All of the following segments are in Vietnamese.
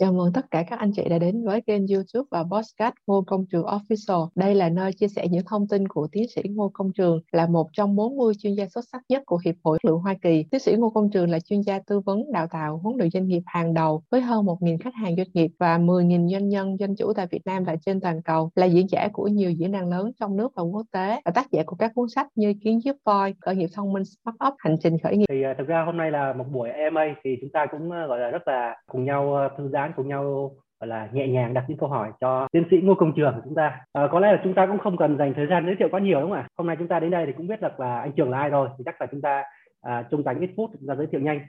Chào mừng tất cả các anh chị đã đến với kênh YouTube và podcast Ngô Công Trường Official. Đây là nơi chia sẻ những thông tin của tiến sĩ Ngô Công Trường, là một trong 40 chuyên gia xuất sắc nhất của Hiệp hội Lượng Hoa Kỳ. Tiến sĩ Ngô Công Trường là chuyên gia tư vấn, đào tạo, huấn luyện doanh nghiệp hàng đầu với hơn 1.000 khách hàng doanh nghiệp và 10.000 doanh nhân, doanh chủ tại Việt Nam và trên toàn cầu, là diễn giả của nhiều diễn đàn lớn trong nước và quốc tế và tác giả của các cuốn sách như Kiến giúp voi, khởi nghiệp thông minh, Smart Up, hành trình khởi nghiệp. Thì à, thực ra hôm nay là một buổi EMA thì chúng ta cũng à, gọi là rất là cùng nhau à, thư giãn cùng nhau gọi là nhẹ nhàng đặt những câu hỏi cho tiến sĩ Ngô Công Trường của chúng ta. À, có lẽ là chúng ta cũng không cần dành thời gian giới thiệu quá nhiều đúng không ạ? Hôm nay chúng ta đến đây thì cũng biết được là anh Trường là ai rồi, thì chắc là chúng ta à, trong dành ít phút chúng ta giới thiệu nhanh.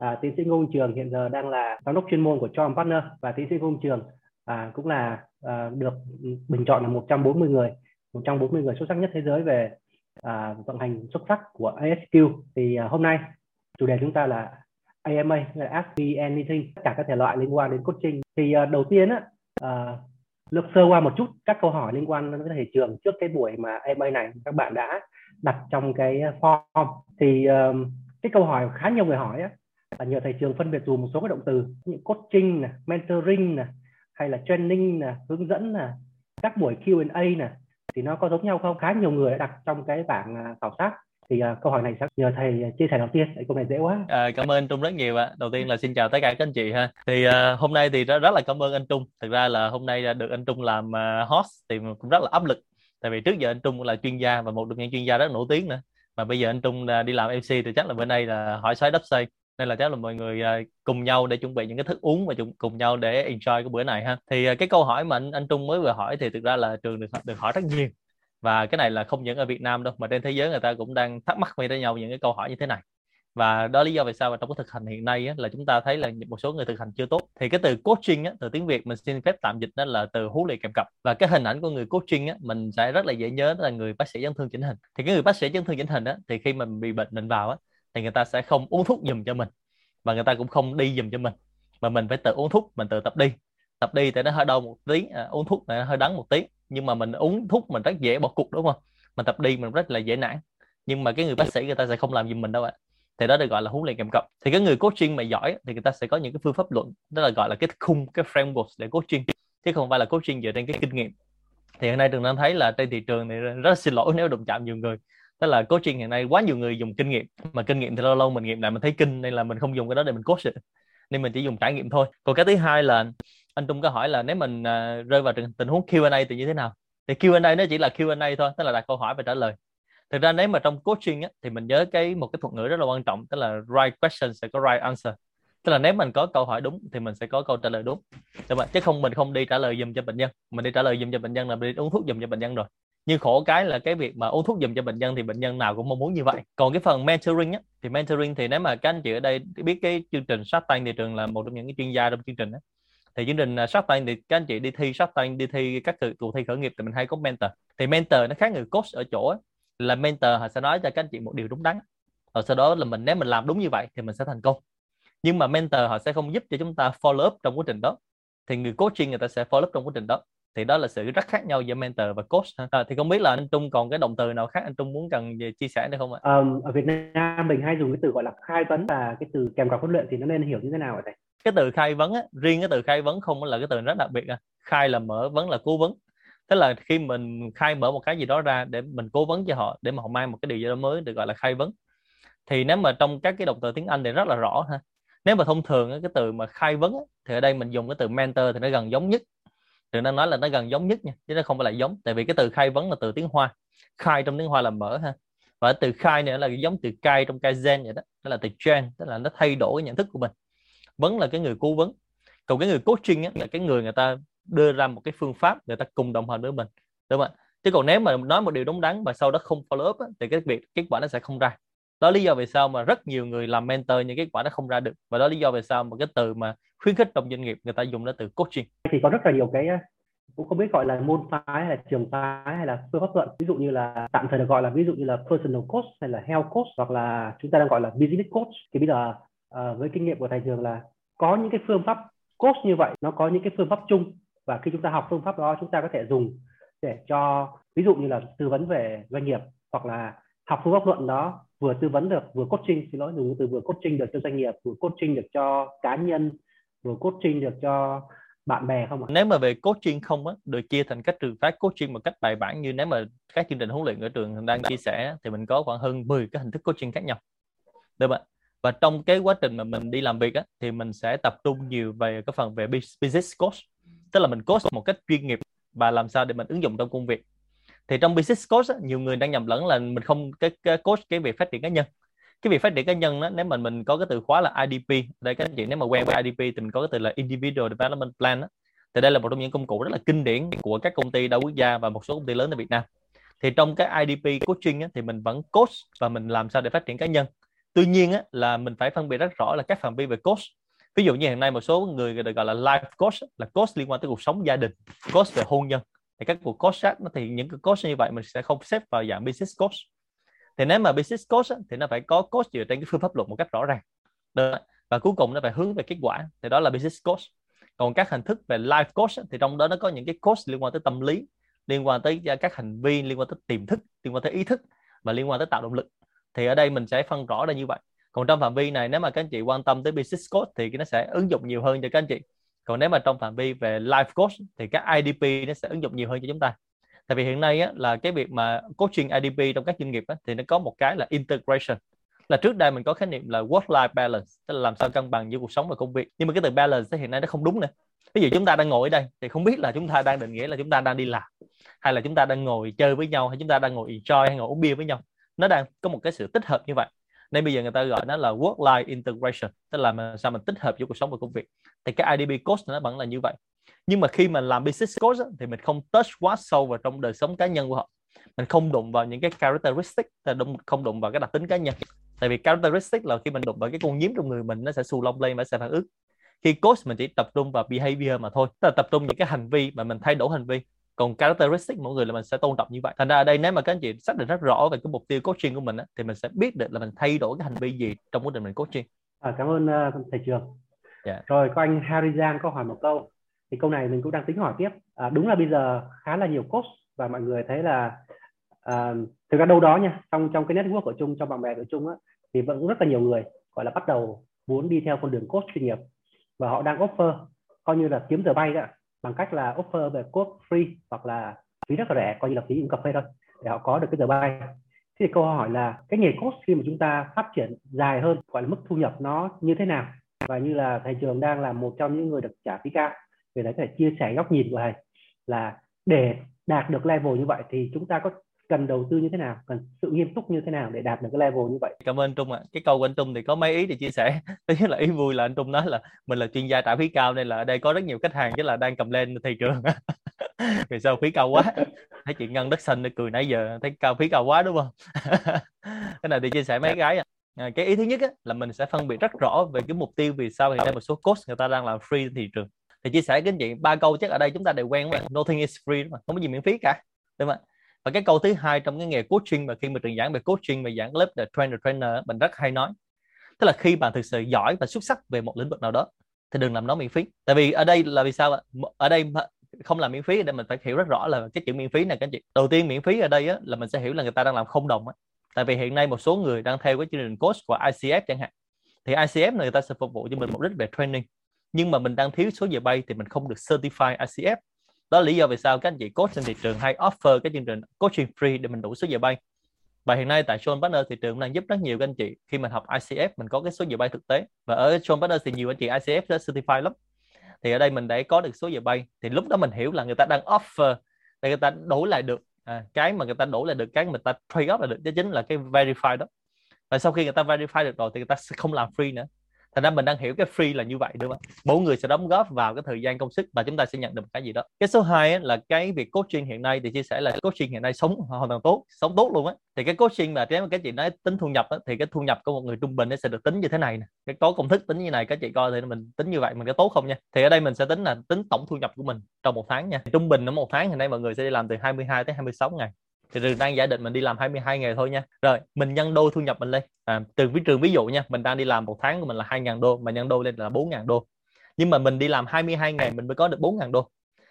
À, tiến sĩ Ngô Công Trường hiện giờ đang là giám đốc chuyên môn của John Partner và tiến sĩ Ngô Công Trường à, cũng là à, được bình chọn là 140 người, 140 người xuất sắc nhất thế giới về à, vận hành xuất sắc của ASQ. Thì à, hôm nay chủ đề chúng ta là AMA là Ask Me Anything tất cả các thể loại liên quan đến coaching. Thì uh, đầu tiên á uh, lược sơ qua một chút các câu hỏi liên quan đến thị trường trước cái buổi mà AMA này các bạn đã đặt trong cái form. Thì uh, cái câu hỏi khá nhiều người hỏi á là nhờ thầy trường phân biệt dùng một số cái động từ như coaching này, mentoring này, hay là training này, hướng dẫn này, các buổi Q&A này thì nó có giống nhau không? Khá nhiều người đã đặt trong cái bảng à, khảo sát thì uh, câu hỏi này sẽ nhờ thầy à, chia sẻ đầu tiên câu này dễ quá. À, cảm ơn trung rất nhiều ạ. Đầu tiên là xin chào tất cả các anh chị ha. Thì uh, hôm nay thì rất, rất là cảm ơn anh trung. Thực ra là hôm nay được anh trung làm uh, host thì cũng rất là áp lực. Tại vì trước giờ anh trung là chuyên gia và một trong những chuyên gia rất nổi tiếng nữa. Mà bây giờ anh trung đi làm mc thì chắc là bữa nay là hỏi xoáy đắp xây nên là chắc là mọi người cùng nhau để chuẩn bị những cái thức uống và cùng nhau để enjoy cái bữa này ha. Thì cái câu hỏi mà anh anh Trung mới vừa hỏi thì thực ra là trường được được hỏi rất nhiều và cái này là không những ở Việt Nam đâu mà trên thế giới người ta cũng đang thắc mắc với nhau những cái câu hỏi như thế này. Và đó lý do vì sao mà trong cái thực hành hiện nay á, là chúng ta thấy là một số người thực hành chưa tốt. Thì cái từ coaching á, từ tiếng Việt mình xin phép tạm dịch đó là từ huấn luyện kèm cặp và cái hình ảnh của người coaching á, mình sẽ rất là dễ nhớ đó là người bác sĩ chấn thương chỉnh hình. Thì cái người bác sĩ chấn thương chỉnh hình á, thì khi mình bị bệnh mình vào á, thì người ta sẽ không uống thuốc giùm cho mình. Và người ta cũng không đi giùm cho mình. Mà mình phải tự uống thuốc mình tự tập đi. Tập đi thì nó hơi đau một tí à, uống thuốc thì nó hơi đắng một tí nhưng mà mình uống thuốc mình rất dễ bỏ cục đúng không? Mình tập đi mình rất là dễ nản. Nhưng mà cái người bác sĩ người ta sẽ không làm gì mình đâu ạ. Thì đó được gọi là huấn luyện kèm cặp thì cái người coaching mà giỏi thì người ta sẽ có những cái phương pháp luận đó là gọi là cái khung cái framework để coaching. Chứ không phải là coaching dựa trên cái kinh nghiệm. Thì hiện nay trường đang thấy là trên thị trường thì rất là xin lỗi nếu đụng chạm nhiều người. Tức là coaching hiện nay quá nhiều người dùng kinh nghiệm. Mà kinh nghiệm thì lâu lâu mình nghiệm lại mình thấy kinh nên là mình không dùng cái đó để mình coach được nên mình chỉ dùng trải nghiệm thôi. Còn cái thứ hai là anh Trung có hỏi là nếu mình uh, rơi vào tình huống Q&A thì như thế nào? Thì Q&A nó chỉ là Q&A thôi tức là đặt câu hỏi và trả lời. Thực ra nếu mà trong coaching á, thì mình nhớ cái một cái thuật ngữ rất là quan trọng tức là right question sẽ có right answer. Tức là nếu mình có câu hỏi đúng thì mình sẽ có câu trả lời đúng. Đúng không? chứ không mình không đi trả lời dùm cho bệnh nhân. Mình đi trả lời dùm cho bệnh nhân là mình đi uống thuốc dùm cho bệnh nhân rồi nhưng khổ cái là cái việc mà uống thuốc dùm cho bệnh nhân thì bệnh nhân nào cũng mong muốn như vậy. Còn cái phần mentoring á, thì mentoring thì nếu mà các anh chị ở đây biết cái chương trình sát tay thì trường là một trong những cái chuyên gia trong chương trình đó thì chương trình à, sát tay thì các anh chị đi thi sát tay đi thi các cuộc thi khởi nghiệp thì mình hay có mentor. Thì mentor nó khác người coach ở chỗ ấy, là mentor họ sẽ nói cho các anh chị một điều đúng đắn. Rồi sau đó là mình nếu mình làm đúng như vậy thì mình sẽ thành công. Nhưng mà mentor họ sẽ không giúp cho chúng ta follow up trong quá trình đó. Thì người coaching người ta sẽ follow up trong quá trình đó thì đó là sự rất khác nhau giữa mentor và coach à, thì không biết là anh Trung còn cái động từ nào khác anh Trung muốn cần chia sẻ được không ạ? Um, ở Việt Nam mình hay dùng cái từ gọi là khai vấn và cái từ kèm cặp huấn luyện thì nó nên hiểu như thế nào vậy thầy? cái từ khai vấn á, riêng cái từ khai vấn không là cái từ rất đặc biệt à. khai là mở vấn là cố vấn tức là khi mình khai mở một cái gì đó ra để mình cố vấn cho họ để mà họ mang một cái điều gì đó mới được gọi là khai vấn thì nếu mà trong các cái động từ tiếng Anh thì rất là rõ ha nếu mà thông thường cái từ mà khai vấn thì ở đây mình dùng cái từ mentor thì nó gần giống nhất thì nó nói là nó gần giống nhất nha chứ nó không phải là giống. Tại vì cái từ khai vấn là từ tiếng Hoa. Khai trong tiếng Hoa là mở ha. Và từ khai này là giống từ cai trong kaizen vậy đó. Đó là từ change tức là nó thay đổi nhận thức của mình. Vấn là cái người cố vấn. Còn cái người coaching á, là cái người người ta đưa ra một cái phương pháp người ta cùng đồng hành với mình. Đúng không ạ? Chứ còn nếu mà nói một điều đúng đắn mà sau đó không follow up á, thì cái việc kết quả nó sẽ không ra đó lý do vì sao mà rất nhiều người làm mentor nhưng kết quả nó không ra được. Và đó lý do vì sao mà cái từ mà khuyến khích trong doanh nghiệp người ta dùng nó từ coaching. Thì có rất là nhiều cái cũng không biết gọi là môn phái hay là trường phái hay là phương pháp luận. Ví dụ như là tạm thời được gọi là ví dụ như là personal coach hay là health coach hoặc là chúng ta đang gọi là business coach. Thì bây giờ uh, với kinh nghiệm của thầy trường là có những cái phương pháp coach như vậy nó có những cái phương pháp chung. Và khi chúng ta học phương pháp đó chúng ta có thể dùng để cho ví dụ như là tư vấn về doanh nghiệp hoặc là học phương pháp luận đó vừa tư vấn được vừa coaching xin lỗi dùng từ vừa coaching được cho doanh nghiệp vừa coaching được cho cá nhân vừa coaching được cho bạn bè không ạ? Nếu mà về coaching không á, được chia thành các trường phái coaching một cách bài bản như nếu mà các chương trình huấn luyện ở trường đang chia sẻ thì mình có khoảng hơn 10 cái hình thức coaching khác nhau. Được không ạ? Và trong cái quá trình mà mình đi làm việc á, thì mình sẽ tập trung nhiều về cái phần về business coach. Tức là mình coach một cách chuyên nghiệp và làm sao để mình ứng dụng trong công việc. Thì trong business coach á, nhiều người đang nhầm lẫn là mình không cái, cái coach cái việc phát triển cá nhân. Cái việc phát triển cá nhân đó nếu mà mình có cái từ khóa là IDP đây các anh chị nếu mà quen với IDP thì mình có cái từ là Individual Development Plan đó. thì đây là một trong những công cụ rất là kinh điển của các công ty đa quốc gia và một số công ty lớn ở Việt Nam. Thì trong cái IDP coaching á, thì mình vẫn coach và mình làm sao để phát triển cá nhân. Tuy nhiên á, là mình phải phân biệt rất rõ là các phạm vi về coach. Ví dụ như hiện nay một số người được gọi là life coach là coach liên quan tới cuộc sống gia đình coach về hôn nhân thì các cuộc coach khác thì những cái coach như vậy mình sẽ không xếp vào dạng business coach thì nếu mà business coach á, thì nó phải có coach dựa trên cái phương pháp luận một cách rõ ràng. Được. và cuối cùng nó phải hướng về kết quả thì đó là business coach còn các hình thức về life coach á, thì trong đó nó có những cái coach liên quan tới tâm lý liên quan tới à, các hành vi liên quan tới tiềm thức liên quan tới ý thức và liên quan tới tạo động lực. Thì ở đây mình sẽ phân rõ ra như vậy. Còn trong phạm vi này nếu mà các anh chị quan tâm tới business coach thì nó sẽ ứng dụng nhiều hơn cho các anh chị còn nếu mà trong phạm vi về life coach thì các IDP nó sẽ ứng dụng nhiều hơn cho chúng ta. Tại vì hiện nay á, là cái việc mà coaching IDP trong các doanh nghiệp á, thì nó có một cái là integration. Là trước đây mình có khái niệm là work life balance tức là làm sao cân bằng giữa cuộc sống và công việc. Nhưng mà cái từ balance hiện nay nó không đúng nữa. Ví dụ chúng ta đang ngồi ở đây thì không biết là chúng ta đang định nghĩa là chúng ta đang đi làm hay là chúng ta đang ngồi chơi với nhau hay chúng ta đang ngồi enjoy hay ngồi uống bia với nhau. Nó đang có một cái sự tích hợp như vậy nên bây giờ người ta gọi nó là work life integration tức là mà sao mình tích hợp giữa cuộc sống và công việc. Thì cái IDP coach nó vẫn là như vậy. Nhưng mà khi mà làm business coach á, thì mình không touch quá sâu vào trong đời sống cá nhân của họ. Mình không đụng vào những cái characteristic không đụng vào cái đặc tính cá nhân. Tại vì characteristic là khi mình đụng vào cái con nhím trong người mình nó sẽ xù lông lên và sẽ phản ứng. Khi coach mình chỉ tập trung vào behavior mà thôi tức là tập trung những cái hành vi mà mình thay đổi hành vi còn characteristic mỗi người là mình sẽ tôn trọng như vậy. Thành ra ở đây nếu mà các anh chị xác định rất rõ về cái mục tiêu coaching của mình á, thì mình sẽ biết được là mình thay đổi cái hành vi gì trong quá trình mình coaching. À, cảm ơn uh, thầy trường. Yeah. Dạ. rồi có anh Harry Giang có hỏi một câu. Thì câu này mình cũng đang tính hỏi tiếp. À, đúng là bây giờ khá là nhiều coach và mọi người thấy là à, thực ra đâu đó nha trong trong cái network của chung trong bạn bè của chung á thì vẫn rất là nhiều người gọi là bắt đầu muốn đi theo con đường coach chuyên nghiệp và họ đang offer coi như là kiếm giờ bay đó bằng cách là offer về coach free hoặc là phí rất là rẻ, coi như là phí uống cà phê thôi, để họ có được cái giờ bay. Thì câu hỏi là cái nghề coach khi mà chúng ta phát triển dài hơn, gọi là mức thu nhập nó như thế nào? Và như là thầy trường đang là một trong những người được trả phí cao về đấy có thể chia sẻ góc nhìn của thầy là để đạt được level như vậy thì chúng ta có cần đầu tư như thế nào cần sự nghiêm túc như thế nào để đạt được cái level như vậy? Cảm ơn anh Trung ạ. À. cái câu của anh Trung thì có mấy ý để chia sẻ. Thứ nhất là ý vui là anh Trung nói là mình là chuyên gia trả phí cao nên là ở đây có rất nhiều khách hàng chứ là đang cầm lên thị trường. Vì sao phí cao quá? Thấy chị ngân đất xanh để cười nãy giờ thấy cao phí cao quá đúng không? Cái này thì chia sẻ mấy cái à, cái ý thứ nhất á, là mình sẽ phân biệt rất rõ về cái mục tiêu vì sao hiện nay một số coach người ta đang làm free thị trường. Thì chia sẻ với anh chị ba câu chắc ở đây chúng ta đều quen mà nothing is free mà không có gì miễn phí cả đúng không và cái câu thứ hai trong cái nghề coaching mà khi mà trường giảng về coaching và giảng lớp the trainer trainer mình rất hay nói. Tức là khi bạn thực sự giỏi và xuất sắc về một lĩnh vực nào đó thì đừng làm nó miễn phí. Tại vì ở đây là vì sao ạ? Ở đây không làm miễn phí để mình phải hiểu rất rõ là cái chữ miễn phí này các anh chị. Đầu tiên miễn phí ở đây á, là mình sẽ hiểu là người ta đang làm không đồng á. tại vì hiện nay một số người đang theo cái chương trình coach của ICF chẳng hạn. Thì ICF này người ta sẽ phục vụ cho mình mục đích về training. Nhưng mà mình đang thiếu số giờ bay thì mình không được certify ICF đó là lý do vì sao các anh chị coach trên thị trường hay offer cái chương trình coaching free để mình đủ số giờ bay. Và hiện nay tại Sean Partner thị trường đang giúp rất nhiều các anh chị khi mình học ICF mình có cái số giờ bay thực tế. Và ở Sean Partner thì nhiều anh chị ICF đã certify lắm. Thì ở đây mình để có được số giờ bay. Thì lúc đó mình hiểu là người ta đang offer để người ta đổi lại được à, cái mà người ta đổi lại được cái người ta trade up là được đó chính là cái verify đó. Và sau khi người ta verify được rồi thì người ta sẽ không làm free nữa thành ra mình đang hiểu cái free là như vậy đúng không? Mỗi người sẽ đóng góp vào cái thời gian công sức và chúng ta sẽ nhận được một cái gì đó. Cái số 2 là cái việc coaching hiện nay thì chia sẻ là coaching hiện nay sống hoàn toàn tốt sống tốt luôn á. Thì cái coaching mà nếu mà các chị nói tính thu nhập á, thì cái thu nhập của một người trung bình nó sẽ được tính như thế này nè. Cái có công thức tính như này các chị coi thì mình tính như vậy mình có tốt không nha? Thì ở đây mình sẽ tính là tính tổng thu nhập của mình trong một tháng nha. Trung bình ở một tháng hiện nay mọi người sẽ đi làm từ 22 tới 26 ngày thì trường đang giả định mình đi làm 22 ngày thôi nha. Rồi mình nhân đôi thu nhập mình lên. À, từ ví trường ví dụ nha mình đang đi làm một tháng của mình là 2.000 đô mà nhân đôi lên là 4.000 đô. Nhưng mà mình đi làm 22 ngày mình mới có được 4.000 đô.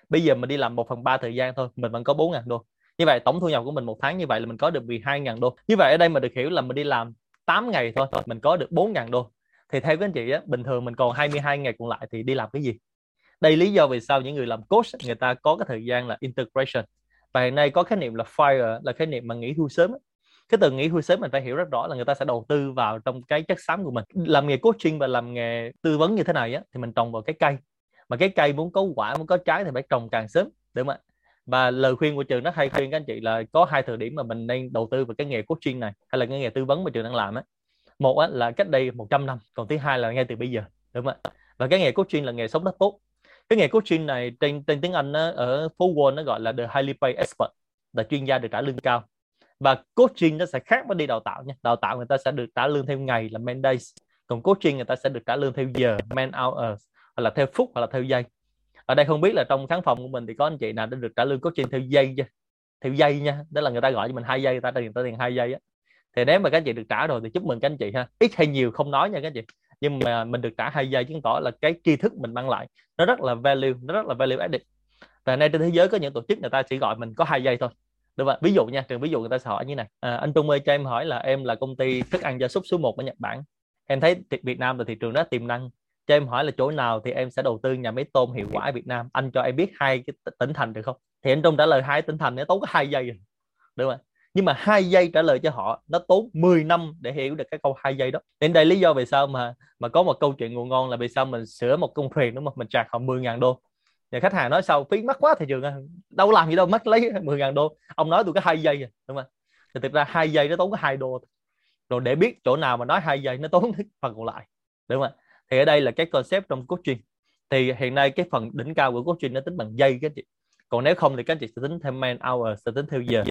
Bây giờ mình đi làm 1 phần 3 thời gian thôi mình vẫn có 4.000 đô. Như vậy tổng thu nhập của mình một tháng như vậy là mình có được 12.000 đô. Như vậy ở đây mình được hiểu là mình đi làm 8 ngày thôi mình có được 4.000 đô. Thì theo các anh chị á bình thường mình còn 22 ngày còn lại thì đi làm cái gì? Đây lý do vì sao những người làm coach người ta có cái thời gian là integration và hiện nay có khái niệm là fire là khái niệm mà nghỉ hưu sớm cái từ nghỉ hưu sớm mình phải hiểu rất rõ là người ta sẽ đầu tư vào trong cái chất xám của mình. Làm nghề coaching và làm nghề tư vấn như thế này á thì mình trồng vào cái cây. Mà cái cây muốn có quả muốn có trái thì phải trồng càng sớm đúng không ạ? Và lời khuyên của trường nó hay khuyên các anh chị là có hai thời điểm mà mình nên đầu tư vào cái nghề coaching này hay là cái nghề tư vấn mà trường đang làm á. Một á, là cách đây 100 năm còn thứ hai là ngay từ bây giờ đúng không ạ? Và cái nghề coaching là nghề sống rất tốt cái nghề coaching này trên trên tiếng Anh á, ở phố Wall nó gọi là the highly paid expert là chuyên gia được trả lương cao. Và coaching nó sẽ khác với đi đào tạo nha. Đào tạo người ta sẽ được trả lương theo ngày là man days còn coaching người ta sẽ được trả lương theo giờ man hours hoặc là theo phút hoặc là theo giây. Ở đây không biết là trong khán phòng của mình thì có anh chị nào đã được trả lương coaching theo giây chưa? Theo giây nha đó là người ta gọi cho mình hai giây người ta tiền ta tiền hai giây á. Thì nếu mà các anh chị được trả rồi thì chúc mừng các anh chị ha. Ít hay nhiều không nói nha các anh chị nhưng mà mình được trả hai giây chứng tỏ là cái tri thức mình mang lại nó rất là value nó rất là value added. Và nay trên thế giới có những tổ chức người ta chỉ gọi mình có hai giây thôi. Đúng không? ví dụ nha trường ví dụ người ta sẽ hỏi như này. À, anh Trung ơi cho em hỏi là em là công ty thức ăn gia súc số 1 ở Nhật Bản. Em thấy Việt Nam là thị trường rất tiềm năng. Cho em hỏi là chỗ nào thì em sẽ đầu tư nhà máy tôm hiệu quả ở Việt Nam? Anh cho em biết hai cái tỉnh thành được không? Thì anh Trung trả lời hai tỉnh thành nó tốn có hai giây rồi. Đúng không nhưng mà hai giây trả lời cho họ, nó tốn 10 năm để hiểu được cái câu hai giây đó. Nên đây lý do vì sao mà mà có một câu chuyện ngụ ngon là vì sao mình sửa một công thuyền đúng không? Mình trả họ 10 ngàn đô. Và khách hàng nói sau phí mắc quá thị trường à. đâu làm gì đâu mất lấy 10 ngàn đô. Ông nói tôi có hai giây rồi đúng không? Thì thực ra hai giây nó tốn có hai đô rồi để biết chỗ nào mà nói hai giây nó tốn phần còn lại, đúng không thì ở đây là cái concept trong coaching. Thì hiện nay cái phần đỉnh cao của coaching nó tính bằng giây các chị. Còn nếu không thì các chị sẽ tính theo man hour, sẽ tính theo giờ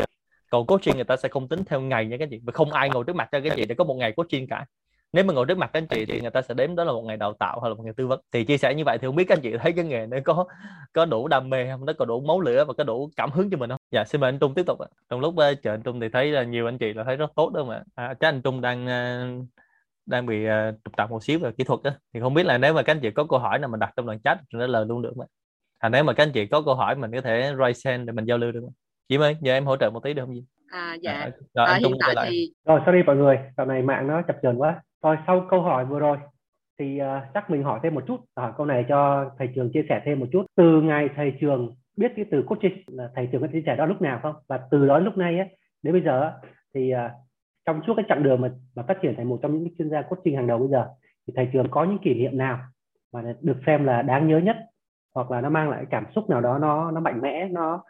còn coaching người ta sẽ không tính theo ngày nha các chị. Và không ai ngồi trước mặt cho các chị để có một ngày coaching cả. Nếu mà ngồi trước mặt các anh chị thì người ta sẽ đếm đó là một ngày đào tạo hoặc là một ngày tư vấn. Thì chia sẻ như vậy thì không biết các anh chị thấy cái nghề này có có đủ đam mê không? Nó có đủ máu lửa và có đủ cảm hứng cho mình không? Dạ xin mời anh Trung tiếp tục trong lúc uh, chờ anh Trung thì thấy là nhiều anh chị là thấy rất tốt đó mà. À, chắc anh Trung đang uh, đang bị uh, trục trặc một xíu về kỹ thuật đó thì không biết là nếu mà các anh chị có câu hỏi nào mình đặt trong đoạn chat thì trả lời luôn được mà. À, nếu mà các anh chị có câu hỏi mình có thể raise hand để mình giao lưu được chị ơi nhờ em hỗ trợ một tí được không gì à dạ. À, rồi, à, hiện tại thì rồi sorry mọi người dạo này mạng nó chập chờn quá. Rồi sau câu hỏi vừa rồi thì uh, chắc mình hỏi thêm một chút hỏi câu này cho thầy trường chia sẻ thêm một chút. Từ ngày thầy trường biết cái từ coaching là thầy trường có chia sẻ đó lúc nào không? Và từ đó lúc này á đến bây giờ thì uh, trong suốt cái chặng đường mà, mà phát triển thành một trong những chuyên gia coaching hàng đầu bây giờ thì thầy trường có những kỷ niệm nào mà được xem là đáng nhớ nhất? Hoặc là nó mang lại cảm xúc nào đó nó nó mạnh mẽ nó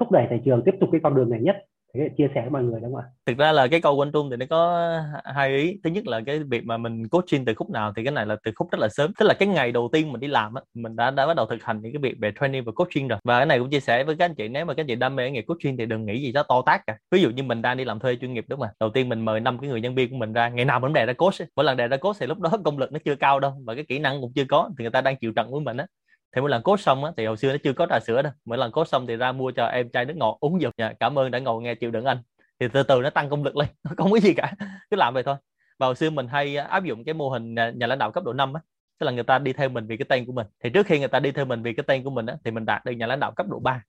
thúc đẩy thị trường tiếp tục cái con đường này nhất. Thế chia sẻ với mọi người đúng không ạ? Thực ra là cái câu quanh trung thì nó có hai ý. Thứ nhất là cái việc mà mình coaching từ khúc nào thì cái này là từ khúc rất là sớm. Tức là cái ngày đầu tiên mình đi làm á, mình đã đã bắt đầu thực hành những cái việc về training và coaching rồi. Và cái này cũng chia sẻ với các anh chị, nếu mà các anh chị đam mê nghề coaching thì đừng nghĩ gì đó to tát cả. Ví dụ như mình đang đi làm thuê chuyên nghiệp đúng không đầu tiên mình mời năm cái người nhân viên của mình ra, ngày nào mình đề ra coach mỗi lần đề ra coach thì lúc đó công lực nó chưa cao đâu, và cái kỹ năng cũng chưa có, thì người ta đang chịu trận với mình á thì mỗi lần cốt xong á thì hồi xưa nó chưa có trà sữa đâu. Mỗi lần cốt xong thì ra mua cho em chai nước ngọt uống giùm nha. Cảm ơn đã ngồi nghe chịu đựng anh. Thì từ từ nó tăng công lực lên nó không có gì cả. Cứ làm vậy thôi. Và hồi xưa mình hay à, áp dụng cái mô hình nhà, nhà lãnh đạo cấp độ 5 á. Tức là người ta đi theo mình vì cái tên của mình. Thì trước khi người ta đi theo mình vì cái tên của mình á, thì mình đạt được nhà lãnh đạo cấp độ 3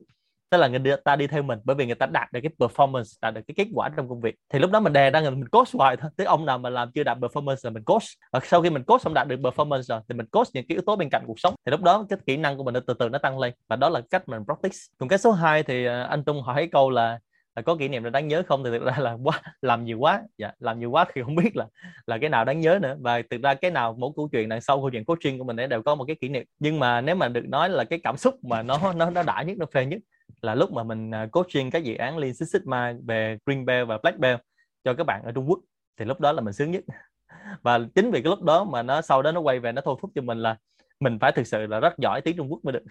tức là người ta đi theo mình bởi vì người ta đạt được cái performance, đạt được cái kết quả trong công việc. Thì lúc đó mình đè ra mình coach hoài thôi. Tới ông nào mà làm chưa đạt performance là mình coach. Và sau khi mình coach xong đạt được performance rồi thì mình coach những cái yếu tố bên cạnh cuộc sống. Thì lúc đó cái kỹ năng của mình từ từ nó tăng lên. Và đó là cách mình practice. Còn cái số 2 thì à, anh Trung hỏi câu là là có kỷ niệm nào đáng nhớ không? Thì thực ra là quá, làm nhiều quá. Dạ làm nhiều quá thì không biết là là cái nào đáng nhớ nữa. Và thực ra cái nào mỗi câu chuyện đằng sau câu chuyện coaching của mình ấy đều có một cái kỷ niệm. Nhưng mà nếu mà được nói là cái cảm xúc mà nó nó nó đã nhất, nó phê nhất là lúc mà mình à, coaching các dự án Lean Six Sigma về Green Belt và Black Belt cho các bạn ở Trung Quốc thì lúc đó là mình sướng nhất. Và chính vì cái lúc đó mà nó sau đó nó quay về nó thôi thúc cho mình là mình phải thực sự là rất giỏi tiếng Trung Quốc mới được.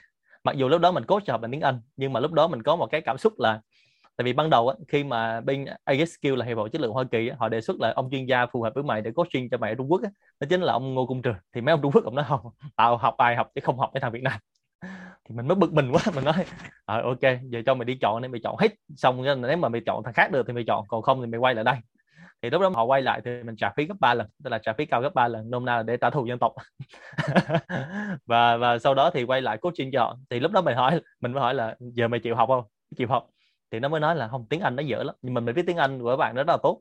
Mặc dù lúc đó mình coach cho học bằng tiếng Anh nhưng mà lúc đó mình có một cái cảm xúc là tại vì ban đầu á, khi mà bên ASQ là hiệp hội chất lượng Hoa Kỳ á, họ đề xuất là ông chuyên gia phù hợp với mày để coaching cho mày ở Trung Quốc á, đó chính là ông Ngô Cung Trường. Thì mấy ông Trung Quốc ông nói không tao học bài học chứ không học cái thằng Việt Nam thì mình mới bực mình quá mình nói à, ok giờ cho mày đi chọn nên mày chọn hết xong nếu mà mày chọn thằng khác được thì mày chọn còn không thì mày quay lại đây. Thì lúc đó họ quay lại thì mình trả phí gấp 3 lần tức là trả phí cao gấp 3 lần nôm na là để trả thù dân tộc. Và và sau đó thì quay lại coaching cho họ. Thì lúc đó mình hỏi mình mới hỏi là giờ mày chịu học không? Chịu học. Thì nó mới nói là không tiếng Anh nó dở lắm nhưng mà mình biết tiếng Anh của các bạn nó rất là tốt.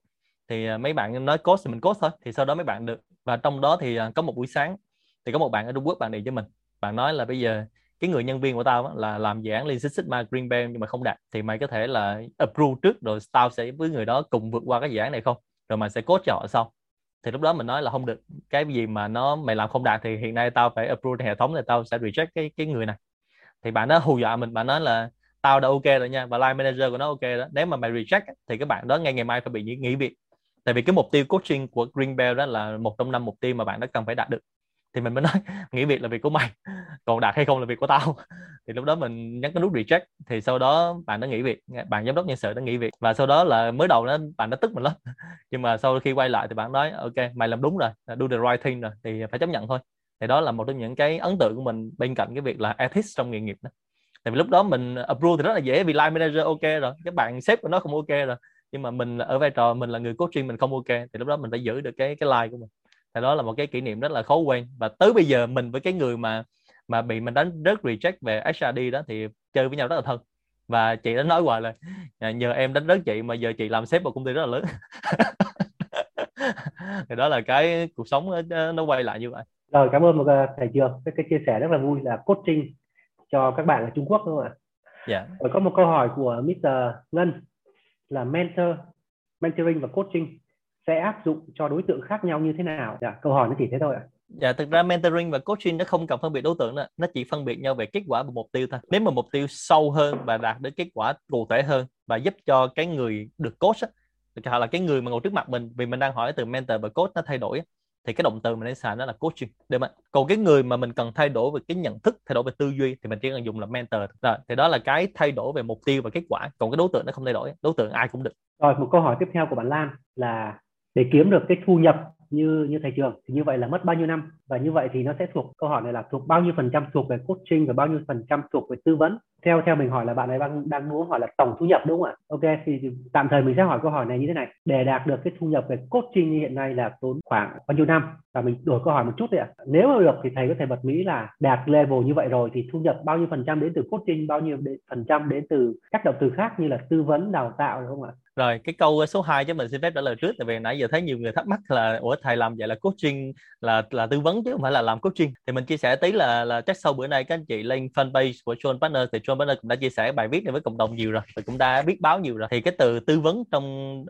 Thì à, mấy bạn nói cốt thì mình cốt thôi. Thì sau đó mấy bạn được và trong đó thì à, có một buổi sáng thì có một bạn ở Trung Quốc bạn này cho mình. Bạn nói là bây giờ cái người nhân viên của tao á, là làm dự án Lean Six Sigma Green Belt nhưng mà không đạt thì mày có thể là approve trước rồi tao sẽ với người đó cùng vượt qua cái dự án này không? Rồi mày sẽ cốt cho họ sau. Thì lúc đó mình nói là không được cái gì mà nó mày làm không đạt thì hiện nay tao phải approve hệ thống thì tao sẽ reject cái cái người này. Thì bạn đó hù dọa mình bạn nói là tao đã ok rồi nha và line manager của nó ok đó. Nếu mà mày reject thì các bạn đó ngay ngày mai phải bị nghỉ việc. Tại vì cái mục tiêu coaching của Green bell đó là một trong năm mục tiêu mà bạn đó cần phải đạt được thì mình mới nói, nghỉ việc là việc của mày, còn đạt hay không là việc của tao. Thì lúc đó mình nhấn cái nút reject thì sau đó bạn đã nghỉ việc bạn giám đốc nhân sự đã nghỉ việc, và sau đó là mới đầu đó bạn đã tức mình lắm. Nhưng mà sau khi quay lại thì bạn nói, ok, mày làm đúng rồi do the right thing rồi, thì phải chấp nhận thôi. Thì đó là một trong những cái ấn tượng của mình bên cạnh cái việc là ethics trong nghề nghiệp đó. Tại vì lúc đó mình approve thì rất là dễ, vì line manager ok rồi, các bạn sếp của nó không ok rồi, nhưng mà mình ở vai trò mình là người coaching mình không ok, thì lúc đó mình phải giữ được cái cái line của mình thì đó là một cái kỷ niệm rất là khó quên và tới bây giờ mình với cái người mà mà bị mình đánh rớt reject về HRD đó thì chơi với nhau rất là thân và chị đã nói hoài là nhờ em đánh rớt chị mà giờ chị làm sếp một công ty rất là lớn thì đó là cái cuộc sống nó quay lại như vậy rồi cảm ơn một thầy trường cái, cái chia sẻ rất là vui là coaching cho các bạn ở Trung Quốc đúng không ạ? Dạ. Yeah. Rồi có một câu hỏi của Mr. Ngân là mentor, mentoring và coaching sẽ áp dụng cho đối tượng khác nhau như thế nào? Dạ, câu hỏi nó chỉ thế thôi ạ. Dạ, thực ra mentoring và coaching nó không cần phân biệt đối tượng nữa, nó chỉ phân biệt nhau về kết quả và mục tiêu thôi. Nếu mà mục tiêu sâu hơn và đạt đến kết quả cụ thể hơn và giúp cho cái người được coach á, hoặc là cái người mà ngồi trước mặt mình vì mình đang hỏi từ mentor và coach nó thay đổi thì cái động từ mình nên xài nó là coaching để mà còn cái người mà mình cần thay đổi về cái nhận thức thay đổi về tư duy thì mình chỉ cần dùng là mentor rồi thì đó là cái thay đổi về mục tiêu và kết quả còn cái đối tượng nó không thay đổi đối tượng ai cũng được rồi một câu hỏi tiếp theo của bạn Lan là để kiếm được cái thu nhập như như thầy trường. Thì như vậy là mất bao nhiêu năm? Và như vậy thì nó sẽ thuộc, câu hỏi này là thuộc bao nhiêu phần trăm thuộc về coaching và bao nhiêu phần trăm thuộc về tư vấn? Theo theo mình hỏi là bạn ấy đang đang muốn hỏi là tổng thu nhập đúng không ạ? Ok, thì tạm thời mình sẽ hỏi câu hỏi này như thế này. Để đạt được cái thu nhập về coaching như hiện nay là tốn khoảng bao nhiêu năm? Và mình đổi câu hỏi một chút đấy ạ. Nếu mà được thì thầy có thể bật mí là đạt level như vậy rồi thì thu nhập bao nhiêu phần trăm đến từ coaching, bao nhiêu phần trăm đến từ các động từ khác như là tư vấn, đào tạo đúng không ạ? Rồi, cái câu ờ, số 2 chứ mình xin phép trả lời trước, tại vì nãy giờ thấy nhiều người thắc mắc là, ủa, thầy làm vậy là coaching là là tư vấn chứ không phải là làm coaching. Thì mình chia sẻ tí là là chắc sau bữa nay các anh chị lên fanpage của John Partner thì John Partner cũng đã chia sẻ bài viết này với cộng đồng nhiều rồi, và cũng đã viết báo nhiều rồi. Thì cái từ tư vấn trong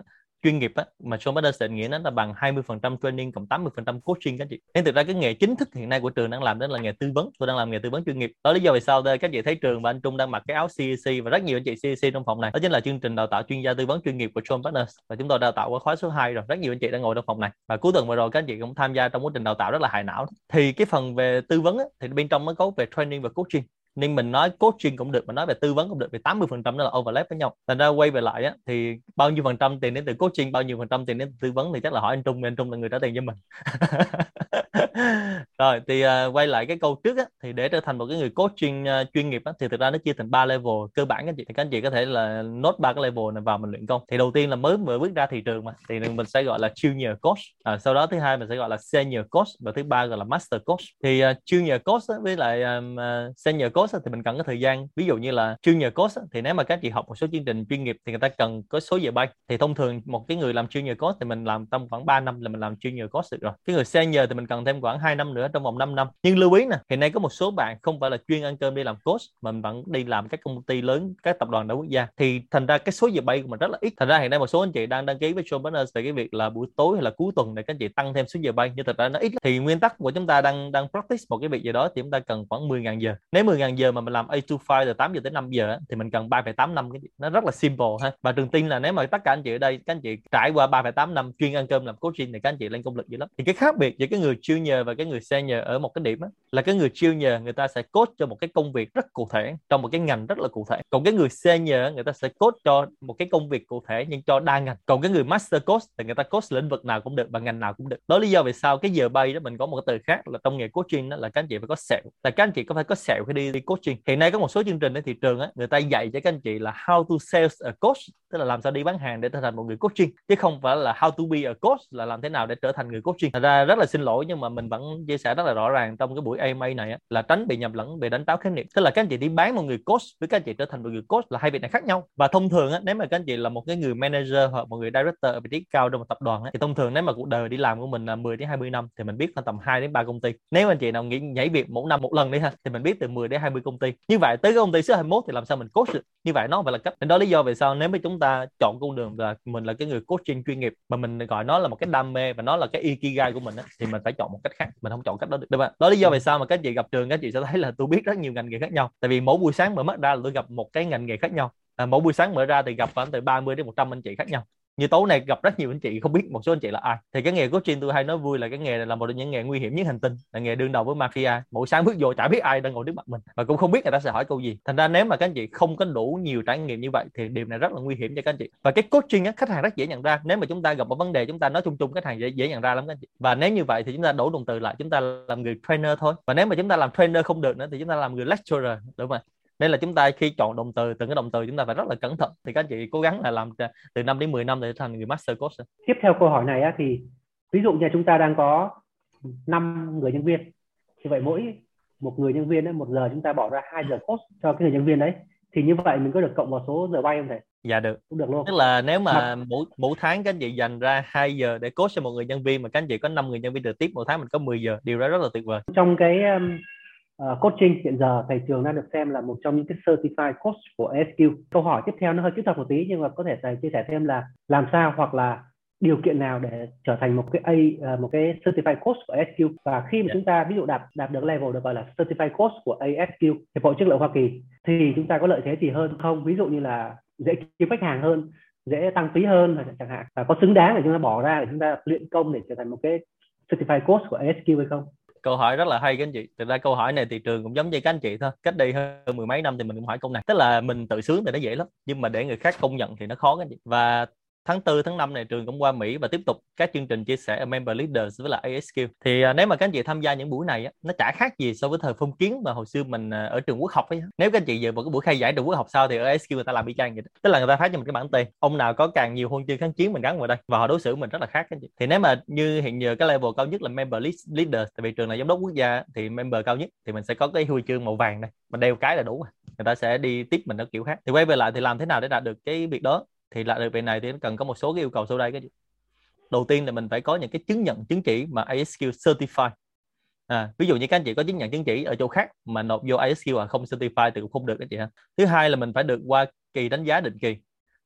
chuyên nghiệp á, mà Sean Patterson nghĩa nó là bằng 20% training cộng 80% coaching các chị. Nên thực ra cái nghề chính thức hiện nay của trường đang làm đó là nghề tư vấn. Tôi đang làm nghề tư vấn chuyên nghiệp. Đó lý do vì sao đây các chị thấy trường và anh Trung đang mặc cái áo CEC và rất nhiều anh chị CEC trong phòng này. Đó chính là chương trình đào tạo chuyên gia tư vấn chuyên nghiệp của Sean Partners và chúng tôi đào tạo qua khóa số 2 rồi. Rất nhiều anh chị đang ngồi trong phòng này. Và cuối tuần vừa rồi các anh chị cũng tham gia trong quá trình đào tạo rất là hài não. Thì cái phần về tư vấn á, thì bên trong nó có về training và coaching nên mình nói coaching cũng được mà nói về tư vấn cũng được, vì 80 phần trăm nó là overlap với nhau. Thành ra quay về lại á, thì bao nhiêu phần trăm tiền đến từ coaching, bao nhiêu phần trăm tiền đến từ tư vấn thì chắc là hỏi anh Trung anh Trung là người trả tiền cho mình. rồi thì uh, quay lại cái câu trước á thì để trở thành một cái người coaching uh, chuyên nghiệp á thì thực ra nó chia thành ba level cơ bản các chị. Thì các anh chị có thể là nốt ba cái level này vào mình luyện công. Thì đầu tiên là mới vừa bước ra thị trường mà thì mình sẽ gọi là junior coach. À, sau đó thứ hai mình sẽ gọi là senior coach và thứ ba gọi là master coach. Thì uh, junior coach á, với lại um, uh, senior coach á, thì mình cần có thời gian. Ví dụ như là junior coach á, thì nếu mà các chị học một số chương trình chuyên nghiệp thì người ta cần có số giờ bay. Thì thông thường một cái người làm junior coach thì mình làm trong khoảng 3 năm là mình làm junior coach được rồi. Cái người senior thì mình cần thêm khoảng 2 năm nữa trong vòng 5 năm. Nhưng lưu ý nè hiện nay có một số bạn không phải là chuyên ăn cơm đi làm coach mà mình vẫn đi làm các công ty lớn các tập đoàn đa quốc gia. Thì thành ra cái số giờ bay của mình rất là ít. Thành ra hiện nay một số anh chị đang đăng ký với show về cái việc là buổi tối hay là cuối tuần để các anh chị tăng thêm số giờ bay nhưng thật ra nó ít. Thì nguyên tắc của chúng ta đang đang practice một cái việc gì đó thì chúng ta cần khoảng 10.000 giờ. Nếu 10.000 giờ mà mình làm A to 5 từ 8 giờ tới 5 giờ thì mình cần 3,8 năm. Cái nó rất là simple ha. Và trường tin là nếu mà tất cả anh chị ở đây các anh chị trải qua 3,8 năm chuyên ăn cơm làm coaching thì các anh chị lên công lực dữ lắm. Thì cái khác biệt giữa cái người junior và cái người senior ở một cái điểm á, là cái người junior người ta sẽ coach cho một cái công việc rất cụ thể trong một cái ngành rất là cụ thể. Còn cái người senior người ta sẽ coach cho một cái công việc cụ thể nhưng cho đa ngành. Còn cái người master coach thì người ta coach lĩnh vực nào cũng được và ngành nào cũng được. Đó lý do vì sao cái giờ bay đó mình có một cái từ khác là trong nghề coaching đó là các anh chị phải có sẹo. Là các anh chị có phải có sẹo khi đi đi coaching? Hiện nay có một số chương trình ở thị trường á người ta dạy cho các anh chị là how to sales a coach tức là làm sao đi bán hàng để trở thành một người coaching chứ không phải là how to be a coach là làm thế nào để trở thành người coaching. Thật ra rất là xin lỗi nhưng mà mà mình vẫn chia sẻ rất là rõ ràng trong cái buổi AMA này á, là tránh bị nhầm lẫn về đánh táo khái niệm. Tức là các anh chị đi bán một người coach với các anh chị trở thành một người coach là hai việc này khác nhau. Và thông thường á, nếu mà các anh chị là một cái người manager hoặc một người director ở vị trí cao trong một tập đoàn á, thì thông thường nếu mà cuộc đời đi làm của mình là 10 đến 20 năm thì mình biết là tầm 2 đến 3 công ty. Nếu anh chị nào nghĩ nhảy việc mỗi năm một lần đi ha thì mình biết từ 10 đến 20 công ty. Như vậy tới cái công ty số 21 thì làm sao mình coach được? Như vậy nó phải là cách. Nên đó lý do vì sao nếu mà chúng ta chọn con đường là mình là cái người coaching chuyên nghiệp mà mình gọi nó là một cái đam mê và nó là cái ikigai của mình á, thì mình phải chọn một cách khác mình không chọn cách đó được. Đúng không đó lý do vì sao mà các chị gặp trường các chị sẽ thấy là tôi biết rất nhiều ngành nghề khác nhau. Tại vì mỗi buổi sáng mở mắt ra là tôi gặp một cái ngành nghề khác nhau. À, mỗi buổi sáng mở ra thì gặp khoảng từ 30 đến 100 anh chị khác nhau như tối này gặp rất nhiều anh chị không biết một số anh chị là ai. Thì cái nghề coaching tôi hay nói vui là cái nghề này là một trong những nghề nguy hiểm nhất hành tinh là nghề đương đầu với mafia. Mỗi sáng bước vô chả biết ai đang ngồi trước mặt mình và cũng không biết người ta sẽ hỏi câu gì. Thành ra nếu mà các anh chị không có đủ nhiều trải nghiệm như vậy thì điều này rất là nguy hiểm cho các anh chị. Và cái coaching á, khách hàng rất dễ nhận ra. Nếu mà chúng ta gặp một vấn đề chúng ta nói chung chung khách hàng dễ, dễ nhận ra lắm các anh chị. Và nếu như vậy thì chúng ta đổ đồng từ lại chúng ta làm người trainer thôi. Và nếu mà chúng ta làm trainer không được nữa thì chúng ta làm người lecturer đúng không nên là chúng ta khi chọn động từ từng cái động từ chúng ta phải rất là cẩn thận thì các anh chị cố gắng là làm từ 5 đến 10 năm để thành người master coach tiếp theo câu hỏi này á, thì ví dụ như chúng ta đang có 5 người nhân viên thì vậy mỗi một người nhân viên ấy, một giờ chúng ta bỏ ra 2 giờ coach cho cái người nhân viên đấy thì như vậy mình có được cộng vào số giờ bay không thầy? Dạ được. Cũng được luôn. Tức là nếu mà, mỗi mỗi tháng các anh chị dành ra 2 giờ để coach cho một người nhân viên mà các anh chị có 5 người nhân viên trực tiếp một tháng mình có 10 giờ, điều đó rất là tuyệt vời. Trong cái um, uh, coaching hiện giờ thầy trường đang được xem là một trong những cái certified coach của ASQ. Câu hỏi tiếp theo nó hơi kỹ thuật một tí nhưng mà có thể thầy chia sẻ thêm là làm sao hoặc là điều kiện nào để trở thành một cái A uh, một cái certified coach của ASQ và khi mà yeah. Dạ. chúng ta ví dụ đạt đạt được level được gọi là certified coach của ASQ hiệp hội chất lượng Hoa Kỳ thì chúng ta có lợi thế gì hơn không ví dụ như là dễ kiếm khách hàng hơn dễ tăng phí hơn chẳng hạn và có xứng đáng để chúng ta bỏ ra để chúng ta luyện công để trở thành một cái certified coach của ASQ hay không câu hỏi rất là hay các anh chị. Thực ra câu hỏi này thị trường cũng giống như các anh chị thôi. Cách đây hơn mười mấy năm thì mình cũng hỏi câu này. Tức là mình tự sướng thì nó dễ lắm, nhưng mà để người khác công nhận thì nó khó các anh chị. Và tháng 4 tháng 5 này trường cũng qua Mỹ và tiếp tục các chương trình chia sẻ member leaders với lại ASQ thì à, nếu mà các anh chị tham gia những buổi này á, nó chả khác gì so với thời phong kiến mà hồi xưa mình à, ở trường quốc học ấy. Nếu các anh chị giờ một cái buổi khai giải trường quốc học sau thì ở ASQ người ta làm y chang vậy đó. tức là người ta phát cho mình cái bản tên ông nào có càng nhiều huân chương kháng chiến mình gắn vào đây. Và họ đối xử mình rất là khác các anh chị. Thì nếu mà như hiện giờ cái level cao nhất là member leaders tại vì trường là giám đốc quốc gia thì member cao nhất thì mình sẽ có cái huy chương màu vàng đây. Mình đeo cái là đủ rồi. Người ta sẽ đi tiếp mình ở kiểu khác. Thì quay về lại thì làm thế nào để đạt được cái việc đó? Thì lại được bên này thì nó cần có một số cái yêu cầu sau đây. Cái đầu tiên là mình phải có những cái chứng nhận chứng chỉ mà ASQ certify. À, ví dụ như các anh chị có chứng nhận chứng chỉ ở chỗ khác mà nộp vô ASQ mà không certify thì cũng không được các chị ha. Thứ hai là mình phải được qua kỳ đánh giá định kỳ.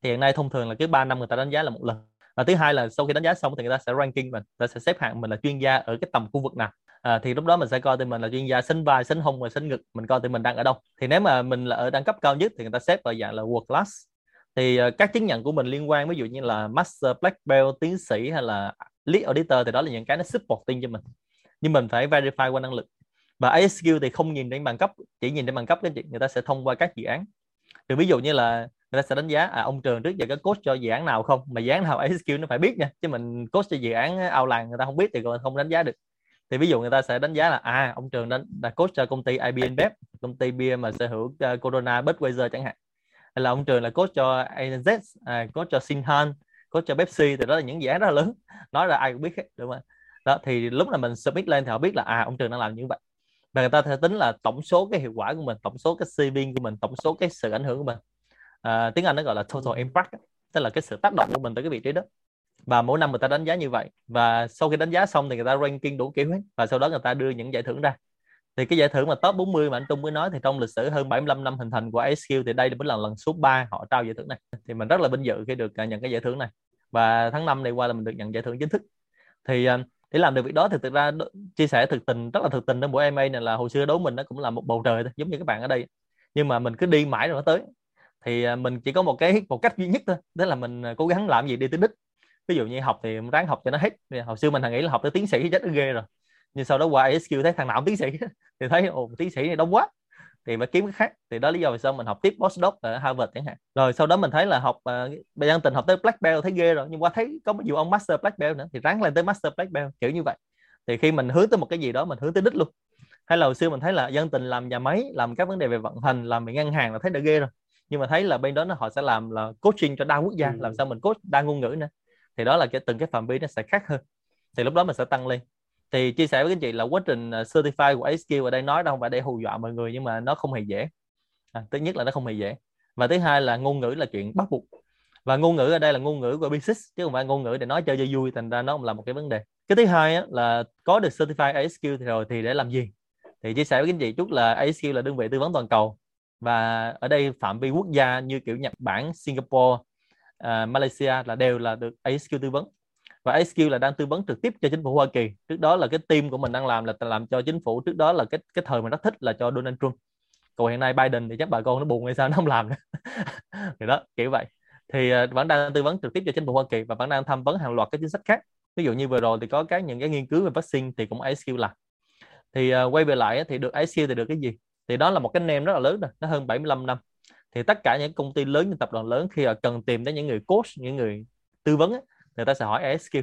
Thì hiện nay thông thường là cứ 3 năm người ta đánh giá là một lần. Và thứ hai là sau khi đánh giá xong thì người ta sẽ ranking mình người ta sẽ xếp hạng mình là chuyên gia ở cái tầm khu vực nào. À, thì lúc đó mình sẽ coi thì mình là chuyên gia sánh vai sánh hông và sánh ngực mình coi thì mình đang ở đâu. Thì nếu mà mình là ở đẳng cấp cao nhất thì người ta xếp vào dạng là world class thì ờ, các chứng nhận của mình liên quan ví dụ như là master black belt tiến sĩ hay là lead auditor thì đó là những cái nó supporting cho mình. Nhưng mình phải verify qua năng lực. Và ASQ thì không nhìn đến bằng cấp chỉ nhìn đến bằng cấp cái người ta sẽ thông qua các dự án. Thì ví dụ như là người ta sẽ đánh giá à ông trường trước giờ có coach cho dự án nào không? Mà dự án nào ASQ nó phải biết nha chứ mình coach cho dự án ao làng người ta không biết thì còn không đánh giá được. Thì ví dụ người ta sẽ đánh giá là à ông trường đã, đã coach cho công ty IBM Bep công ty bia mà sở hữu uh, Corona Budweiser chẳng hạn hay là ông trường là coach cho ANZ à, coach cho Sinhan coach cho Pepsi thì đó là những dự án rất là lớn. Nói là ai cũng biết hết đúng không đó thì lúc là mình submit lên thì họ biết là à ông trường đang làm như vậy. Và người ta sẽ tính là tổng số cái hiệu quả của mình tổng số cái CV của mình tổng số cái sự ảnh hưởng của mình. À, tiếng Anh nó gọi là total impact tức là cái sự tác động của mình tới cái vị trí đó. Và mỗi năm người ta đánh giá như vậy. Và sau khi đánh giá xong thì người ta ranking đủ kiểu hết. Và sau đó người ta đưa những giải thưởng ra thì cái giải thưởng mà top 40 mà anh Trung mới nói thì trong lịch sử hơn 75 năm hình thành của ASQ thì đây là lần số 3 họ trao giải thưởng này. Thì mình rất là vinh dự khi được à, nhận cái giải thưởng này. Và tháng 5 này qua là mình được nhận giải thưởng chính thức. Thì à, để làm được việc đó thì thực ra chia sẻ thực tình, rất là thực tình đó buổi MA này là hồi xưa đối mình nó cũng là một bầu trời thôi, giống như các bạn ở đây. Nhưng mà mình cứ đi mãi rồi nó tới. Thì à, mình chỉ có một cái, một cách duy nhất thôi, đó là mình cố gắng làm gì đi tới đích. Ví dụ như học thì ráng học cho nó hết. Hồi xưa mình thằng nghĩ là học tới tiến sĩ, chết ghê rồi nhưng sau đó qua ASQ thấy thằng nào cũng tiến sĩ. Thì thấy ồ tiến sĩ này đông quá. Thì phải kiếm cái khác. Thì đó lý do vì sao mình học tiếp postdoc ở Harvard chẳng hạn. Rồi sau đó mình thấy là học uh, bây giờ tình học tới black belt thấy ghê rồi. Nhưng qua thấy có một vụ ông master black belt nữa thì ráng lên tới master black belt kiểu như vậy. Thì khi mình hướng tới một cái gì đó mình hướng tới đích luôn. Hay là hồi xưa mình thấy là dân tình làm nhà máy làm các vấn đề về vận hành làm về ngân hàng là thấy đã ghê rồi. Nhưng mà thấy là bên đó nó họ sẽ làm là coaching cho đa quốc gia. Ừ. làm sao mình coach đa ngôn ngữ nữa. Thì đó là cái từng cái phạm vi nó sẽ khác hơn. Thì lúc đó mình sẽ tăng lên thì chia sẻ với các anh chị là quá trình à, certify của ASQ ở đây nói đâu không phải để hù dọa mọi người nhưng mà nó không hề dễ. À, thứ nhất là nó không hề dễ. Và thứ hai là ngôn ngữ là chuyện bắt buộc. Và ngôn ngữ ở đây là ngôn ngữ của business chứ không phải ngôn ngữ để nói chơi cho vui thành ra nó cũng là một cái vấn đề. Cái thứ hai á, là có được certify ASQ thì rồi thì để làm gì? Thì chia sẻ với các anh chị chút là ASQ là đơn vị tư vấn toàn cầu. Và ở đây phạm vi quốc gia như kiểu Nhật Bản, Singapore, uh, Malaysia là đều là được ASQ tư vấn và SQ là đang tư vấn trực tiếp cho chính phủ Hoa Kỳ. Trước đó là cái team của mình đang làm là làm cho chính phủ. Trước đó là cái cái thời mà rất thích là cho Donald Trump. Còn hiện nay Biden thì chắc bà con nó buồn hay sao nó không làm nữa. Thì đó kiểu vậy. Thì à, vẫn đang tư vấn trực tiếp cho chính phủ Hoa Kỳ và vẫn đang tham vấn hàng loạt các chính sách khác. Ví dụ như vừa rồi thì có các những cái nghiên cứu về vaccine thì cũng ASQ làm. Thì uh, quay về lại thì được ASQ thì được cái gì? Thì đó là một cái name rất là lớn rồi nó hơn 75 năm. Thì tất cả những công ty lớn những tập đoàn lớn khi họ cần tìm đến những người coach những người tư vấn ấy, người ta sẽ hỏi ASQ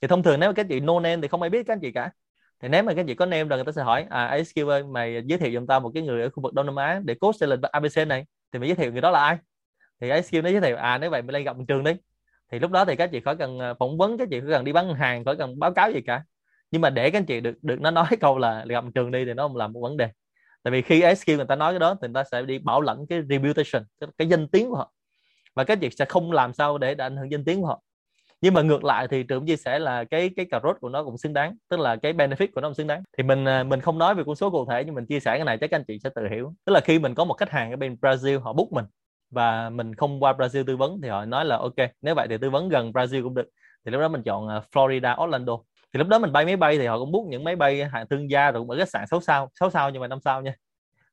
thì thông thường nếu mà các chị no name thì không ai biết các anh chị cả. Thì nếu mà các chị có name rồi người ta sẽ hỏi à ASQ ơi mày giới thiệu giùm tao một cái người ở khu vực Đông Nam Á để coach lên ABC này. Thì mày giới thiệu người đó là ai? Thì ASQ nó giới thiệu à nếu vậy mày lên gặp trường đi. Thì lúc đó thì các chị khỏi cần à, phỏng vấn các chị khỏi cần đi bán hàng khỏi cần báo cáo gì cả. Nhưng mà để các anh chị được được nó nói câu là gặp trường đi thì nó không là một vấn đề. Tại vì khi SQ người ta nói cái đó thì người ta sẽ đi bảo lãnh cái reputation cái, cái danh tiếng của họ. Và các chị sẽ không làm sao để ảnh hưởng danh tiếng của họ nhưng mà ngược lại thì trường chia sẻ là cái cái cà rốt của nó cũng xứng đáng, tức là cái benefit của nó cũng xứng đáng. Thì mình à, mình không nói về con số cụ thể, nhưng mình chia sẻ cái này chắc các anh chị sẽ tự hiểu. Tức là khi mình có một khách hàng ở bên Brazil, họ book mình, và mình không qua Brazil tư vấn, thì họ nói là ok, nếu vậy thì tư vấn gần Brazil cũng được. Thì lúc đó mình chọn à, Florida, Orlando. Thì lúc đó mình bay máy bay thì họ cũng book những máy bay hạng thương gia rồi cũng ở khách sạn 6 sao 6 sao nhưng mà năm sao nha.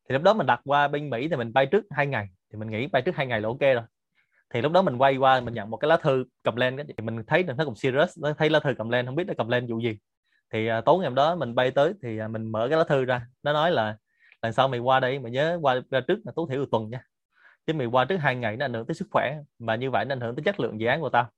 Thì lúc đó mình đặt qua bên Mỹ thì mình bay trước hai ngày. Thì mình nghĩ bay trước hai ngày là ok rồi thì lúc đó mình quay qua mình nhận một cái lá thư cầm lên thì mình thấy là nó cũng serious nó thấy lá thư cầm lên không biết nó cầm lên vụ gì. Thì uh, tối ngày hôm đó mình bay tới thì uh, mình mở cái lá thư ra nó nói là lần sau mày qua đây mày nhớ qua ra trước là tối thiểu một tuần nha. Chứ mày qua trước hai ngày nó ảnh hưởng tới sức khỏe mà như vậy nó ảnh hưởng tới chất lượng dự án của tao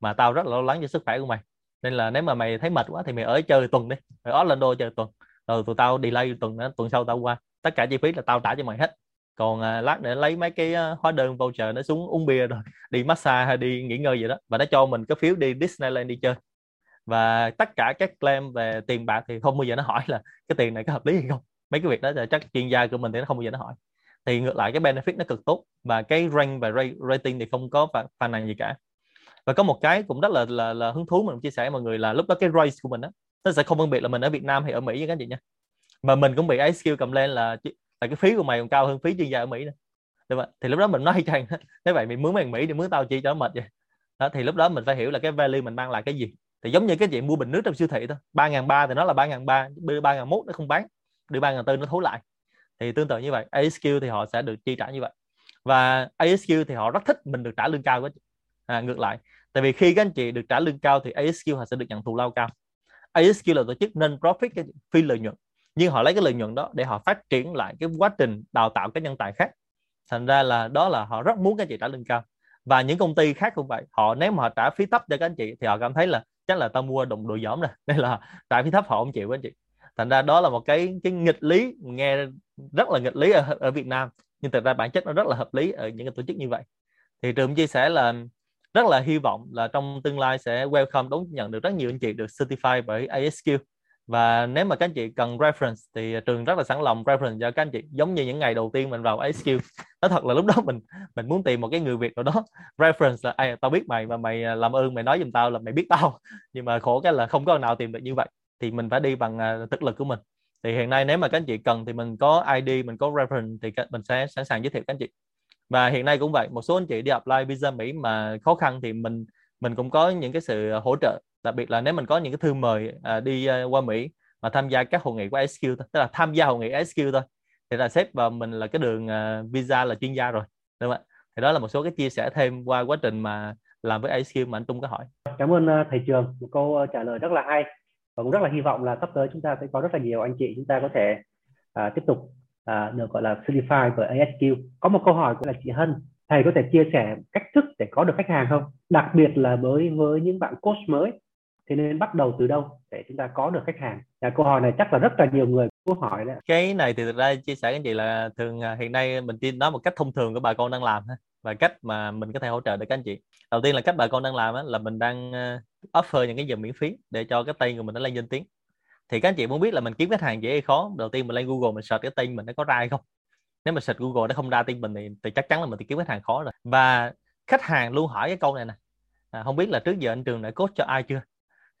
mà tao rất là lo lắng cho sức khỏe của mày. Nên là nếu mà mày thấy mệt quá thì mày ở chơi tuần đi ở Orlando chơi tuần. Rồi tụi tao delay tuần nữa tuần sau tao qua. Tất cả chi phí là tao trả cho mày hết còn à, lát nữa lấy mấy cái à, hóa đơn voucher nó xuống uống bia rồi đi massage hay đi nghỉ ngơi gì đó và nó cho mình cái phiếu đi Disneyland đi chơi. Và tất cả các claim về tiền bạc thì không bao giờ nó hỏi là cái tiền này có hợp lý hay không. Mấy cái việc đó là chắc chuyên gia của mình thì nó không bao giờ nó hỏi. Thì ngược lại cái benefit nó cực tốt và cái rank và rating thì không có phàn, phàn nàn gì cả. Và có một cái cũng rất là là, là hứng thú mình chia sẻ với mọi người là lúc đó cái race của mình đó nó sẽ không phân biệt là mình ở Việt Nam hay ở Mỹ với các anh chị nha. Mà mình cũng bị ice skill cầm lên là là cái phí của mày còn cao hơn phí chuyên gia ở Mỹ nữa. Đúng không? thì lúc đó mình nói cho anh thế vậy mình mướn mày Mỹ thì mướn tao chi cho mệt vậy. Đó, thì lúc đó mình phải hiểu là cái value mình mang lại cái gì. Thì giống như cái chuyện mua bình nước trong siêu thị thôi. Ba ngàn ba thì nó là ba ngàn ba đưa ba ngàn mốt nó không bán. Đưa ba ngàn tư nó thối lại. Thì tương tự như vậy ASQ thì họ sẽ được chi trả như vậy. Và ASQ thì họ rất thích mình được trả lương cao quá. à, ngược lại. Tại vì khi các anh chị được trả lương cao thì ASQ họ sẽ được nhận thù lao cao. ASQ là tổ chức non profit phi lợi nhuận nhưng họ lấy cái lợi nhuận đó để họ phát triển lại cái quá trình đào tạo các nhân tài khác. Thành ra là đó là họ rất muốn các anh chị trả lương cao. Và những công ty khác cũng vậy. Họ nếu mà họ trả phí thấp cho các anh chị thì họ cảm thấy là chắc là tao mua đồng đội giỏm rồi. Nên là trả phí thấp họ không chịu các anh chị. Thành ra đó là một cái cái nghịch lý nghe rất là nghịch lý ở, ở Việt Nam. Nhưng thực ra bản chất nó rất là hợp lý ở những cái tổ chức như vậy. Thì trường chia sẻ là rất là hy vọng là trong tương lai sẽ welcome đón nhận được rất nhiều anh chị được certify bởi ASQ và nếu mà các anh chị cần reference thì trường rất là sẵn lòng reference cho các anh chị, giống như những ngày đầu tiên mình vào ASQ nó thật là lúc đó mình mình muốn tìm một cái người Việt nào đó reference là, ai, tao biết mày mà mày à, làm ơn mày nói giùm tao là mày biết tao. Nhưng mà khổ cái là không có nào tìm được như vậy. Thì mình phải đi bằng à, thực lực của mình. Thì hiện nay nếu mà các anh chị cần thì mình có ID mình có reference thì mình sẽ sẵn sàng giới thiệu các anh chị. Và hiện nay cũng vậy, một số anh chị đi apply visa Mỹ mà khó khăn thì mình mình cũng có những cái sự hỗ trợ đặc biệt là nếu mình có những cái thư mời à, đi à, qua Mỹ mà tham gia các hội nghị của SQ thôi tức là tham gia hội nghị SQ thôi thì là xếp vào mình là cái đường à, visa là chuyên gia rồi đúng không ạ? Thì đó là một số cái chia sẻ thêm qua quá trình mà làm với SQ mà anh Trung có hỏi. Cảm ơn uh, thầy trường. Một câu uh, trả lời rất là hay và cũng rất là hy vọng là sắp tới chúng ta sẽ có rất là nhiều anh chị chúng ta có thể uh, tiếp tục uh, được gọi là certify bởi ASQ có một câu hỏi của là chị Hân thầy có thể chia sẻ cách thức để có được khách hàng không? Đặc biệt là với với những bạn coach mới thì nên bắt đầu từ đâu để chúng ta có được khách hàng? Là câu hỏi này chắc là rất là nhiều người có hỏi đấy cái này thì thực ra chia sẻ với anh chị là thường à, hiện nay mình tin đó một cách thông thường của bà con đang làm và cách mà mình có thể hỗ trợ được các anh chị. Đầu tiên là cách bà con đang làm là mình đang à, offer những cái giờ miễn phí để cho cái tay của mình nó lên danh tiếng. Thì các anh chị muốn biết là mình kiếm khách hàng dễ hay khó đầu tiên mình lên Google mình search cái tên mình nó có ra hay không. Nếu mà search Google nó không ra tên mình thì, thì chắc chắn là mình tìm kiếm khách hàng khó rồi. Và khách hàng luôn hỏi cái câu này nè. À, không biết là trước giờ anh trường đã cốt cho ai chưa?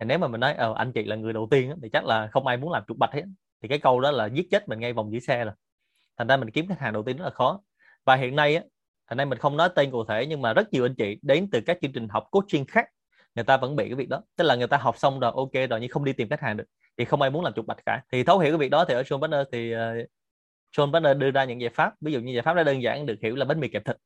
Thì nếu mà mình nói ờ, anh chị là người đầu tiên thì chắc là không ai muốn làm trục bạch hết. Thì cái câu đó là giết chết mình ngay vòng giữ xe rồi. Thành ra mình kiếm khách hàng đầu tiên rất là khó. Và hiện nay á hiện nay mình không nói tên cụ thể nhưng mà rất nhiều anh chị đến từ các chương trình học coaching khác người ta vẫn bị cái việc đó. Tức là người ta học xong rồi ok rồi nhưng không đi tìm khách hàng được. Thì không ai muốn làm trục bạch cả. Thì thấu hiểu cái việc đó thì ở Sean Partner thì uh, Sean Partner đưa ra những giải pháp. Ví dụ như giải pháp đó đơn giản được hiểu là bánh mì kẹp thịt.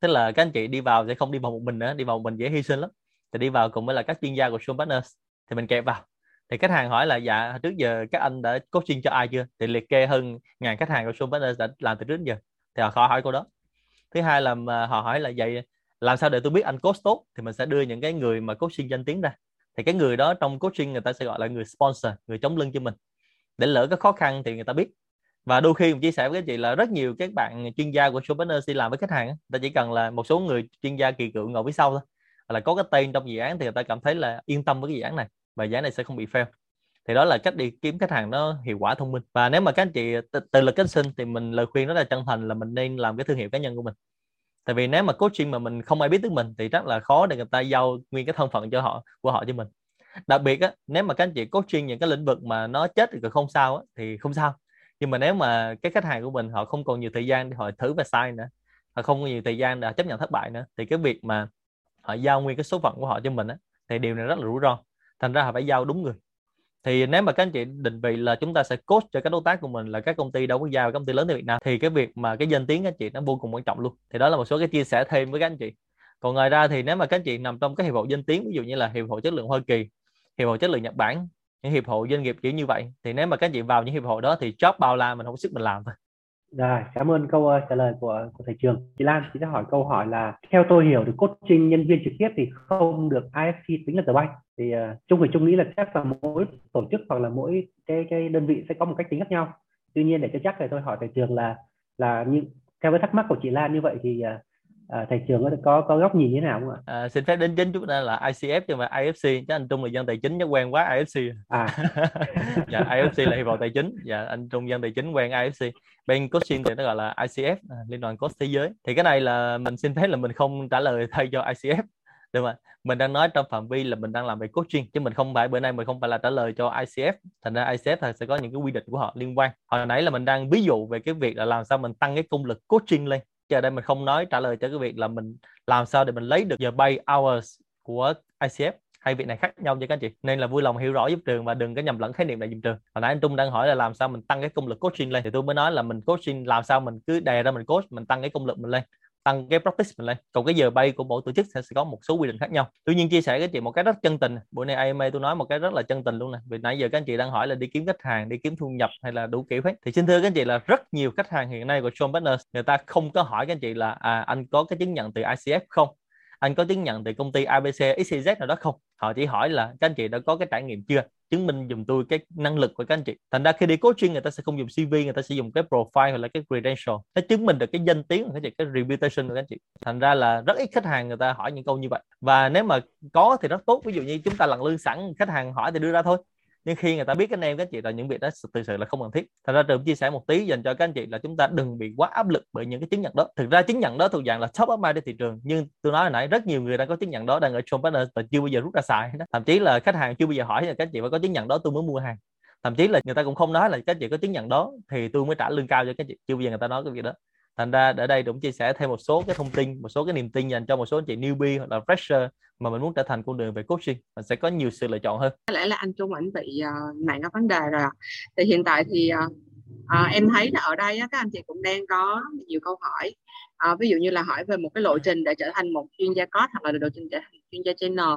Tức là các anh chị đi vào sẽ không đi vào một mình nữa đi vào một mình dễ hy sinh lắm. Thì đi vào cùng với là các chuyên gia của Sean Partners thì mình kẹp vào. Thì khách hàng hỏi là dạ trước giờ các anh đã coaching cho ai chưa? Thì liệt kê hơn ngàn khách hàng của Zoom Partners đã làm từ trước đến giờ. Thì họ hỏi câu đó. Thứ hai là họ hỏi là, vậy làm sao để tôi biết anh coach tốt? Thì mình sẽ đưa những cái người mà coaching danh tiếng ra. Thì cái người đó trong coaching người ta sẽ gọi là người sponsor, người chống lưng cho mình. Để lỡ có khó khăn thì người ta biết. Và đôi khi mình chia sẻ với các chị là rất nhiều các bạn chuyên gia của showbiz đi làm với khách hàng ta chỉ cần là một số người chuyên gia kỳ cựu ngồi phía sau thôi là có cái tên trong dự án thì người ta cảm thấy là yên tâm với cái dự án này và dự án này sẽ không bị fail. Thì đó là cách đi kiếm khách hàng nó hiệu quả thông minh. Và nếu mà các anh chị tự lực cánh sinh thì mình lời khuyên rất là chân thành là mình nên làm cái thương hiệu cá nhân của mình. Tại vì nếu mà coaching mà mình không ai biết tới mình thì rất là khó để người ta giao nguyên cái thân phận cho họ của họ cho mình. Đặc biệt á nếu mà các anh chị coaching những cái lĩnh vực mà nó chết thì không sao á, thì không sao. Nhưng mà nếu mà cái khách hàng của mình họ không còn nhiều thời gian để họ thử và sai nữa họ không có nhiều thời gian để chấp nhận thất bại nữa thì cái việc mà họ giao nguyên cái số phận của họ cho mình á, thì điều này rất là rủi ro. Thành ra họ phải giao đúng người. Thì nếu mà các anh chị định vị là chúng ta sẽ coach cho các đối tác của mình là các công ty đâu có giao công ty lớn tại Việt Nam thì cái việc mà cái danh tiếng các anh chị nó vô cùng quan trọng luôn. Thì đó là một số cái chia sẻ thêm với các anh chị. Còn ngoài ra thì nếu mà các anh chị nằm trong cái hiệp hội danh tiếng ví dụ như là hiệp hội chất lượng Hoa Kỳ hiệp hội chất lượng Nhật Bản những hiệp hội doanh nghiệp kiểu như vậy thì nếu mà các anh chị vào những hiệp hội đó thì job bao la mình không sức mình làm. thôi rồi cảm ơn câu uh, trả lời của của thầy trường. Chị Lan chị sẽ hỏi câu hỏi là theo tôi hiểu thì coaching nhân viên trực tiếp thì không được IFC tính là tờ bay thì uh, chung thì chung nghĩ là chắc là mỗi tổ chức hoặc là mỗi cái cái đơn vị sẽ có một cách tính khác nhau. Tuy nhiên để cho chắc thì tôi hỏi thầy trường là là như theo cái thắc mắc của chị Lan như vậy thì uh, à, thầy trường có có góc nhìn như thế nào không ạ? À, xin phép đến chính chúng ta là ICF chứ mà IFC chứ anh Trung là dân tài chính chắc quen quá IFC à. Dạ IFC là hiệp hội tài chính. Dạ anh Trung dân tài chính quen IFC bên coaching thì nó gọi là ICF à, liên đoàn coach thế giới. Thì cái này là mình xin phép là mình không trả lời thay cho ICF đúng không mình đang nói trong phạm vi là mình đang làm về coaching chứ mình không phải bữa nay mình không phải là trả lời cho ICF thành ra ICF thì sẽ có những cái quy định của họ liên quan. Hồi nãy là mình đang ví dụ về cái việc là làm sao mình tăng cái công lực coaching lên giờ đây mình không nói trả lời cho cái việc là mình làm sao để mình lấy được giờ bay hours của ICF hai việc này khác nhau nha các anh chị. Nên là vui lòng hiểu rõ giúp trường và đừng có nhầm lẫn khái niệm này dùm trường hồi nãy anh Trung đang hỏi là làm sao mình tăng cái công lực coaching lên. Thì tôi mới nói là mình coaching, làm sao mình cứ đè ra mình coach, mình tăng cái công lực mình lên tăng cái practice mình lên. Còn cái giờ bay của mỗi tổ chức sẽ, sẽ có một số quy định khác nhau. Tuy nhiên chia sẻ với chị một cái rất chân tình. Buổi nay AMA tôi nói một cái rất là chân tình luôn nè. Vì nãy giờ các anh chị đang hỏi là đi kiếm khách hàng đi kiếm thu nhập hay là đủ kiểu hết. Thì xin thưa các anh chị là rất nhiều khách hàng hiện nay của Sean Partners người ta không có hỏi các anh chị là à, anh có cái chứng nhận từ ICF không? Anh có chứng nhận từ công ty ABC XYZ nào đó không? Họ chỉ hỏi là các anh chị đã có cái trải nghiệm chưa? Chứng minh dùm tôi cái năng lực của các anh chị. Thành ra khi đi coaching, người ta sẽ không dùng CV người ta sẽ dùng cái profile hoặc là cái credential nó chứng minh được cái danh tiếng của các chị, cái reputation của các anh chị. Thành ra là rất ít khách hàng người ta hỏi những câu như vậy. Và nếu mà có thì rất tốt. Ví dụ như chúng ta lần lương sẵn, khách hàng hỏi thì đưa ra thôi nhưng khi người ta biết anh em các chị là những việc đó thực sự là không cần thiết. Thành ra trường chia sẻ một tí dành cho các anh chị là chúng ta đừng bị quá áp lực bởi những cái chứng nhận đó. Thực ra chứng nhận đó thuộc dạng là top of mind trên thị trường, nhưng tôi nói hồi nãy rất nhiều người đang có chứng nhận đó đang ở trong partner và chưa bao giờ rút ra xài đó. thậm chí là khách hàng chưa bao giờ hỏi là các anh chị phải có chứng nhận đó, tôi mới mua hàng. Thậm chí là người ta cũng không nói là các anh chị có chứng nhận đó, thì tôi mới trả lương cao cho các anh chị. Chưa bao giờ người ta nói cái việc đó thành ra ở đây cũng chia sẻ thêm một số cái thông tin một số cái niềm tin dành cho một số anh chị newbie hoặc là fresher mà mình muốn trở thành con đường về coaching. Mình sẽ có nhiều sự lựa chọn hơn. Có lẽ là anh Trung ảnh bị uh, nặng cái vấn đề rồi thì hiện tại thì uh, uh, em thấy là ở đây uh, các anh chị cũng đang có nhiều câu hỏi. Uh, ví dụ như là hỏi về một cái lộ trình để trở thành một chuyên gia coach hoặc là lộ trình trở thành chuyên gia trainer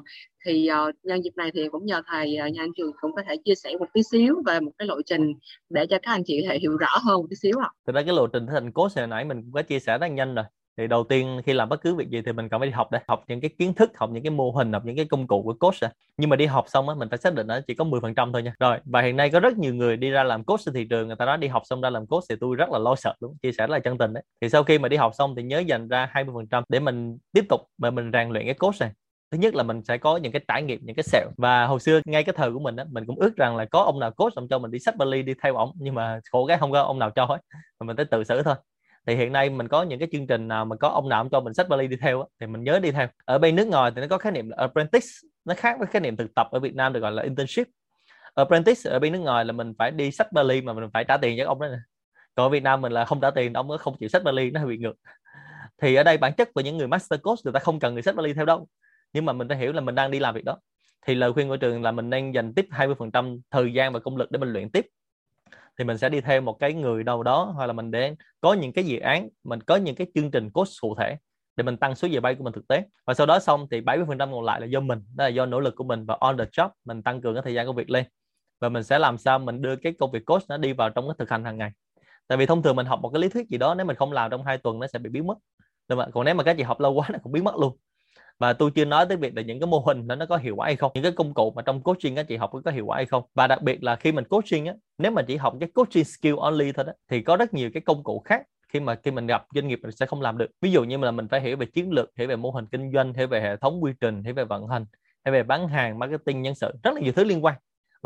thì uh, nhân dịp này thì cũng nhờ thầy uh, nhà anh trường cũng có thể chia sẻ một tí xíu về một cái lộ trình để cho các anh chị thể hiểu rõ hơn một tí xíu ạ. Thực ra cái lộ trình thành cố hồi nãy mình cũng có chia sẻ rất nhanh rồi thì đầu tiên khi làm bất cứ việc gì thì mình cần phải đi học để học những cái kiến thức học những cái mô hình học những cái công cụ của coach à. nhưng mà đi học xong á mình phải xác định nó chỉ có 10% thôi nha rồi và hiện nay có rất nhiều người đi ra làm coach trên thị trường người ta nói đi học xong ra làm coach thì tôi rất là lo sợ luôn chia sẻ là chân tình đấy thì sau khi mà đi học xong thì nhớ dành ra 20% để mình tiếp tục mà mình rèn luyện cái coach này thứ nhất là mình sẽ có những cái trải nghiệm, những cái sẹo. Và hồi xưa ngay cái thời của mình á, mình cũng ước rằng là có ông nào coach làm cho mình đi sách Bali đi theo ổng, nhưng mà khổ cái không có ông nào cho hết, mà mình phải tự xử thôi. Thì hiện nay mình có những cái chương trình nào mà có ông nào cho mình sách Bali đi theo thì mình nhớ đi theo. Ở bên nước ngoài thì nó có khái niệm là apprentice, nó khác với khái niệm thực tập ở Việt Nam được gọi là internship. Apprentice ở bên nước ngoài là mình phải đi sách Bali mà mình phải trả tiền cho ông đó nè. Còn ở Việt Nam mình là không trả tiền, ông mới không chịu sách Bali nó hơi bị ngược. Thì ở đây bản chất của những người master coach người ta không cần người sách Bali theo đâu nhưng mà mình phải hiểu là mình đang đi làm việc đó. Thì lời khuyên của trường là mình nên dành tiếp 20% thời gian và công lực để mình luyện tiếp. Thì mình sẽ đi theo một cái người đâu đó, hoặc là mình để có những cái dự án, mình có những cái chương trình coach cụ thể để mình tăng số giờ bay của mình thực tế. Và sau đó xong thì 70% còn lại là do mình, đó là do nỗ lực của mình và on the job, mình tăng cường cái thời gian công việc lên. Và mình sẽ làm sao mình đưa cái công việc coach nó đi vào trong cái thực hành hàng ngày. Tại vì thông thường mình học một cái lý thuyết gì đó, nếu mình không làm trong hai tuần nó sẽ bị biến mất. Đúng không? còn nếu mà các chị học lâu quá nó cũng biến mất luôn và tôi chưa nói tới việc là những cái mô hình đó nó có hiệu quả hay không, những cái công cụ mà trong coaching các chị học có hiệu quả hay không. Và đặc biệt là khi mình coaching á, nếu mà chỉ học cái coaching skill only thôi đó, thì có rất nhiều cái công cụ khác khi mà, khi mình gặp doanh nghiệp mình sẽ không làm được. Ví dụ như là mình phải hiểu về chiến lược, hiểu về mô hình kinh doanh, hiểu về hệ thống quy trình, hiểu về vận hành hay về bán hàng, marketing, nhân sự, rất là nhiều thứ liên quan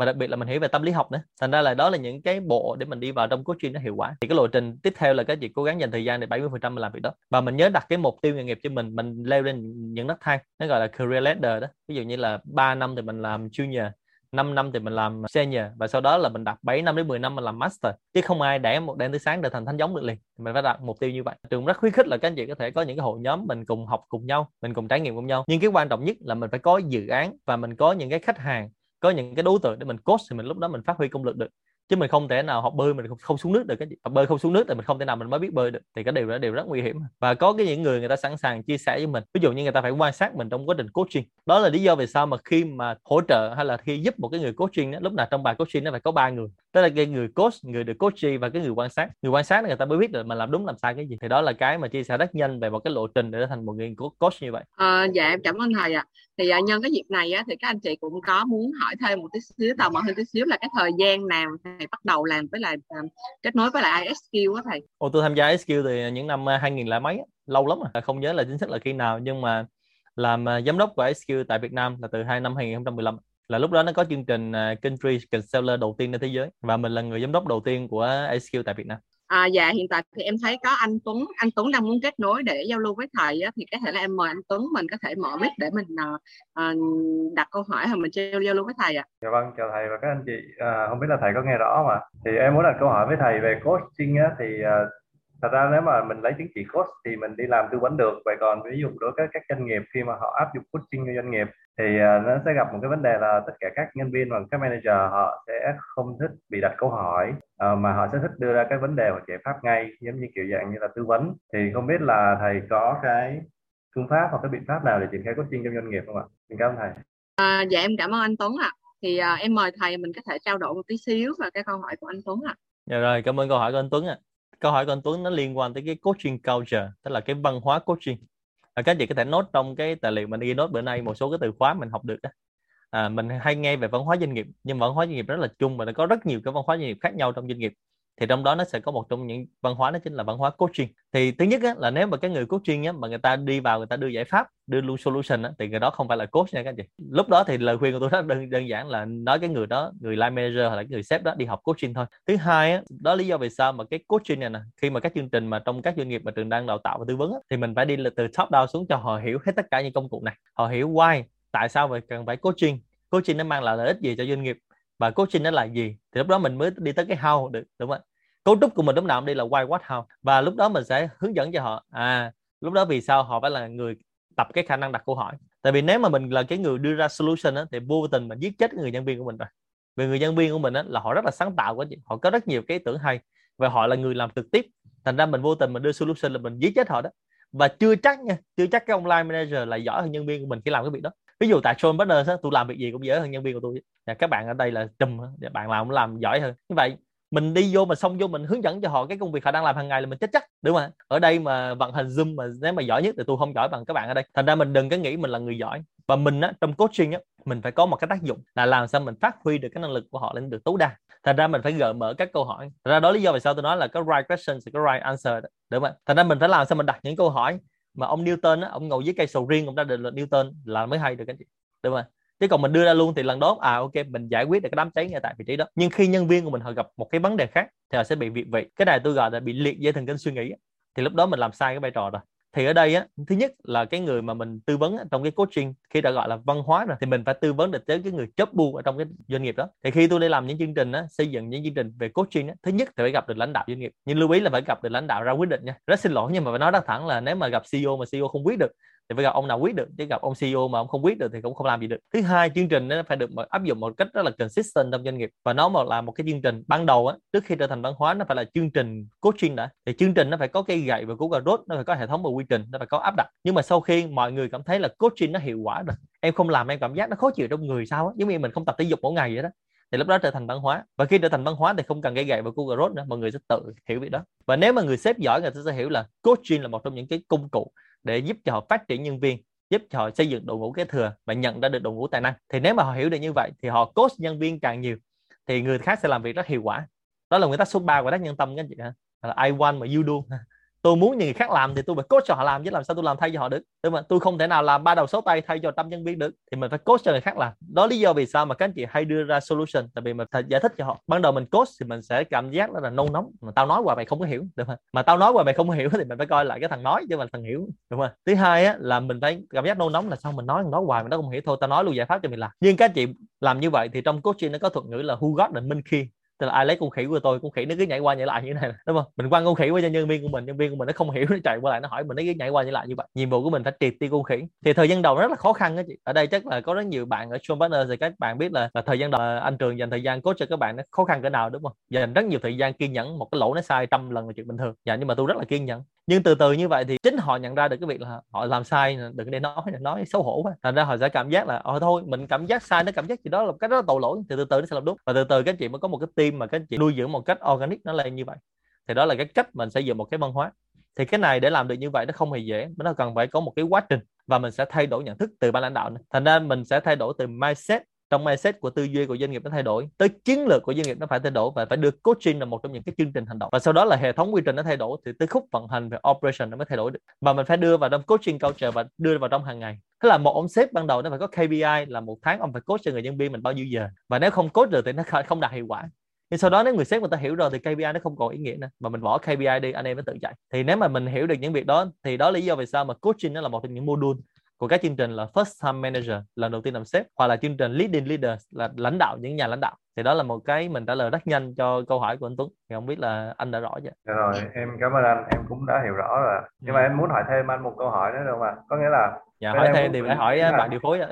mà đặc biệt là mình hiểu về tâm lý học nữa. Thành ra là đó là những cái bộ để mình đi vào trong coaching nó hiệu quả. Thì cái lộ trình tiếp theo là cái việc cố gắng dành thời gian để 70 phần trăm làm việc đó. Và mình nhớ đặt cái mục tiêu nghề nghiệp cho mình mình leo lên những nấc thang. Nó gọi là career ladder đó. Ví dụ như là 3 năm thì mình làm junior 5 năm thì mình làm senior. Và sau đó là mình đặt 7 năm đến 10 năm mình làm master. Chứ không ai để một đêm tới sáng để thành thánh giống được liền. Mình phải đặt mục tiêu như vậy. Trường rất khuyến khích là các anh chị có thể có những cái hội nhóm mình cùng học cùng nhau, mình cùng trải nghiệm cùng nhau. Nhưng cái quan trọng nhất là mình phải có dự án và mình có những cái khách hàng có những cái đối tượng để mình coach thì mình lúc đó mình phát huy công lực được chứ mình không thể nào học bơi mình không, không xuống nước được cái học bơi không xuống nước thì mình không thể nào mình mới biết bơi được. Thì cái điều đó đều rất nguy hiểm. Và có cái những người người ta sẵn sàng chia sẻ với mình. Ví dụ như người ta phải quan sát mình trong quá trình coaching. Đó là lý do vì sao mà khi mà hỗ trợ hay là khi giúp một cái người coaching đó, lúc nào trong bài coaching nó phải có ba người. Đó là cái người coach người được coach và cái người quan sát. Người quan sát người ta mới biết được mình làm đúng làm sai cái gì. Thì đó là cái mà chia sẻ rất nhanh về một cái lộ trình để trở thành một người coach như vậy. À, dạ em cảm ơn thầy ạ. À. thì à, nhân cái dịp này á, thì các anh chị cũng có muốn hỏi thêm một tí xíu. Tò mò hơn tí xíu là cái thời gian nào thầy bắt đầu làm với lại um, kết nối với lại ISQ á thầy. Ồ, tôi tham gia ISQ thì những năm à, 2000 là mấy lâu lắm rồi. Không nhớ là chính xác là khi nào nhưng mà làm à, giám đốc của ISQ tại Việt Nam là từ hai năm 2015 là lúc đó nó có chương trình country seller đầu tiên trên thế giới và mình là người giám đốc đầu tiên của ISQ tại Việt Nam. À, dạ hiện tại thì em thấy có anh Tuấn anh Tuấn đang muốn kết nối để giao lưu với thầy á, thì có thể là em mời anh Tuấn mình có thể mở mic để mình uh, đặt câu hỏi hoặc mình giao, giao lưu với thầy ạ. À. Dạ vâng chào thầy và các anh chị à, không biết là thầy có nghe rõ mà thì em muốn đặt câu hỏi với thầy về coaching á, thì uh, thật ra nếu mà mình lấy chứng chỉ coach thì mình đi làm tư vấn được vậy còn ví dụ đối với các doanh nghiệp khi mà họ áp dụng coaching cho doanh nghiệp thì uh, nó sẽ gặp một cái vấn đề là tất cả các nhân viên và các manager họ sẽ không thích bị đặt câu hỏi uh, mà họ sẽ thích đưa ra cái vấn đề hoặc giải pháp ngay giống như kiểu dạng như là tư vấn thì không biết là thầy có cái phương pháp hoặc cái biện pháp nào để triển khai coaching trong doanh nghiệp không ạ? Xin cảm ơn thầy. À, dạ em cảm ơn anh Tuấn ạ. À. Thì à, em mời thầy mình có thể trao đổi một tí xíu về cái câu hỏi của anh Tuấn ạ. À. Dạ rồi, cảm ơn câu hỏi của anh Tuấn ạ. À câu hỏi của anh Tuấn nó liên quan tới cái coaching culture tức là cái văn hóa coaching à, các chị có thể nốt trong cái tài liệu mình ghi nốt bữa nay một số cái từ khóa mình học được đó. À, mình hay nghe về văn hóa doanh nghiệp nhưng văn hóa doanh nghiệp rất là chung và nó có rất nhiều cái văn hóa doanh nghiệp khác nhau trong doanh nghiệp thì trong đó nó sẽ có một trong những văn hóa đó chính là văn hóa coaching. Thì thứ nhất á, là nếu mà cái người coaching á, mà người ta đi vào người ta đưa giải pháp đưa luôn solution á, thì người đó không phải là coach nha các anh chị. Lúc đó thì lời khuyên của tôi rất đơn, đơn giản là nói cái người đó người line manager hoặc là người sếp đó đi học coaching thôi. Thứ hai á, đó lý do vì sao mà cái coaching này nè khi mà các chương trình mà trong các doanh nghiệp mà trường đang đào tạo và tư vấn á, thì mình phải đi từ top down xuống cho họ hiểu hết tất cả những công cụ này. Họ hiểu why tại sao mà cần phải coaching. Coaching nó mang lại lợi ích gì cho doanh nghiệp? Và coaching nó là gì? Thì lúc đó mình mới đi tới cái how được đúng không ạ? Cấu trúc của mình lúc nào cũng đi là why what how. Và lúc đó mình sẽ hướng dẫn cho họ à lúc đó vì sao họ phải là người tập cái khả năng đặt câu hỏi. Tại vì nếu mà mình là cái người đưa ra solution á, thì vô tình mình giết chết người nhân viên của mình rồi. Vì người nhân viên của mình á, là họ rất là sáng tạo quá họ có rất nhiều cái ý tưởng hay. Và họ là người làm trực tiếp. Thành ra mình vô tình mình đưa solution là mình giết chết họ đó. Và chưa chắc nha chưa chắc cái online manager là giỏi hơn nhân viên của mình khi làm cái việc đó ví dụ tại Sean Partners á, tôi làm việc gì cũng dễ hơn nhân viên của tôi các bạn ở đây là trùm bạn làm cũng làm giỏi hơn. Như vậy mình đi vô mà xong vô mình hướng dẫn cho họ cái công việc họ đang làm hàng ngày là mình chết chắc đúng không ở đây mà vận hành zoom mà nếu mà giỏi nhất thì tôi không giỏi bằng các bạn ở đây. Thành ra mình đừng có nghĩ mình là người giỏi. Và mình á trong coaching á mình phải có một cái tác dụng là làm sao mình phát huy được cái năng lực của họ lên được tối đa. Thành ra mình phải gợi mở các câu hỏi. Thành ra đó lý do vì sao tôi nói là có right question thì có right answer đó. đúng không thành ra mình phải làm sao mình đặt những câu hỏi mà ông Newton á, ông ngồi dưới cây sầu riêng ông ra định luật Newton là mới hay được anh chị. Đúng không chứ còn mình đưa ra luôn thì lần đó à ok mình giải quyết được cái đám cháy ngay tại vị trí đó. Nhưng khi nhân viên của mình họ gặp một cái vấn đề khác thì họ sẽ bị việc vị. Cái này tôi gọi là bị liệt dây thần kinh suy nghĩ thì lúc đó mình làm sai cái vai trò rồi thì ở đây á, thứ nhất là cái người mà mình tư vấn trong cái coaching, khi đã gọi là văn hóa rồi, thì mình phải tư vấn được tới cái người chấp bu ở trong cái doanh nghiệp đó. Thì khi tôi đi làm những chương trình á, xây dựng những chương trình về coaching á, thứ nhất thì phải gặp được lãnh đạo doanh nghiệp. Nhưng lưu ý là phải gặp được lãnh đạo ra quyết định nha. Rất xin lỗi nhưng mà phải nói rất thẳng là nếu mà gặp CEO mà CEO không quyết được thì phải gặp ông nào quyết được, chứ gặp ông CEO mà ông không quyết được thì cũng không làm gì được. Thứ hai, chương trình nó phải được áp dụng một cách rất là consistent trong doanh nghiệp. Và nó mà là một cái chương trình ban đầu á, trước khi trở thành văn hóa, nó phải là chương trình coaching đã. Thì chương trình nó phải có cây gậy và cú cà rốt, nó phải có hệ thống và quy trình, nó phải có áp đặt. Nhưng mà sau khi mọi người cảm thấy là coaching nó hiệu quả rồi, em không làm em cảm giác nó khó chịu trong người sao á, giống như mình không tập thể dục mỗi ngày vậy đó. Thì lúc đó trở thành văn hóa. Và khi trở thành văn hóa thì không cần cái gậy và Google Road nữa, mọi người sẽ tự hiểu việc đó. Và nếu mà người sếp giỏi, người ta sẽ hiểu là coaching là một trong những cái công cụ để giúp cho họ phát triển nhân viên, giúp cho họ xây dựng đội ngũ kế thừa và nhận ra được đội ngũ tài năng. Thì nếu mà họ hiểu được như vậy thì họ coach nhân viên càng nhiều thì người khác sẽ làm việc rất hiệu quả. Đó là nguyên tắc số 3 của tác nhân tâm các anh chị ha là I want mà you do tôi muốn những người khác làm thì tôi phải coach cho họ làm, chứ làm sao tôi làm thay cho họ được? Đúng không? Tôi không thể nào làm ba đầu số tay thay cho trăm nhân viên được. Thì mình phải coach cho người khác làm. Đó lý do vì sao mà các anh chị hay đưa ra solution, tại vì mình phải giải thích cho họ. Ban đầu mình coach thì mình sẽ cảm giác đó là nôn nóng. Mà tao nói qua mày không có hiểu, đúng không? Mà tao nói qua mày không có hiểu thì mình phải coi lại cái thằng nói chứ mà thằng hiểu, đúng không? Thứ hai á, là mình phải cảm giác nôn nóng là sao mình nói nói hoài mà nó không hiểu. Thôi tao nói luôn giải pháp cho mình làm. Nhưng các anh chị làm như vậy thì trong coaching nó có thuật ngữ là who got the minh khi tức là ai lấy con khỉ của tôi con khỉ nó cứ nhảy qua nhảy lại như thế này đúng không? Mình quăng con khỉ qua cho nhân viên của mình nhân viên của mình nó không hiểu nó chạy qua lại nó hỏi mình nó cứ nhảy qua nhảy lại như vậy. Nhiệm vụ của mình phải triệt tiêu con khỉ. Thì thời gian đầu rất là khó khăn đó chị. Ở đây chắc là có rất nhiều bạn ở John Partner thì các bạn biết là, là thời gian đầu à, anh trường dành thời gian coach cho các bạn nó khó khăn cỡ nào đúng không? Dành rất nhiều thời gian kiên nhẫn một cái lỗ nó sai trăm lần là chuyện bình thường. Dạ nhưng mà tôi rất là kiên nhẫn nhưng từ từ như vậy thì chính họ nhận ra được cái việc là họ làm sai, đừng để nói nói xấu hổ quá. Thành ra họ sẽ cảm giác là ờ thôi, mình cảm giác sai, nó cảm giác gì đó là cái đó là tội lỗi. Thì từ từ nó sẽ làm đúng. Và từ từ các chị mới có một cái team mà các chị nuôi dưỡng một cách organic nó lên như vậy. Thì đó là cái cách mình xây dựng một cái văn hóa. Thì cái này để làm được như vậy nó không hề dễ, nó cần phải có một cái quá trình và mình sẽ thay đổi nhận thức từ ban lãnh đạo này. thành ra mình sẽ thay đổi từ mindset trong mindset của tư duy của doanh nghiệp nó thay đổi, tới chiến lược của doanh nghiệp nó phải thay đổi và phải được coaching là một trong những cái chương trình hành động. Và sau đó là hệ thống quy trình nó thay đổi thì tới khúc vận hành về operation nó mới thay đổi được. Và mình phải đưa vào trong coaching culture và đưa vào trong hàng ngày. Tức là một ông sếp ban đầu nó phải có KPI là một tháng ông phải coach cho người nhân viên mình bao nhiêu giờ. Và nếu không coach được thì nó không đạt hiệu quả. Nhưng sau đó nếu người sếp người ta hiểu rồi thì KPI nó không còn ý nghĩa nữa. Mà mình bỏ KPI đi, anh em nó tự chạy. Thì nếu mà mình hiểu được những việc đó, thì đó là lý do vì sao mà coaching nó là một trong những module của các chương trình là first time manager lần đầu tiên làm sếp hoặc là chương trình leading leaders là lãnh đạo những nhà lãnh đạo. Thì đó là một cái mình trả lời rất nhanh cho câu hỏi của anh Tuấn. Thì không biết là anh đã rõ chưa? Dạ rồi em cảm ơn anh. Em cũng đã hiểu rõ rồi. Nhưng mà ừ. em muốn hỏi thêm anh một câu hỏi nữa được không ạ? Có nghĩa là dạ hỏi thêm thì phải hỏi bạn điều phối ạ.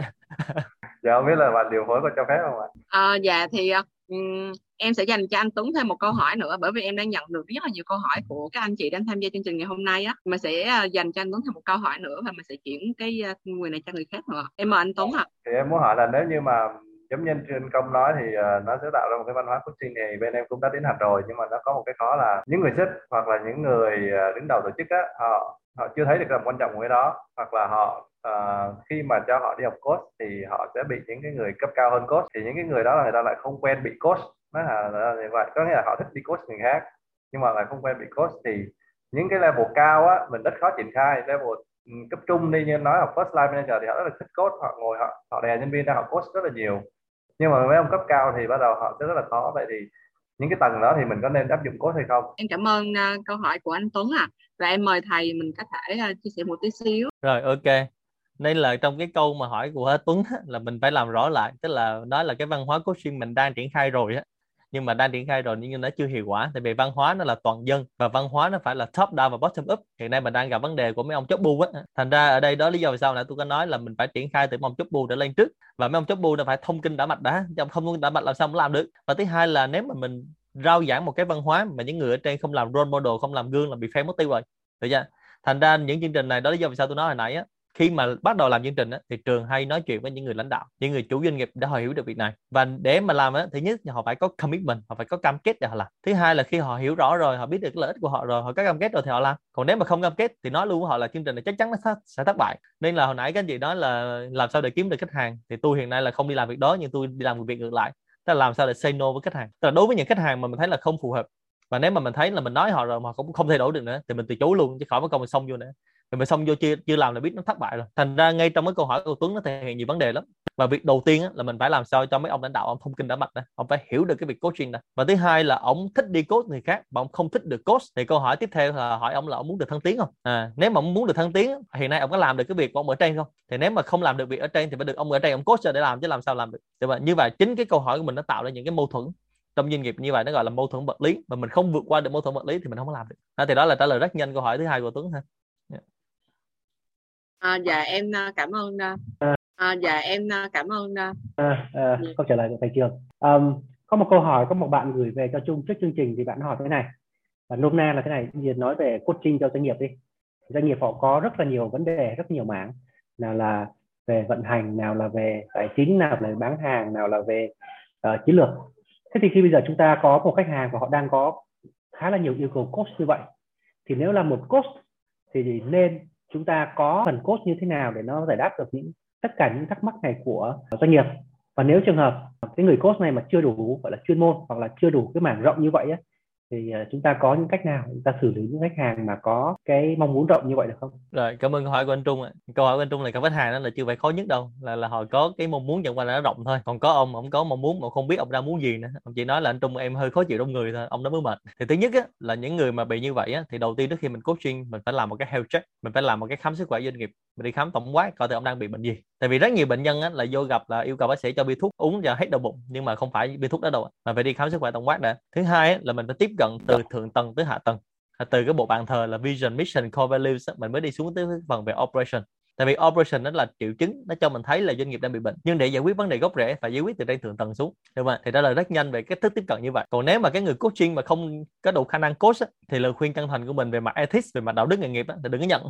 Dạ không biết là bạn điều phối có cho phép không ạ? À, dạ thì um, em sẽ dành cho anh Tuấn thêm một câu hỏi nữa bởi vì em đang nhận được rất là nhiều câu hỏi của các anh chị đang tham gia chương trình ngày hôm nay á mà sẽ à, dành cho anh Tuấn thêm một câu hỏi nữa và mình sẽ chuyển cái à, người này cho người khác nữa em mời anh Tuấn ạ à. thì em muốn hỏi là nếu như mà giống như trên công nói thì uh, nó sẽ tạo ra một cái văn hóa coaching này bên em cũng đã tiến hành rồi nhưng mà nó có một cái khó là những người sếp hoặc là những người uh, đứng đầu tổ chức á họ họ chưa thấy được tầm quan trọng của cái đó hoặc là họ uh, khi mà cho họ đi học coach thì họ sẽ bị những cái người cấp cao hơn coach thì những cái người đó là người ta lại không quen bị coach nó là, là như vậy. Có nghĩa là họ thích đi coach người khác nhưng mà lại không quen bị coach thì những cái level cao á mình rất khó triển khai. Level ừ, cấp trung đi như nói học first line manager thì họ rất là thích coach họ ngồi họ họ đè nhân viên ra họ coach rất là nhiều. Nhưng mà mấy ông cấp cao thì bắt đầu họ sẽ rất là khó. Vậy thì những cái tầng đó thì mình có nên áp dụng coach hay không? Em cảm ơn uh, câu hỏi của anh Tuấn à và em mời thầy mình có thể uh, chia sẻ một tí xíu. Rồi ok nên là trong cái câu mà hỏi của Tuấn là mình phải làm rõ lại, tức là nói là cái văn hóa coaching mình đang triển khai rồi á. Nhưng mà đang triển khai rồi nhưng nó chưa hiệu quả, tại vì văn hóa nó là toàn dân và văn hóa nó phải là top down và bottom up. Hiện nay mình đang gặp vấn đề của mấy ông chốt bu á. Thành ra ở đây đó lý do vì sao nãy tôi có nói là mình phải triển khai từ mấy ông chốt bu để lên trước. Và mấy ông chốt bu là phải thông kinh đã mạch đã trong không thông kinh đã mạch làm sao mới làm được. Và thứ hai là nếu mà mình rao giảng một cái văn hóa mà những người ở trên không làm role model, không làm gương là bị phê mất tiêu rồi. Được chưa? Thành ra những chương trình này đó lý do vì sao tôi nói hồi nãy á khi mà bắt đầu làm chương trình á, thì trường hay nói chuyện với những người lãnh đạo những người chủ doanh nghiệp để họ hiểu được việc này. Và để mà làm á, thứ nhất họ phải có commitment họ phải có cam kết để họ làm. Thứ hai là khi họ hiểu rõ rồi họ biết được lợi ích của họ rồi họ có cam kết rồi thì họ làm. Còn nếu mà không cam kết thì nói luôn với họ là chương trình này chắc chắn nó sẽ thất bại. Nên là hồi nãy các anh chị nói là làm sao để kiếm được khách hàng thì tôi hiện nay là không đi làm việc đó nhưng tôi đi làm một việc ngược lại. Tức là làm sao để say no với khách hàng. Tức là đối với những khách hàng mà mình thấy là không phù hợp và nếu mà mình thấy là mình nói họ rồi mà cũng không thay đổi được nữa thì mình từ chối luôn chứ khỏi mất công mình xong vô nữa thì mà xong vô chưa chưa làm là biết nó thất bại rồi. Thành ra ngay trong cái câu hỏi của Tuấn nó thể hiện nhiều vấn đề lắm. Và việc đầu tiên á, là mình phải làm sao cho mấy ông lãnh đạo ông thông kinh đã mạch đó. ông phải hiểu được cái việc coaching đó và thứ hai là ông thích đi coach người khác mà ông không thích được coach. Thì câu hỏi tiếp theo là hỏi ông là ông muốn được thăng tiến không? À, nếu mà ông muốn được thăng tiến hiện nay ông có làm được cái việc của ông ở trên không? Thì nếu mà không làm được việc ở trên thì phải được ông ở trên ông coach để làm chứ làm sao làm được? Vậy như vậy chính cái câu hỏi của mình nó tạo ra những cái mâu thuẫn trong doanh nghiệp như vậy nó gọi là mâu thuẫn vật lý. Mà mình không vượt qua được mâu thuẫn vật lý thì mình không có làm được. À, thì đó là trả lời rất nhanh câu hỏi thứ hai của Tuấn ha à, dạ em à, cảm ơn à, à, dạ em à, cảm ơn à, à, câu trả lời của thầy trường. Um, có một câu hỏi có một bạn gửi về cho chung trước chương trình thì bạn hỏi thế này. Và nôm na là thế này giờ nói về coaching cho doanh nghiệp đi. Doanh nghiệp họ có rất là nhiều vấn đề rất nhiều mảng. Nào là về vận hành nào là về tài chính nào là bán hàng nào là về uh, chiến lược. Thế thì khi bây giờ chúng ta có một khách hàng và họ đang có khá là nhiều yêu cầu coach như vậy thì nếu là một coach thì nên chúng ta có phần cốt như thế nào để nó giải đáp được những tất cả những thắc mắc này của doanh nghiệp? Và nếu trường hợp cái người cốt này mà chưa đủ gọi là chuyên môn hoặc là chưa đủ cái mảng rộng như vậy á, thì ờ, chúng ta có những cách nào chúng ta xử lý những khách hàng mà có cái mong muốn rộng như vậy được không? Rồi cảm ơn câu hỏi của anh Trung ạ. Câu hỏi của anh Trung là các khách hàng đó là chưa phải khó nhất đâu, là là họ có cái mong muốn nhận qua là nó rộng thôi. Còn có ông ông có mong muốn mà không biết ông đang muốn gì nữa. Ông chỉ nói là anh Trung em hơi khó chịu đông người thôi, ông đó mới mệt. Thì thứ nhất á, là những người mà bị như vậy á, thì đầu tiên trước khi mình coaching mình phải làm một cái health check, mình phải làm một cái khám sức khỏe doanh nghiệp, mình đi khám tổng quát coi thử ông đang bị bệnh gì. Tại vì rất nhiều bệnh nhân á, là vô gặp là yêu cầu bác sĩ cho bi thuốc uống và hết đau bụng nhưng mà không phải bi thuốc đó đâu, mà phải đi khám sức khỏe tổng quát đã. Thứ hai á, là mình phải tiếp cận từ thượng tầng tới hạ tầng. Từ cái bộ bàn thờ là vision mission core values mình mới đi xuống tới phần về operation. Tại vì operation nó là triệu chứng nó cho mình thấy là doanh nghiệp đang bị bệnh. Nhưng để giải quyết vấn đề gốc rễ phải giải quyết từ trên thượng tầng xuống. Đúng không thì đó là rất nhanh về cách thức tiếp cận như vậy. Còn nếu mà cái người coaching mà không có đủ khả năng coach á, thì lời khuyên chân thành của mình về mặt ethics về mặt đạo đức nghề nghiệp á, thì đừng có nhận.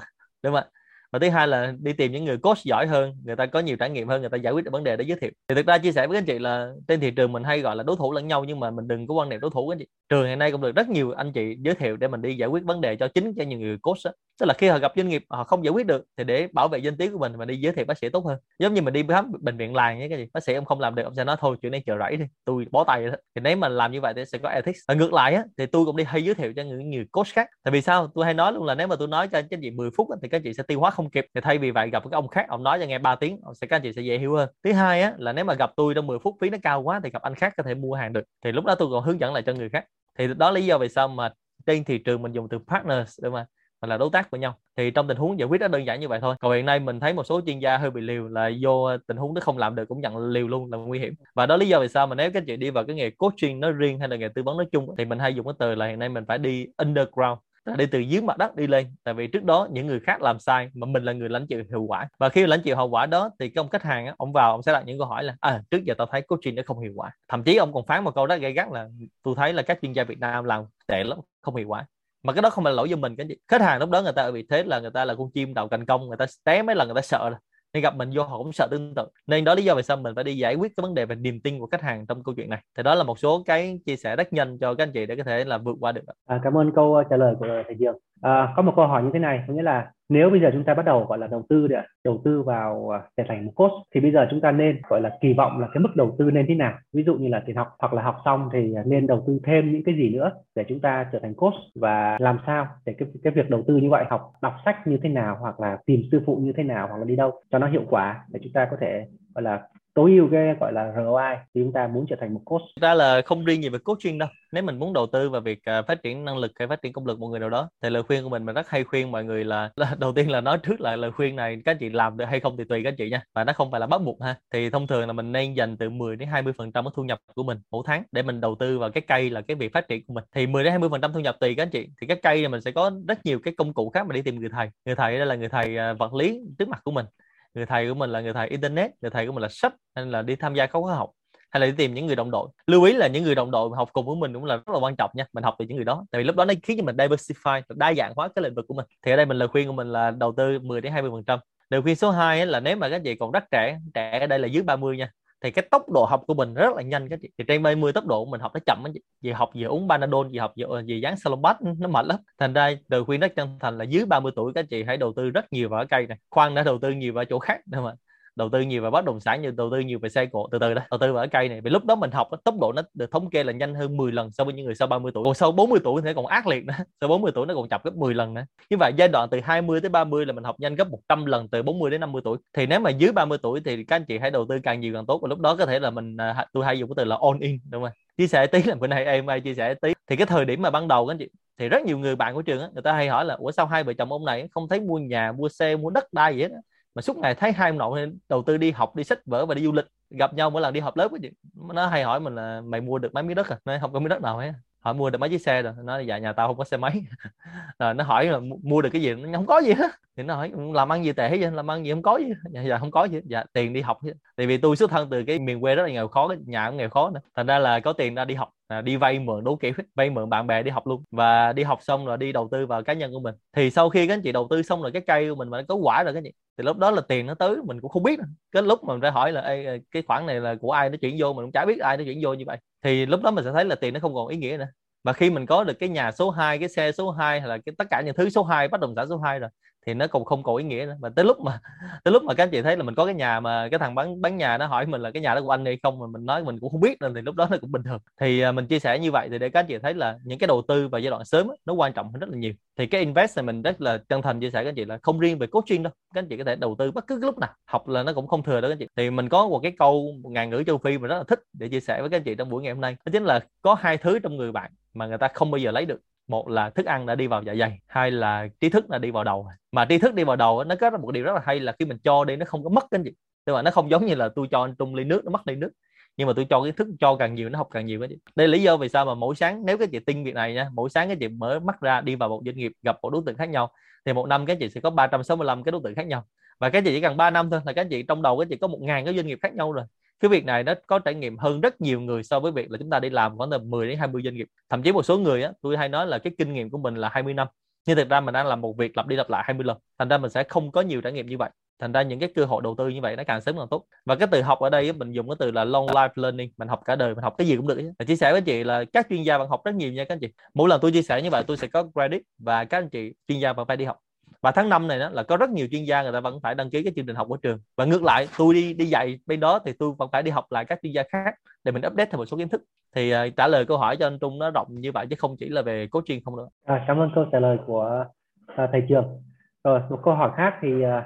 Đúng không và thứ hai là đi tìm những người coach giỏi hơn, người ta có nhiều trải nghiệm hơn, người ta giải quyết được vấn đề để giới thiệu thì thực ra chia sẻ với anh chị là trên thị trường mình hay gọi là đối thủ lẫn nhau, nhưng mà mình đừng có quan niệm đối thủ anh chị trường hiện nay cũng được rất nhiều anh chị giới thiệu để mình đi giải quyết vấn đề cho chính cho những người coach đó tức là khi họ gặp doanh nghiệp họ không giải quyết được thì để bảo vệ danh tiếng của mình mà đi giới thiệu bác sĩ tốt hơn. Giống như mình đi khám bệnh viện làng như cái gì, bác sĩ ông không làm được, ông sẽ nói, thôi, chuyện này chờ rẫy đi, tôi bó tay đó. Thì nếu mà làm như vậy thì sẽ có ethics. Và ngược lại á, thì tôi cũng đi hay giới thiệu cho những người coach khác. Tại vì sao? Tôi hay nói luôn là nếu mà tôi nói cho anh chị 10 phút thì các chị sẽ tiêu hóa không kịp. Thì thay vì vậy gặp cái ông khác, ông nói cho nghe 3 tiếng, ông sẽ, các anh chị sẽ dễ hiểu hơn. Thứ hai á, là nếu mà gặp tôi trong 10 phút, phí nó cao quá thì gặp anh khác có thể mua hàng được. Thì lúc đó tôi còn hướng dẫn lại cho người khác. Thì đó lý do vì sao mà trên thị trường mình dùng từ partners đúng không hoặc là đối tác của nhau. Thì trong tình huống giải quyết nó đơn giản như vậy thôi. Còn hiện nay mình thấy một số chuyên gia hơi bị liều là vô tình huống nó không làm được cũng nhận liều luôn là nguy hiểm. Và đó lý do vì sao mà nếu các chị đi vào cái nghề coaching nó riêng hay là nghề tư vấn nói chung thì mình hay dùng cái từ là hiện nay mình phải đi underground đi từ dưới mặt đất đi lên. Tại vì trước đó những người khác làm sai mà mình là người lãnh chịu hiệu quả. Và khi lãnh chịu hậu quả đó thì cái ông khách hàng á, ông vào ông sẽ đặt những câu hỏi là à trước giờ tao thấy coaching nó không hiệu quả. Thậm chí ông còn phán một câu rất gay gắt là tôi thấy là các chuyên gia Việt Nam làm tệ lắm không hiệu quả mà cái đó không phải là lỗi do mình cái gì? Khách hàng lúc đó người ta ở vị thế là người ta là con chim đầu cành công người ta té mấy lần người ta sợ rồi. Nên gặp mình vô họ cũng sợ tương tự. Nên đó lý do vì sao mình phải đi giải quyết cái vấn đề về niềm tin của khách hàng trong câu chuyện này. Thì đó là một số cái chia sẻ rất nhanh cho các anh chị để có thể là vượt qua được. À, cảm ơn câu ờ, trả lời của thầy Dương à, có một câu hỏi như thế này có nghĩa là nếu bây giờ chúng ta bắt đầu gọi là đầu tư để đầu tư vào à, để thành một coach thì bây giờ chúng ta nên gọi là kỳ vọng là cái mức đầu tư nên thế nào? Ví dụ như là tiền học hoặc là học xong thì nên đầu tư thêm những cái gì nữa để chúng ta trở thành coach và làm sao để cái cái việc đầu tư như vậy học đọc sách như thế nào hoặc là tìm sư phụ như thế nào hoặc là đi đâu cho nó hiệu quả để chúng ta có thể gọi là tối ưu cái gọi là ROI thì chúng ta muốn trở thành một coach. Ra là không riêng gì về coaching đâu. Nếu mình muốn đầu tư vào việc à, phát triển năng lực hay phát triển công lực một người nào đó thì lời khuyên của mình mình rất hay khuyên mọi người là, là đầu tiên là nói trước là lời khuyên này các anh chị làm được hay không thì tùy các anh chị nha. Và nó không phải là bắt buộc ha. Thì thông thường là mình nên dành từ 10 đến 20% phần trăm thu nhập của mình mỗi tháng để mình đầu tư vào cái cây là cái việc phát triển của mình. Thì 10 đến 20 phần trăm thu nhập tùy các anh chị. Thì cái cây là mình sẽ có rất nhiều cái công cụ khác mà đi tìm người thầy. Người thầy đây là người thầy à, vật lý trước mặt của mình người thầy của mình là người thầy internet, người thầy của mình là sách hay là đi tham gia khóa học, hay là đi tìm những người đồng đội. Lưu ý là những người đồng đội học cùng với mình cũng là rất là quan trọng nha, mình học từ những người đó. Tại vì lúc đó nó khiến cho mình diversify đa dạng hóa cái lĩnh vực của mình. Thì ở đây mình lời khuyên của mình là đầu tư 10 đến 20 phần trăm. Lời khuyên số 2 là nếu mà các chị còn rất trẻ trẻ ở đây là dưới 30 nha thì cái tốc độ học của mình rất là nhanh. Các chị thì trên 30 tốc độ mình học nó chậm vì học vừa uống panadol gì học vừa ờ, vì dán salombat ừ, nó mệt lắm. Thành ra từ khuyên rất chân thành là dưới 30 tuổi các chị hãy đầu tư rất nhiều vào cái cây này. Khoan đã đầu tư nhiều vào chỗ khác nữa mà đầu tư nhiều vào bất động sản, như đầu tư nhiều về xe cộ, từ từ đó đầu tư vào cây này. Vì lúc đó mình học tốc độ nó được thống kê là nhanh hơn 10 lần so với những người sau 30 tuổi. Còn sau 40 tuổi thì còn ác liệt nữa. Sau 40 tuổi nó còn chập gấp 10 lần nữa. Như vậy giai đoạn từ 20 tới 30 là mình học nhanh gấp 100 lần từ 40 đến 50 tuổi. Thì nếu mà dưới 30 tuổi thì các anh chị hãy đầu tư càng nhiều càng tốt. Và lúc đó có thể là mình à, tôi hay dùng cái từ là all in, đúng không? Chia sẻ tí là bữa nay em ai chia sẻ tí. Thì cái thời điểm mà ban đầu các anh chị, thì rất nhiều người bạn của trường á, người ta hay hỏi là, ủa, sao hai vợ chồng ông này không thấy mua nhà, mua xe, mua đất đai gì hết mà suốt ngày thấy hai ông nội đầu tư đi học đi sách vở và đi du lịch gặp nhau mỗi lần đi họp lớp cái gì nó hay hỏi mình là mày mua được mấy miếng đất à? Nó không có miếng đất nào hết hỏi mua được mấy chiếc xe rồi? Nó dạ nhà tao không có xe máy. Rồi nó hỏi là mua được cái gì? Nó không có gì hết. Thì nó hỏi làm ăn gì tệ vậy? Làm ăn gì không có gì dạ, dạ không có gì dạ tiền đi học tại vì tôi xuất thân từ cái miền quê rất là nghèo khó nhà cũng nghèo khó nữa. Thành ra là có tiền ra đi học à, đi vay mượn đủ kiểu vay mượn bạn bè đi học luôn. Và đi học xong rồi đi đầu tư vào cá nhân của mình. Thì sau khi các anh chị đầu tư xong rồi cái cây của mình mà có quả rồi các anh chị thì lúc đó là tiền nó tới mình cũng không biết cái lúc mà mình phải hỏi là Ê, cái khoản này là của ai nó chuyển vô? Mình cũng chả biết ai nó chuyển vô như vậy. Thì lúc đó mình sẽ thấy là tiền nó không còn ý nghĩa nữa. Và khi mình có được cái nhà số 2 cái xe số 2 hay là cái tất cả những thứ số 2 bất động sản số 2 rồi thì nó cũng không có ý nghĩa nữa. Mà tới lúc mà, tới lúc mà các anh chị thấy là mình có cái nhà mà cái thằng bán bán nhà nó hỏi mình là cái nhà đó của anh hay không mà mình nói mình cũng không biết nên thì lúc đó nó cũng bình thường. Thì à, mình chia sẻ như vậy thì để các anh chị thấy là những cái đầu tư vào giai đoạn sớm nó quan trọng hơn rất là nhiều. Thì cái invest này mình rất là chân thành chia sẻ các anh chị là không riêng về coaching đâu. Các anh chị có thể đầu tư bất cứ lúc nào, học là nó cũng không thừa đâu các anh chị. Thì mình có một cái câu một ngàn ngữ châu phi mà rất là thích để chia sẻ với các anh chị trong buổi ngày hôm nay. Đó chính là có hai thứ trong người bạn mà người ta không bao giờ lấy được một là thức ăn đã đi vào dạ dày, hai là trí thức đã đi vào đầu. Mà trí thức đi vào đầu nó có một điều rất là hay là khi mình cho đi, nó không có mất cái gì. Tức là nó không giống như là tôi cho anh trung ly nước, nó mất ly nước. Nhưng mà tôi cho cái thức, cho càng nhiều, nó học càng nhiều đó đây là lý do vì sao mà mỗi sáng, nếu cái chị tin việc này nha, mỗi sáng cái chị mở mắt ra đi vào một doanh nghiệp, gặp một đối tượng khác nhau, thì một năm các chị sẽ có 365 cái đối tượng khác nhau. Và các chị chỉ cần 3 năm thôi là các chị trong đầu các chị có một ngàn cái doanh nghiệp khác nhau rồi cái việc này nó có trải nghiệm hơn rất nhiều người so với việc là chúng ta đi làm khoảng từ 10 đến 20 doanh nghiệp. Thậm chí một số người á tôi hay nói là cái kinh nghiệm của mình là 20 năm. Nhưng thực ra mình đang làm một việc lặp đi lặp lại 20 lần. Thành ra mình sẽ không có nhiều trải nghiệm như vậy. Thành ra những cái cơ hội đầu tư như vậy nó càng sớm càng tốt. Và cái từ học ở đây mình dùng cái từ là long life learning. Mình học cả đời, mình học cái gì cũng được và chia sẻ với chị là các chuyên gia bạn học rất nhiều nha các anh chị. Mỗi lần tôi chia sẻ như vậy tôi sẽ có credit và các anh chị chuyên gia bạn phải đi học và tháng 5 này đó là có rất nhiều chuyên gia người ta vẫn phải đăng ký cái chương trình học của trường. Và ngược lại tôi đi đi dạy bên đó thì tôi vẫn phải đi học lại các chuyên gia khác để mình update thêm một số kiến thức. Thì uh, trả lời câu hỏi cho anh Trung nó rộng như vậy chứ không chỉ là về cố chuyên không nữa. À, cảm ơn câu trả lời của uh, thầy trường. Rồi một câu hỏi khác thì uh,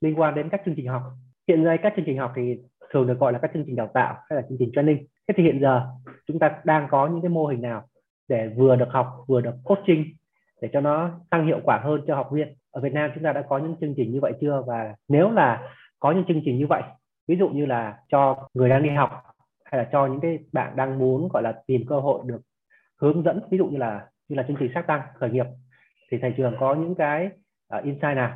liên quan đến các chương trình học. Hiện nay các chương trình học thì thường được gọi là các chương trình đào tạo hay là chương trình training. Thế thì hiện giờ chúng ta đang có những cái mô hình nào để vừa được học vừa được coaching để cho nó tăng hiệu quả hơn cho học viên. Ở Việt Nam chúng ta đã có những chương trình như vậy chưa? Và nếu là có những chương trình như vậy ví dụ như là cho người đang đi học hay là cho những cái bạn đang muốn gọi là tìm cơ hội được hướng dẫn ví dụ như là như là chương trình xác tăng khởi nghiệp thì thầy trường có những cái uh, insight nào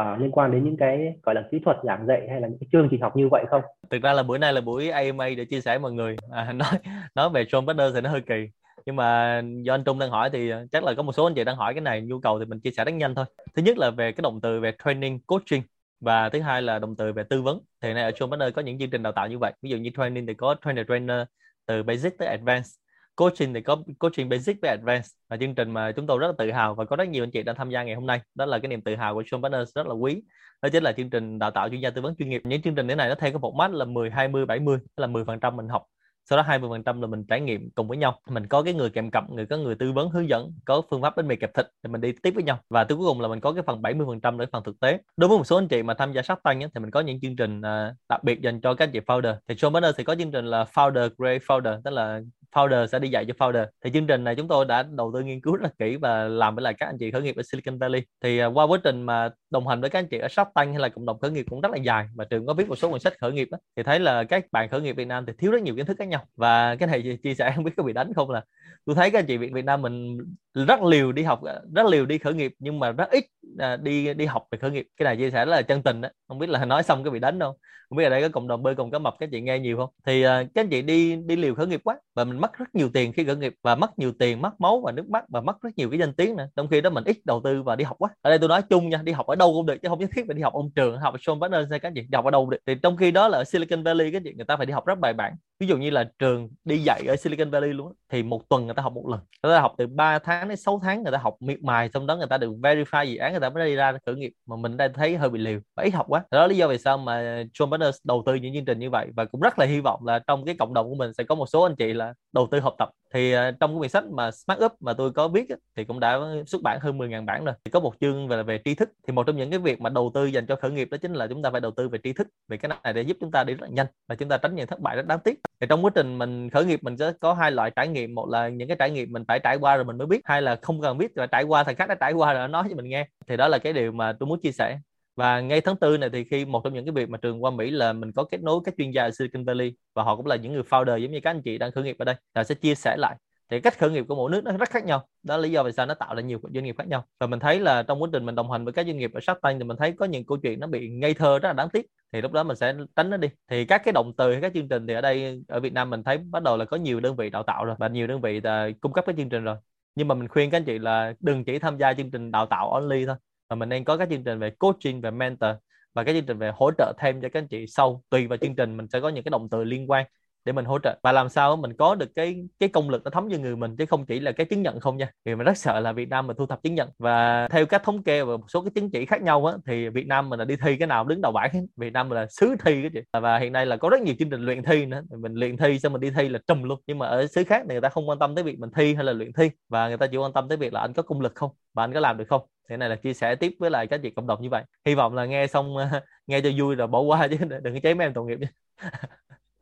uh, liên quan đến những cái gọi là kỹ thuật giảng dạy hay là những cái chương trình học như vậy không? Thực ra là buổi nay là buổi AMA để chia sẻ mọi người. À, nói nói về John Butler thì nó hơi kỳ nhưng mà do anh Trung đang hỏi thì ờ, chắc là có một số anh chị đang hỏi cái này, nhu cầu thì mình chia sẻ rất nhanh thôi. Thứ nhất là về cái động từ về training, coaching và thứ hai là động từ về tư vấn. Thì này ở John Partner có những chương trình đào tạo như vậy. Ví dụ như training thì có trainer trainer từ basic tới advanced. Coaching thì có, coaching basic với advanced là chương trình mà chúng tôi rất là tự hào và có rất nhiều anh chị đang tham gia ngày hôm nay. Đó là cái niềm tự hào của Sean Partners rất là quý. Đó chính là chương trình đào tạo chuyên gia tư vấn chuyên nghiệp. Những chương trình thế này nó theo cái format là 10 20 70 là 10 phần trăm mình học sau đó 20 phần trăm là mình trải nghiệm cùng với nhau. Mình có cái người kèm cặp người có người tư vấn hướng dẫn có phương pháp bánh mì kẹp thịt thì mình đi tiếp với nhau. Và cuối cùng là mình có cái phần 70 phần trăm để phần thực tế. Đối với một số anh chị mà tham gia sắp tăng thì mình có những chương trình uh, đặc biệt dành cho các anh chị founder. Thì show Banner thì có chương trình là founder great founder tức là founder sẽ đi dạy cho founder. Thì chương trình này chúng tôi đã đầu tư nghiên cứu rất là kỹ và làm với lại các anh chị khởi nghiệp ở Silicon Valley. Thì à, qua quá trình mà đồng hành với các anh chị ở Shark tăng hay là cộng đồng khởi nghiệp cũng rất là dài. Và trường có viết một số quyển sách khởi nghiệp đó, thì thấy là các bạn khởi nghiệp Việt Nam thì thiếu rất nhiều kiến thức khác nhau và cái này chia sẻ không biết có bị đánh không là tôi thấy các anh chị Việt Việt Nam mình rất liều đi học, rất liều đi khởi nghiệp nhưng mà rất ít à, đi đi học về khởi nghiệp. Cái này chia sẻ rất là chân tình đó không biết là nói xong cái bị đánh đâu không biết ở đây có cộng đồng bơi cùng cá mập các chị nghe nhiều không? Thì uh, các anh chị đi đi liều khởi nghiệp quá và mình mất rất nhiều tiền khi khởi nghiệp và mất nhiều tiền mất máu và nước mắt và mất rất nhiều cái danh tiếng nữa. Trong khi đó mình ít đầu tư và đi học quá. Ở đây tôi nói chung nha đi học ở đâu cũng được chứ không nhất thiết phải đi học ông trường học Sean Partners hay các anh chị đi học ở đâu được. Thì trong khi đó là ở Silicon Valley các anh chị người ta phải đi học rất bài bản. Ví dụ như là trường đi dạy ở Silicon Valley luôn thì một tuần người ta học một lần. Người ta học từ 3 tháng đến 6 tháng người ta học miệt mài xong đó người ta được verify dự án người ta mới đi ra khởi nghiệp. Mà mình đang thấy hơi bị liều và ít học quá. Đó là lý do vì sao mà John Partners đầu tư những chương trình như vậy. Và cũng rất là hy vọng là trong cái cộng đồng của mình sẽ có một số anh chị là đầu tư học tập. Thì à, trong cái quyển sách mà Smart Up mà tôi có viết thì cũng đã xuất bản hơn 10.000 bản rồi. Thì có một chương về về tri thức. Thì một trong những cái việc mà đầu tư dành cho khởi nghiệp đó chính là chúng ta phải đầu tư về tri thức. Vì cái này để giúp chúng ta đi rất là nhanh và chúng ta tránh những thất bại rất đáng tiếc. Thì trong quá trình mình khởi nghiệp, mình sẽ có hai loại trải nghiệm. Một là những cái trải nghiệm mình phải trải qua rồi mình mới biết. Hai là không cần biết và trải qua, thằng khác đã trải qua rồi nó nói cho mình nghe. Thì đó là cái điều mà tôi muốn chia sẻ và ngay tháng tư này thì khi một trong những cái việc mà trường qua Mỹ là mình có kết nối các chuyên gia ở Silicon Valley và họ cũng là những người founder giống như các anh chị đang khởi nghiệp ở đây là sẽ chia sẻ lại. Thì cách khởi nghiệp của mỗi nước nó rất khác nhau, đó là lý do vì sao nó tạo ra nhiều doanh nghiệp khác nhau. Và mình thấy là trong quá trình mình đồng hành với các doanh nghiệp ở Shark Tank thì mình thấy có những câu chuyện nó bị ngây thơ rất là đáng tiếc. Thì lúc đó mình sẽ tránh nó đi. Thì các cái động từ hay các chương trình thì ở đây, ở Việt Nam mình thấy bắt đầu là có nhiều đơn vị đào tạo rồi và nhiều đơn vị là cung cấp các chương trình rồi. Nhưng mà mình khuyên các anh chị là đừng chỉ tham gia chương trình đào tạo only thôi mà mình nên có các chương trình về coaching và mentor và các chương trình về hỗ trợ thêm cho các anh chị sau. Tùy vào chương trình, mình sẽ có những cái động từ liên quan để mình hỗ trợ. Và làm sao mình có được cái cái công lực nó thấm vô người mình, chứ không chỉ là cái chứng nhận không nha. Vì mình rất sợ là Việt Nam mình thu thập chứng nhận. Và theo các thống kê và một số cái chứng chỉ khác nhau á, thì Việt Nam mình là đi thi cái nào đứng đầu bảng Việt Nam mình là xứ thi cái chị. Và hiện nay là có rất nhiều chương trình luyện thi nữa. Mình luyện thi xong mình đi thi là trùm luôn. Nhưng mà ở xứ khác thì người ta không quan tâm tới việc mình thi hay là luyện thi. Và người ta chỉ quan tâm tới việc là anh có công lực không và anh có làm được không thế này là chia sẻ tiếp với lại các chị cộng đồng như vậy. Hy vọng là nghe xong, nghe cho vui rồi bỏ qua chứ đừng có cháy mấy em tội nghiệp nhé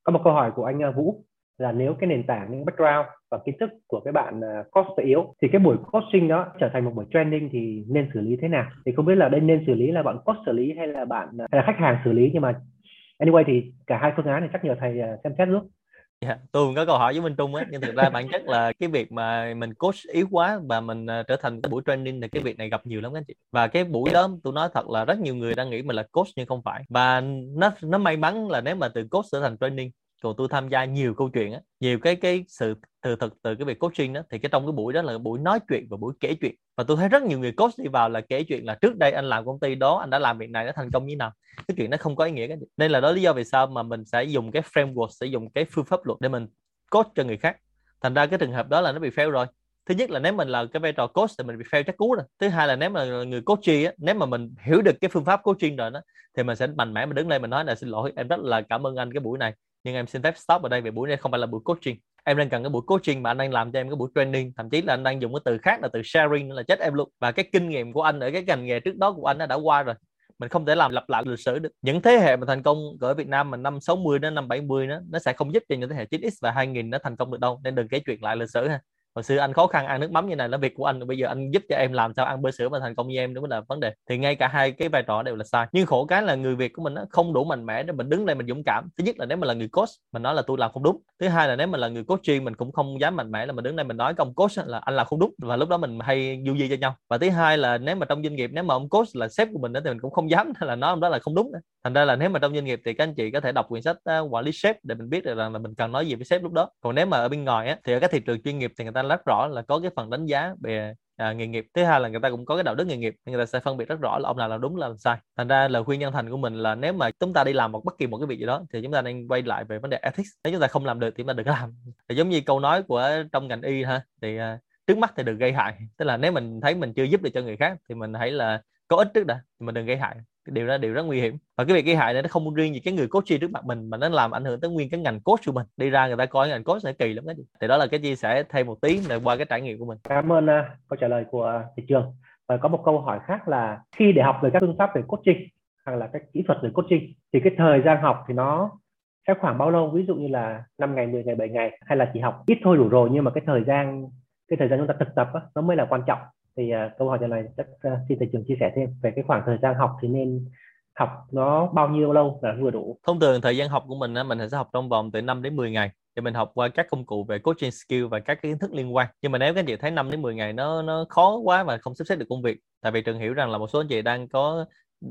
có một câu hỏi của anh à, Vũ là nếu cái nền tảng, những background và kiến thức của cái bạn à, course yếu thì cái buổi coaching đó trở thành một buổi training thì nên xử lý thế nào? Thì không biết là đây nên xử lý là bạn coach xử lý hay là bạn à, hay là khách hàng xử lý nhưng mà anyway thì cả hai phương án thì chắc nhờ thầy xem xét giúp. Yeah, tôi cũng có câu hỏi với Minh Trung á nhưng thực ra bản chất là cái việc mà mình coach yếu quá và mình uh, trở thành cái buổi training thì cái việc này gặp nhiều lắm anh chị. Và cái buổi đó tôi nói thật là rất nhiều người đang nghĩ mình là coach nhưng không phải. Và nó nó may mắn là nếu mà từ coach trở thành training còn tôi tham gia nhiều câu chuyện á, nhiều cái cái sự, từ thực, từ cái việc coaching đó, thì cái trong cái buổi đó là buổi nói chuyện và buổi kể chuyện. Và tôi thấy rất nhiều người coach đi vào là kể chuyện là trước đây anh làm công ty đó, anh đã làm việc này nó thành công như nào. Cái chuyện nó không có ý nghĩa cái gì. Nên là đó lý do vì sao mà mình sẽ dùng cái framework sử dụng cái phương pháp luật để mình coach cho người khác. Thành ra cái trường hợp đó là nó bị fail rồi. Thứ nhất là nếu mình là cái vai trò coach thì mình bị fail chắc cú rồi. Thứ hai là nếu mà người coaching á, nếu mà mình hiểu được cái phương pháp coaching rồi đó, thì mình sẽ mạnh mẽ mình đứng lên mình nói là xin lỗi, em rất là cảm ơn anh cái buổi này nhưng em xin phép stop ở đây vì buổi này không phải là buổi coaching. Em đang cần cái buổi coaching mà anh đang làm cho em cái buổi training. Thậm chí là anh đang dùng cái từ khác là từ sharing là chết em luôn. Và cái kinh nghiệm của anh ở cái ngành nghề trước đó của anh đã đã qua rồi. Mình không thể làm lặp lại lịch sử được. Những thế hệ mà thành công ở Việt Nam mà năm 60 đến năm 70 nó nó sẽ không giúp cho những thế hệ 9x và 2000 nó thành công được đâu. Nên đừng kể chuyện lại lịch sử ha hồi xưa anh khó khăn ăn nước mắm như này là việc của anh, bây giờ anh giúp cho em làm sao ăn bơ sữa mà thành công như em đó là vấn đề. Thì ngay cả hai cái vai trò đều là sai. Nhưng khổ cái là người việt của mình nó không đủ mạnh mẽ để mình đứng đây mình dũng cảm. Thứ nhất là nếu mà là người coach, mình nói là tôi làm không đúng. Thứ hai là nếu mà là người coaching mình cũng không dám mạnh mẽ là mình đứng đây mình nói công coach là anh làm không đúng. Và lúc đó mình hay du di cho nhau. Và thứ hai là nếu mà trong doanh nghiệp, nếu mà ông coach là sếp của mình đó thì mình cũng không dám là nói ông đó là không đúng thành ra là nếu mà trong doanh nghiệp thì các anh chị có thể đọc quyển sách ờ, quản lý sếp để mình biết được rằng là mình cần nói gì với sếp lúc đó. Còn nếu mà ở bên ngoài á, thì ở các thị trường chuyên nghiệp thì người ta rất rõ là có cái phần đánh giá về à, nghề nghiệp. Thứ hai là người ta cũng có cái đạo đức nghề nghiệp người ta sẽ phân biệt rất rõ là ông nào là đúng là làm sai. Thành ra lời khuyên nhân thành của mình là nếu mà chúng ta đi làm một bất kỳ một cái việc gì đó thì chúng ta nên quay lại về vấn đề ethics. Nếu chúng ta không làm được thì chúng ta đừng làm. Thì giống như câu nói của trong ngành y ha thì à, trước mắt thì đừng gây hại. Tức là nếu mình thấy mình chưa giúp được cho người khác thì mình hãy là có ích trước đã thì mình đừng gây hại điều đó đều rất nguy hiểm. Và cái việc gây hại này nó không riêng gì cái người coach trước mặt mình mà nó làm ảnh hưởng tới nguyên cái ngành coach của mình. Đi ra người ta coi ngành coach này kỳ lắm đấy thì đó là cái chia sẻ thêm một tí để qua cái trải nghiệm của mình. Cảm ơn uh, câu trả lời của thị trường. Và có một câu hỏi khác là khi để học về các phương pháp về coaching hoặc là các kỹ thuật về coaching thì cái thời gian học thì nó sẽ khoảng bao lâu? Ví dụ như là 5 ngày 10 ngày 7 ngày hay là chỉ học ít thôi đủ rồi nhưng mà cái thời gian cái thời gian chúng ta thực tập á, nó mới là quan trọng thì uh, câu hỏi này chắc uh, xin thầy trường chia sẻ thêm về cái khoảng thời gian học thì nên học nó bao nhiêu lâu là vừa đủ? Thông thường thời gian học của mình mình sẽ học trong vòng từ 5 đến 10 ngày thì mình học qua các công cụ về coaching skill và các kiến thức liên quan. Nhưng mà nếu các anh chị thấy 5 đến 10 ngày nó nó khó quá và không sắp xếp được công việc tại vì trường hiểu rằng là một số anh chị đang có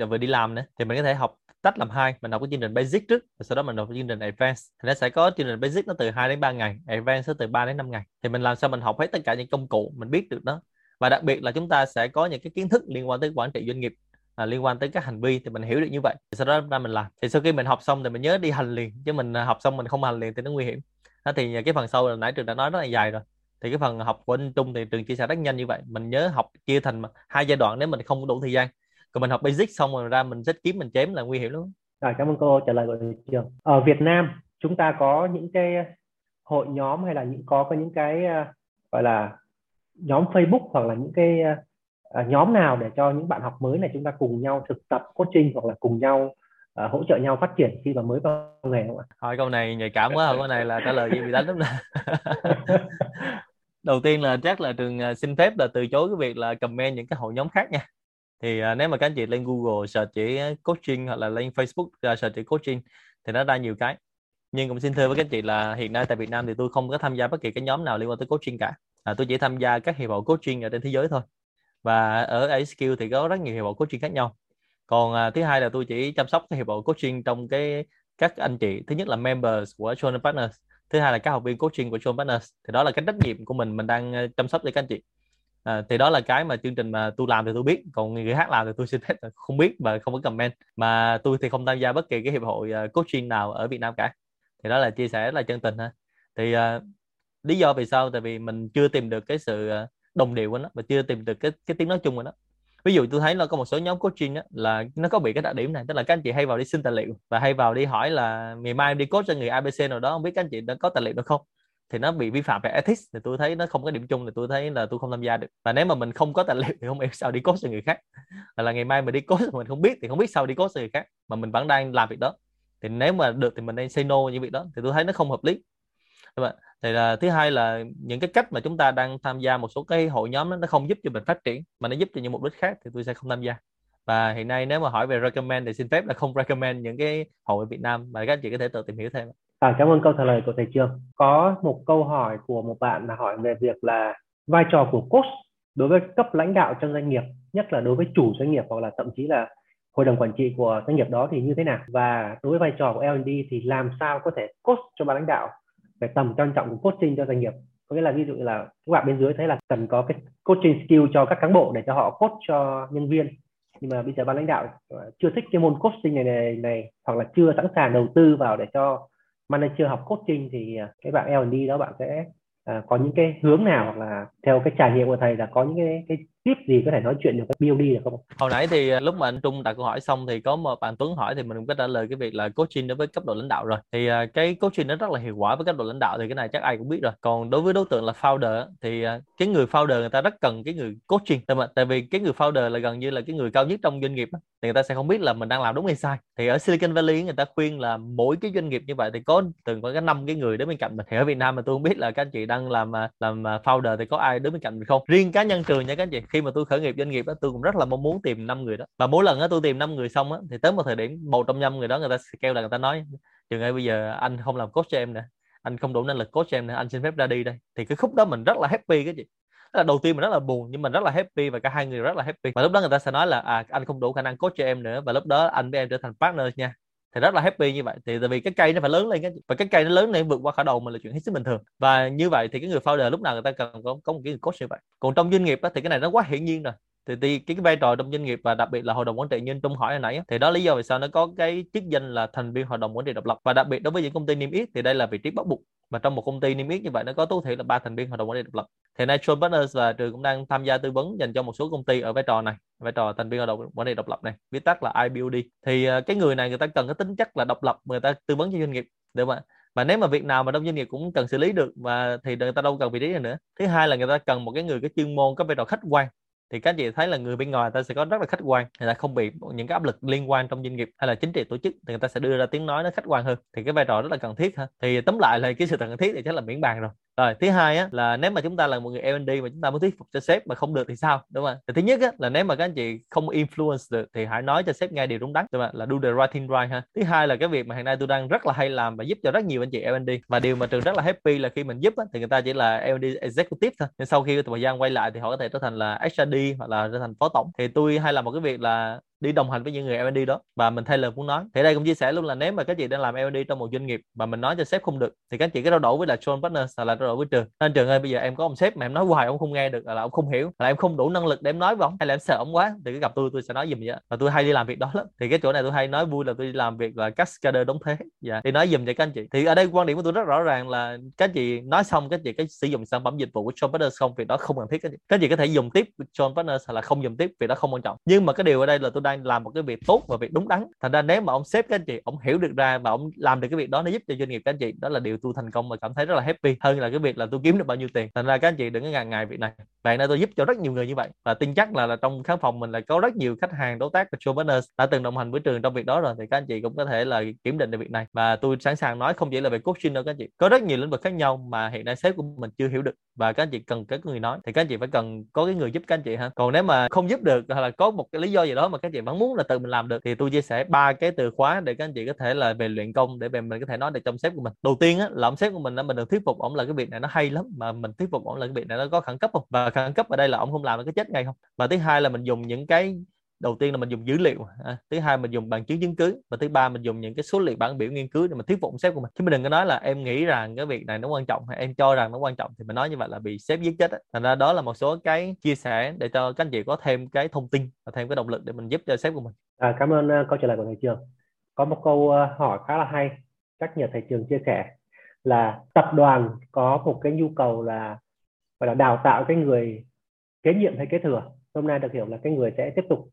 vừa đi làm nữa thì mình có thể học tách làm hai mình học cái chương trình basic trước và sau đó mình học chương trình advanced. Thì nó sẽ có chương trình basic nó từ 2 đến 3 ngày advanced nó từ 3 đến 5 ngày. Thì mình làm sao mình học hết tất cả những công cụ mình biết được đó và đặc biệt là chúng ta sẽ có những cái kiến thức liên quan tới quản trị doanh nghiệp à, liên quan tới các hành vi thì mình hiểu được như vậy. Thì sau đó ra mình làm. Thì sau khi mình học xong thì mình nhớ đi hành liền. Chứ mình à, học xong mình không hành liền thì nó nguy hiểm. Đó, thì cái phần sau là nãy trường đã nói rất là dài rồi. Thì cái phần học của anh Trung thì trường chia sẻ rất nhanh như vậy. Mình nhớ học chia thành hai giai đoạn nếu mình không đủ thời gian. Còn mình học basic xong rồi ra mình xách kiếm mình chém là nguy hiểm lắm. À, cảm ơn cô trả lời của trường. Ở Việt Nam chúng ta có những cái hội nhóm hay là những có có những cái à, gọi là nhóm Facebook hoặc là những cái uh, nhóm nào để cho những bạn học mới này chúng ta cùng nhau thực tập coaching hoặc là cùng nhau uh, hỗ trợ nhau phát triển khi mà mới vào nghề không ạ? Hỏi câu này nhạy cảm quá, câu này là trả lời gì bị đánh lắm nè. Đầu tiên là chắc là trường xin phép là từ chối cái việc là comment những cái hội nhóm khác nha. Thì uh, nếu mà các anh chị lên Google search chỉ coaching hoặc là lên Facebook uh, search chỉ coaching thì nó ra nhiều cái nhưng cũng xin thưa với các chị là hiện nay tại Việt Nam thì tôi không có tham gia bất kỳ cái nhóm nào liên quan tới coaching cả à, tôi chỉ tham gia các hiệp hội coaching ở trên thế giới thôi. Và ở ASQ thì có rất nhiều hiệp hội coaching khác nhau. Còn à, thứ hai là tôi chỉ chăm sóc các hiệp hội coaching trong cái các anh chị. Thứ nhất là members của John Partners thứ hai là các học viên coaching của John Partners. Thì đó là cái trách nhiệm của mình mình đang à, chăm sóc cho các anh chị. À, thì đó là cái mà chương trình mà tôi làm thì tôi biết còn người khác làm thì tôi xin phép không biết và không có comment. Mà tôi thì không tham gia bất kỳ cái hiệp hội à, coaching nào ở Việt Nam cả. Thì đó là chia sẻ là chân tình ha thì uh, lý do vì sao? Tại vì mình chưa tìm được cái sự ờ, đồng điệu của nó và chưa tìm được cái cái tiếng nói chung của nó. Ví dụ tôi thấy là có một số nhóm coaching đó, là nó có bị cái đặc điểm này tức là các anh chị hay vào đi xin tài liệu và hay vào đi hỏi là ngày mai em đi coach cho người ABC nào đó không biết các anh chị đã có tài liệu được không? Thì nó bị vi phạm về ethics thì tôi thấy nó không có điểm chung thì tôi thấy là tôi không tham gia được. Và nếu mà mình không có tài liệu thì không hiểu sao đi coach cho người khác. Hoặc là ngày mai mình đi coach mình không biết thì không biết sao đi coach cho người khác mà mình vẫn đang làm việc đó. Thì nếu mà được thì mình nên say no như việc đó. Thì tôi thấy nó không hợp lý? Thì là thứ hai là những cái cách mà chúng ta đang tham gia một số cái hội nhóm đó, nó không giúp cho mình phát triển mà nó giúp cho những mục đích khác thì tôi sẽ không tham gia và hiện nay nếu mà hỏi về recommend thì xin phép là không recommend những cái hội ở Việt Nam mà các anh chị có thể tự tìm hiểu thêm. À, cảm ơn câu trả lời của thầy Trương. Có một câu hỏi của một bạn là hỏi về việc là vai trò của coach đối với cấp lãnh đạo trong doanh nghiệp, nhất là đối với chủ doanh nghiệp hoặc là thậm chí là hội đồng quản trị của doanh nghiệp đó thì như thế nào và đối với vai trò của L&D thì làm sao có thể coach cho ban lãnh đạo về tầm quan trọng của coaching cho doanh nghiệp. Có nghĩa là ví dụ là các bạn bên dưới thấy là cần có cái coaching skill cho các cán bộ để cho họ coach cho nhân viên. Nhưng mà bây giờ ban lãnh đạo ờ, chưa thích cái môn coaching này này, này hoặc là chưa sẵn sàng đầu tư vào để cho manager học coaching thì ờ, cái bạn L&D đó bạn sẽ à, có những cái hướng nào hoặc là theo cái trải nghiệm của thầy là có những cái, cái tiếp gì có thể nói chuyện được với BOD được không? Hồi nãy thì à, lúc mà anh Trung đặt câu hỏi xong thì có một bạn Tuấn hỏi thì mình cũng có trả lời cái việc là coaching đối với cấp độ lãnh đạo rồi. Thì à, cái coaching nó rất là hiệu quả với cấp độ lãnh đạo thì cái này chắc ai cũng biết rồi. Còn đối với đối tượng là founder thì à, cái người founder người ta rất cần cái người coaching. Tại, mà, tại vì cái người founder là gần như là cái người cao nhất trong doanh nghiệp thì người ta sẽ không biết là mình đang làm đúng hay sai. Thì ở Silicon Valley người ta khuyên là mỗi cái doanh nghiệp như vậy thì có từng có cái năm cái người đến bên cạnh mình. Thì ở Việt Nam mà tôi không biết là các anh chị đang làm làm founder thì có ai đứng bên cạnh mình không? Riêng cá nhân trường nha các anh chị khi mà tôi khởi nghiệp doanh nghiệp đó tôi cũng rất là mong muốn tìm năm người đó. Và mỗi lần đó tôi tìm năm người xong á, thì tới một thời điểm một trong năm người đó, người ta sẽ kêu là người ta nói, trường ơi, bây giờ anh không làm coach cho em nữa anh không đủ năng lực coach cho em nữa anh xin phép ra đi đây. Thì cái khúc đó mình rất là happy cái gì là đầu tiên mình rất là buồn, nhưng mình rất là happy và cả hai người rất là happy. Và lúc đó người ta sẽ nói là à anh không đủ khả năng coach cho em nữa. Và lúc đó anh với em trở thành partner nha thì rất là happy như vậy. Thì tại vì cái cây nó phải lớn lên và cái cây nó lớn lên vượt qua khỏi đầu mình là chuyện hết sức bình thường. Và như vậy thì cái người founder lúc nào người ta cần có, có một cái người coach như vậy. Còn trong doanh nghiệp đó, thì cái này nó quá hiển nhiên rồi thì, thì cái, cái vai trò trong doanh nghiệp và đặc biệt là hội đồng quản trị như Trung hỏi hồi nãy thì đó lý do vì sao nó có cái chức danh là thành viên hội đồng quản trị độc lập. Và đặc biệt đối với những công ty niêm yết thì đây là vị trí bắt buộc mà trong một công ty niêm yết như vậy nó có tối thiểu là ba thành viên hội đồng quản trị độc lập. Thì nay Partners và trường cũng đang tham gia tư vấn dành cho một số công ty ở vai trò này vai trò thành viên hội đồng quản trị độc lập này viết tắt là IBOD thì ờ, cái người này người ta cần cái tính chất là độc lập người ta tư vấn cho doanh nghiệp được không ạ? Và nếu mà việc nào mà trong doanh nghiệp cũng cần xử lý được và thì người ta đâu cần vị trí này nữa. Thứ hai là người ta cần một cái người có chuyên môn có vai trò khách quan thì các chị thấy là người bên ngoài ta sẽ có rất là khách quan, người ta không bị những cái áp lực liên quan trong doanh nghiệp hay là chính trị tổ chức, thì người ta sẽ đưa ra tiếng nói nó khách quan hơn. Thì cái vai trò rất là cần thiết ha. Thì tóm lại là cái sự cần thiết thì chắc là miễn bàn rồi rồi thứ hai á là nếu mà chúng ta là một người L&D mà chúng ta muốn thuyết phục cho sếp mà không được thì sao? Đúng không thì thứ nhất á là nếu mà các anh chị không influence được thì hãy nói cho sếp nghe điều đúng đắn đúng không là do the right thing right ha. Thứ hai là cái việc mà hiện nay tôi đang rất là hay làm và giúp cho rất nhiều anh chị L&D và điều mà trường rất là happy là khi mình giúp á, thì người ta chỉ là L&D executive thôi. Nhưng sau khi thời gian quay lại thì họ có thể trở thành là HRD hoặc là trở thành phó tổng. Thì tôi hay làm một cái việc là đi đồng hành với những người L&D đó. Và mình thay lời muốn nói, thì đây cũng chia sẻ luôn là nếu mà các chị đang làm L&D trong một doanh nghiệp mà mình nói cho sếp không được, thì các chị cứ trao đổi với là John Partners, hoặc là trao đổi với trường. Nên trường ơi, bây giờ em có ông sếp mà em nói hoài ông không nghe được là ông không hiểu là em không đủ năng lực để em nói với ông, hay là em sợ ông quá, thì cứ gặp tôi tôi sẽ nói giùm vậy và tôi hay đi làm việc đó lắm. Thì cái chỗ này tôi hay nói vui là tôi đi làm việc là cascader đóng thế dạ thì nói giùm cho các anh chị. Thì ở đây quan điểm của tôi rất rõ ràng là các chị nói xong, các chị cái sử dụng sản phẩm dịch vụ của John Partners không? Việc đó không cần thiết các chị. Các chị có thể dùng tiếp John Partners hay là không dùng tiếp, việc đó không quan trọng. Nhưng mà cái điều ở đây là tôi đang làm một cái việc tốt và việc đúng đắn. Thành ra nếu mà ông sếp các anh chị ông hiểu được ra và ông làm được cái việc đó nó giúp cho doanh nghiệp các anh chị đó là điều tôi thành công và cảm thấy rất là happy hơn là cái việc là tôi kiếm được bao nhiêu tiền. Thành ra các anh chị đừng có ngàn ngại việc này. Bạn nay tôi giúp cho rất nhiều người như vậy và tin chắc là, là trong khán phòng mình là có rất nhiều khách hàng đối tác của showbiz đã từng đồng hành với trường trong việc đó rồi thì các anh chị cũng có thể là kiểm định được việc này. Và tôi sẵn sàng nói không chỉ là về coaching đâu các anh chị có rất nhiều lĩnh vực khác nhau mà hiện nay sếp của mình chưa hiểu được và các anh chị cần cái người nói thì các anh chị phải cần có cái người giúp các anh chị ha. Còn nếu mà không giúp được hoặc là có một cái lý do gì đó mà các anh chị vẫn muốn là tự mình làm được. Thì tôi chia sẻ ba cái từ khóa để các anh chị có thể là về luyện công để về mình có thể nói được trong sếp của mình. Đầu tiên á, là ông sếp của mình là mình được thuyết phục ông là cái việc này nó hay lắm, mà mình thuyết phục ông là cái việc này nó có khẩn cấp không? Và khẩn cấp ở đây là ông không làm nó cái chết ngay không? Và thứ hai là mình dùng những cái đầu tiên là mình dùng dữ liệu à, thứ hai mình dùng bằng chứng chứng cứ và thứ ba mình dùng những cái số liệu bản biểu nghiên cứu để mình thuyết phục sếp của mình. Chứ mình đừng có nói là em nghĩ rằng cái việc này nó quan trọng hay em cho rằng nó quan trọng thì mình nói như vậy là bị sếp giết chết thành ra đó là một số cái chia sẻ để cho các anh chị có thêm cái thông tin và thêm cái động lực để mình giúp cho sếp của mình. À, cảm ơn uh, câu trả lời của thầy trường. Có một câu uh, hỏi khá là hay chắc nhờ thầy trường chia sẻ là tập đoàn có một cái nhu cầu là gọi là đào tạo cái người kế nhiệm hay kế thừa. Hôm nay được hiểu là cái người sẽ tiếp tục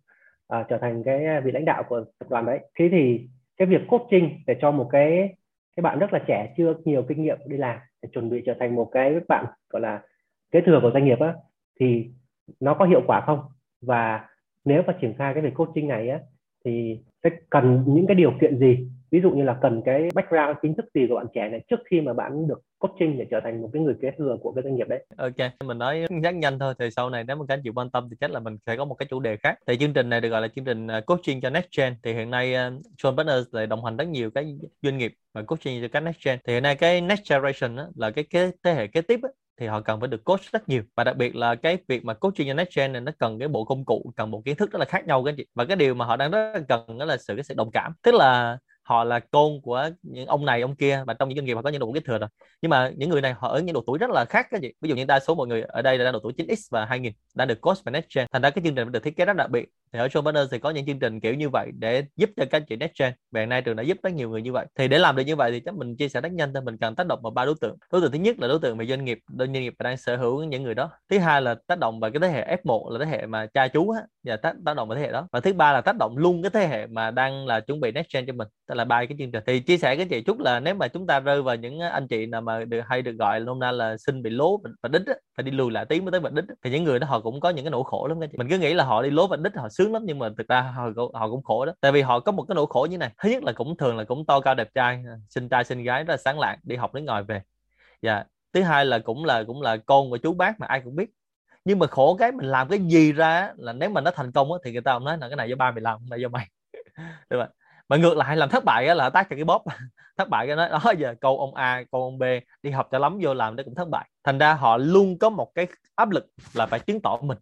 uh, trở thành cái vị lãnh đạo của tập đoàn đấy. Thế thì cái việc coaching để cho một cái cái bạn rất là trẻ chưa nhiều kinh nghiệm đi làm để chuẩn bị trở thành một cái bạn gọi là kế thừa của doanh nghiệp á thì nó có hiệu quả không? Và nếu mà triển khai cái việc coaching này á thì sẽ cần những cái điều kiện gì? Ví dụ như là cần cái background kiến thức gì của bạn trẻ này trước khi mà bạn được coaching để trở thành một cái người kế thừa của cái doanh nghiệp đấy. Ok mình nói rất nhanh thôi thì sau này nếu mà các anh chị quan tâm thì chắc là mình sẽ có một cái chủ đề khác. Thì chương trình này được gọi là chương trình à, coaching cho next gen. Thì hiện nay à, John Partners lại đồng hành rất nhiều cái doanh nghiệp và coaching cho các next gen. Thì hiện nay cái next generation đó, là cái, cái thế hệ kế tiếp đó, thì họ cần phải được coach rất nhiều. Và đặc biệt là cái việc mà coaching cho next gen này nó cần cái bộ công cụ cần bộ kiến thức rất là khác nhau các anh chị. Và cái điều mà họ đang rất là cần đó là sự cái sự đồng cảm. Tức là họ là con của những ông này ông kia và trong những doanh nghiệp họ có những độ tuổi kế thừa rồi. Nhưng mà những người này họ ở những độ tuổi rất là khác cái gì ví dụ như đa số mọi người ở đây là đang độ tuổi 9x và 2000 đã được coach và next gen thành ra cái chương trình được thiết kế rất đặc biệt. Thì ở Show thì có những chương trình kiểu như vậy để giúp cho các chị next gen và hiện nay trường đã giúp rất nhiều người như vậy. Thì để làm được như vậy thì chắc mình chia sẻ rất nhanh thôi. Mình cần tác động vào ba đối tượng. Đối tượng thứ nhất là đối tượng về doanh nghiệp doanh nghiệp đang sở hữu những người đó. Thứ hai là tác động vào cái thế hệ F1 là thế hệ mà cha chú á và tác, tác động vào thế hệ đó. Và thứ ba là tác động luôn cái thế hệ mà đang là chuẩn bị next gen cho mình. Tức là ba cái chương trình. Thì chia sẻ cái chị chút là nếu mà chúng ta rơi vào những anh chị nào mà được hay được gọi nôm na là sinh bị lố và đích á, phải đi lùi lại tí mới tới vạch đích thì những người đó họ cũng có những cái nỗi khổ lắm các chị. Mình cứ nghĩ là họ đi lố vạch đích họ sướng lắm nhưng mà thực ra họ, họ cũng khổ đó. Tại vì họ có một cái nỗi khổ như này. Thứ nhất là cũng thường là cũng to cao đẹp trai à, sinh trai sinh gái rất là sáng lạng đi học đến ngồi về. Dạ. Thứ hai là cũng là cũng là con của chú bác mà ai cũng biết. Nhưng mà khổ cái mình làm cái gì ra là nếu mà nó thành công á, thì người ta không nói là cái này do ba mày làm không phải do mày. Đúng không? Mà ngược lại, làm thất bại là tác cho cái bóp thất bại cái nói đó, giờ câu ông A, câu ông B đi học cho lắm vô làm nó cũng thất bại. Thành ra họ luôn có một cái áp lực là phải chứng tỏ mình.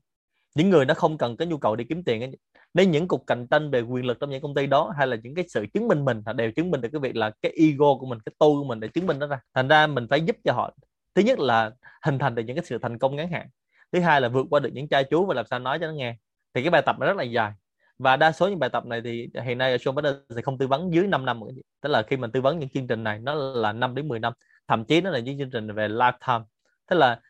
Những người nó không cần cái nhu cầu đi kiếm tiền nên những cuộc cạnh tranh về quyền lực trong những công ty đó hay là những cái sự chứng minh mình họ đều chứng minh được cái việc là cái ego của mình, cái tôi của mình để chứng minh nó ra. Thành ra mình phải giúp cho họ. Thứ nhất là hình thành được những cái sự thành công ngắn hạn. Thứ hai là vượt qua được những trai chú và làm sao nói cho nó nghe. Thì cái bài tập nó rất là dài và đa số những bài tập này thì hiện nay ở Bader sẽ không tư vấn dưới 5 năm. Tức là khi mình tư vấn những chương trình này nó là 5 đến 10 năm. Thậm chí nó là những chương trình về lifetime. Tức là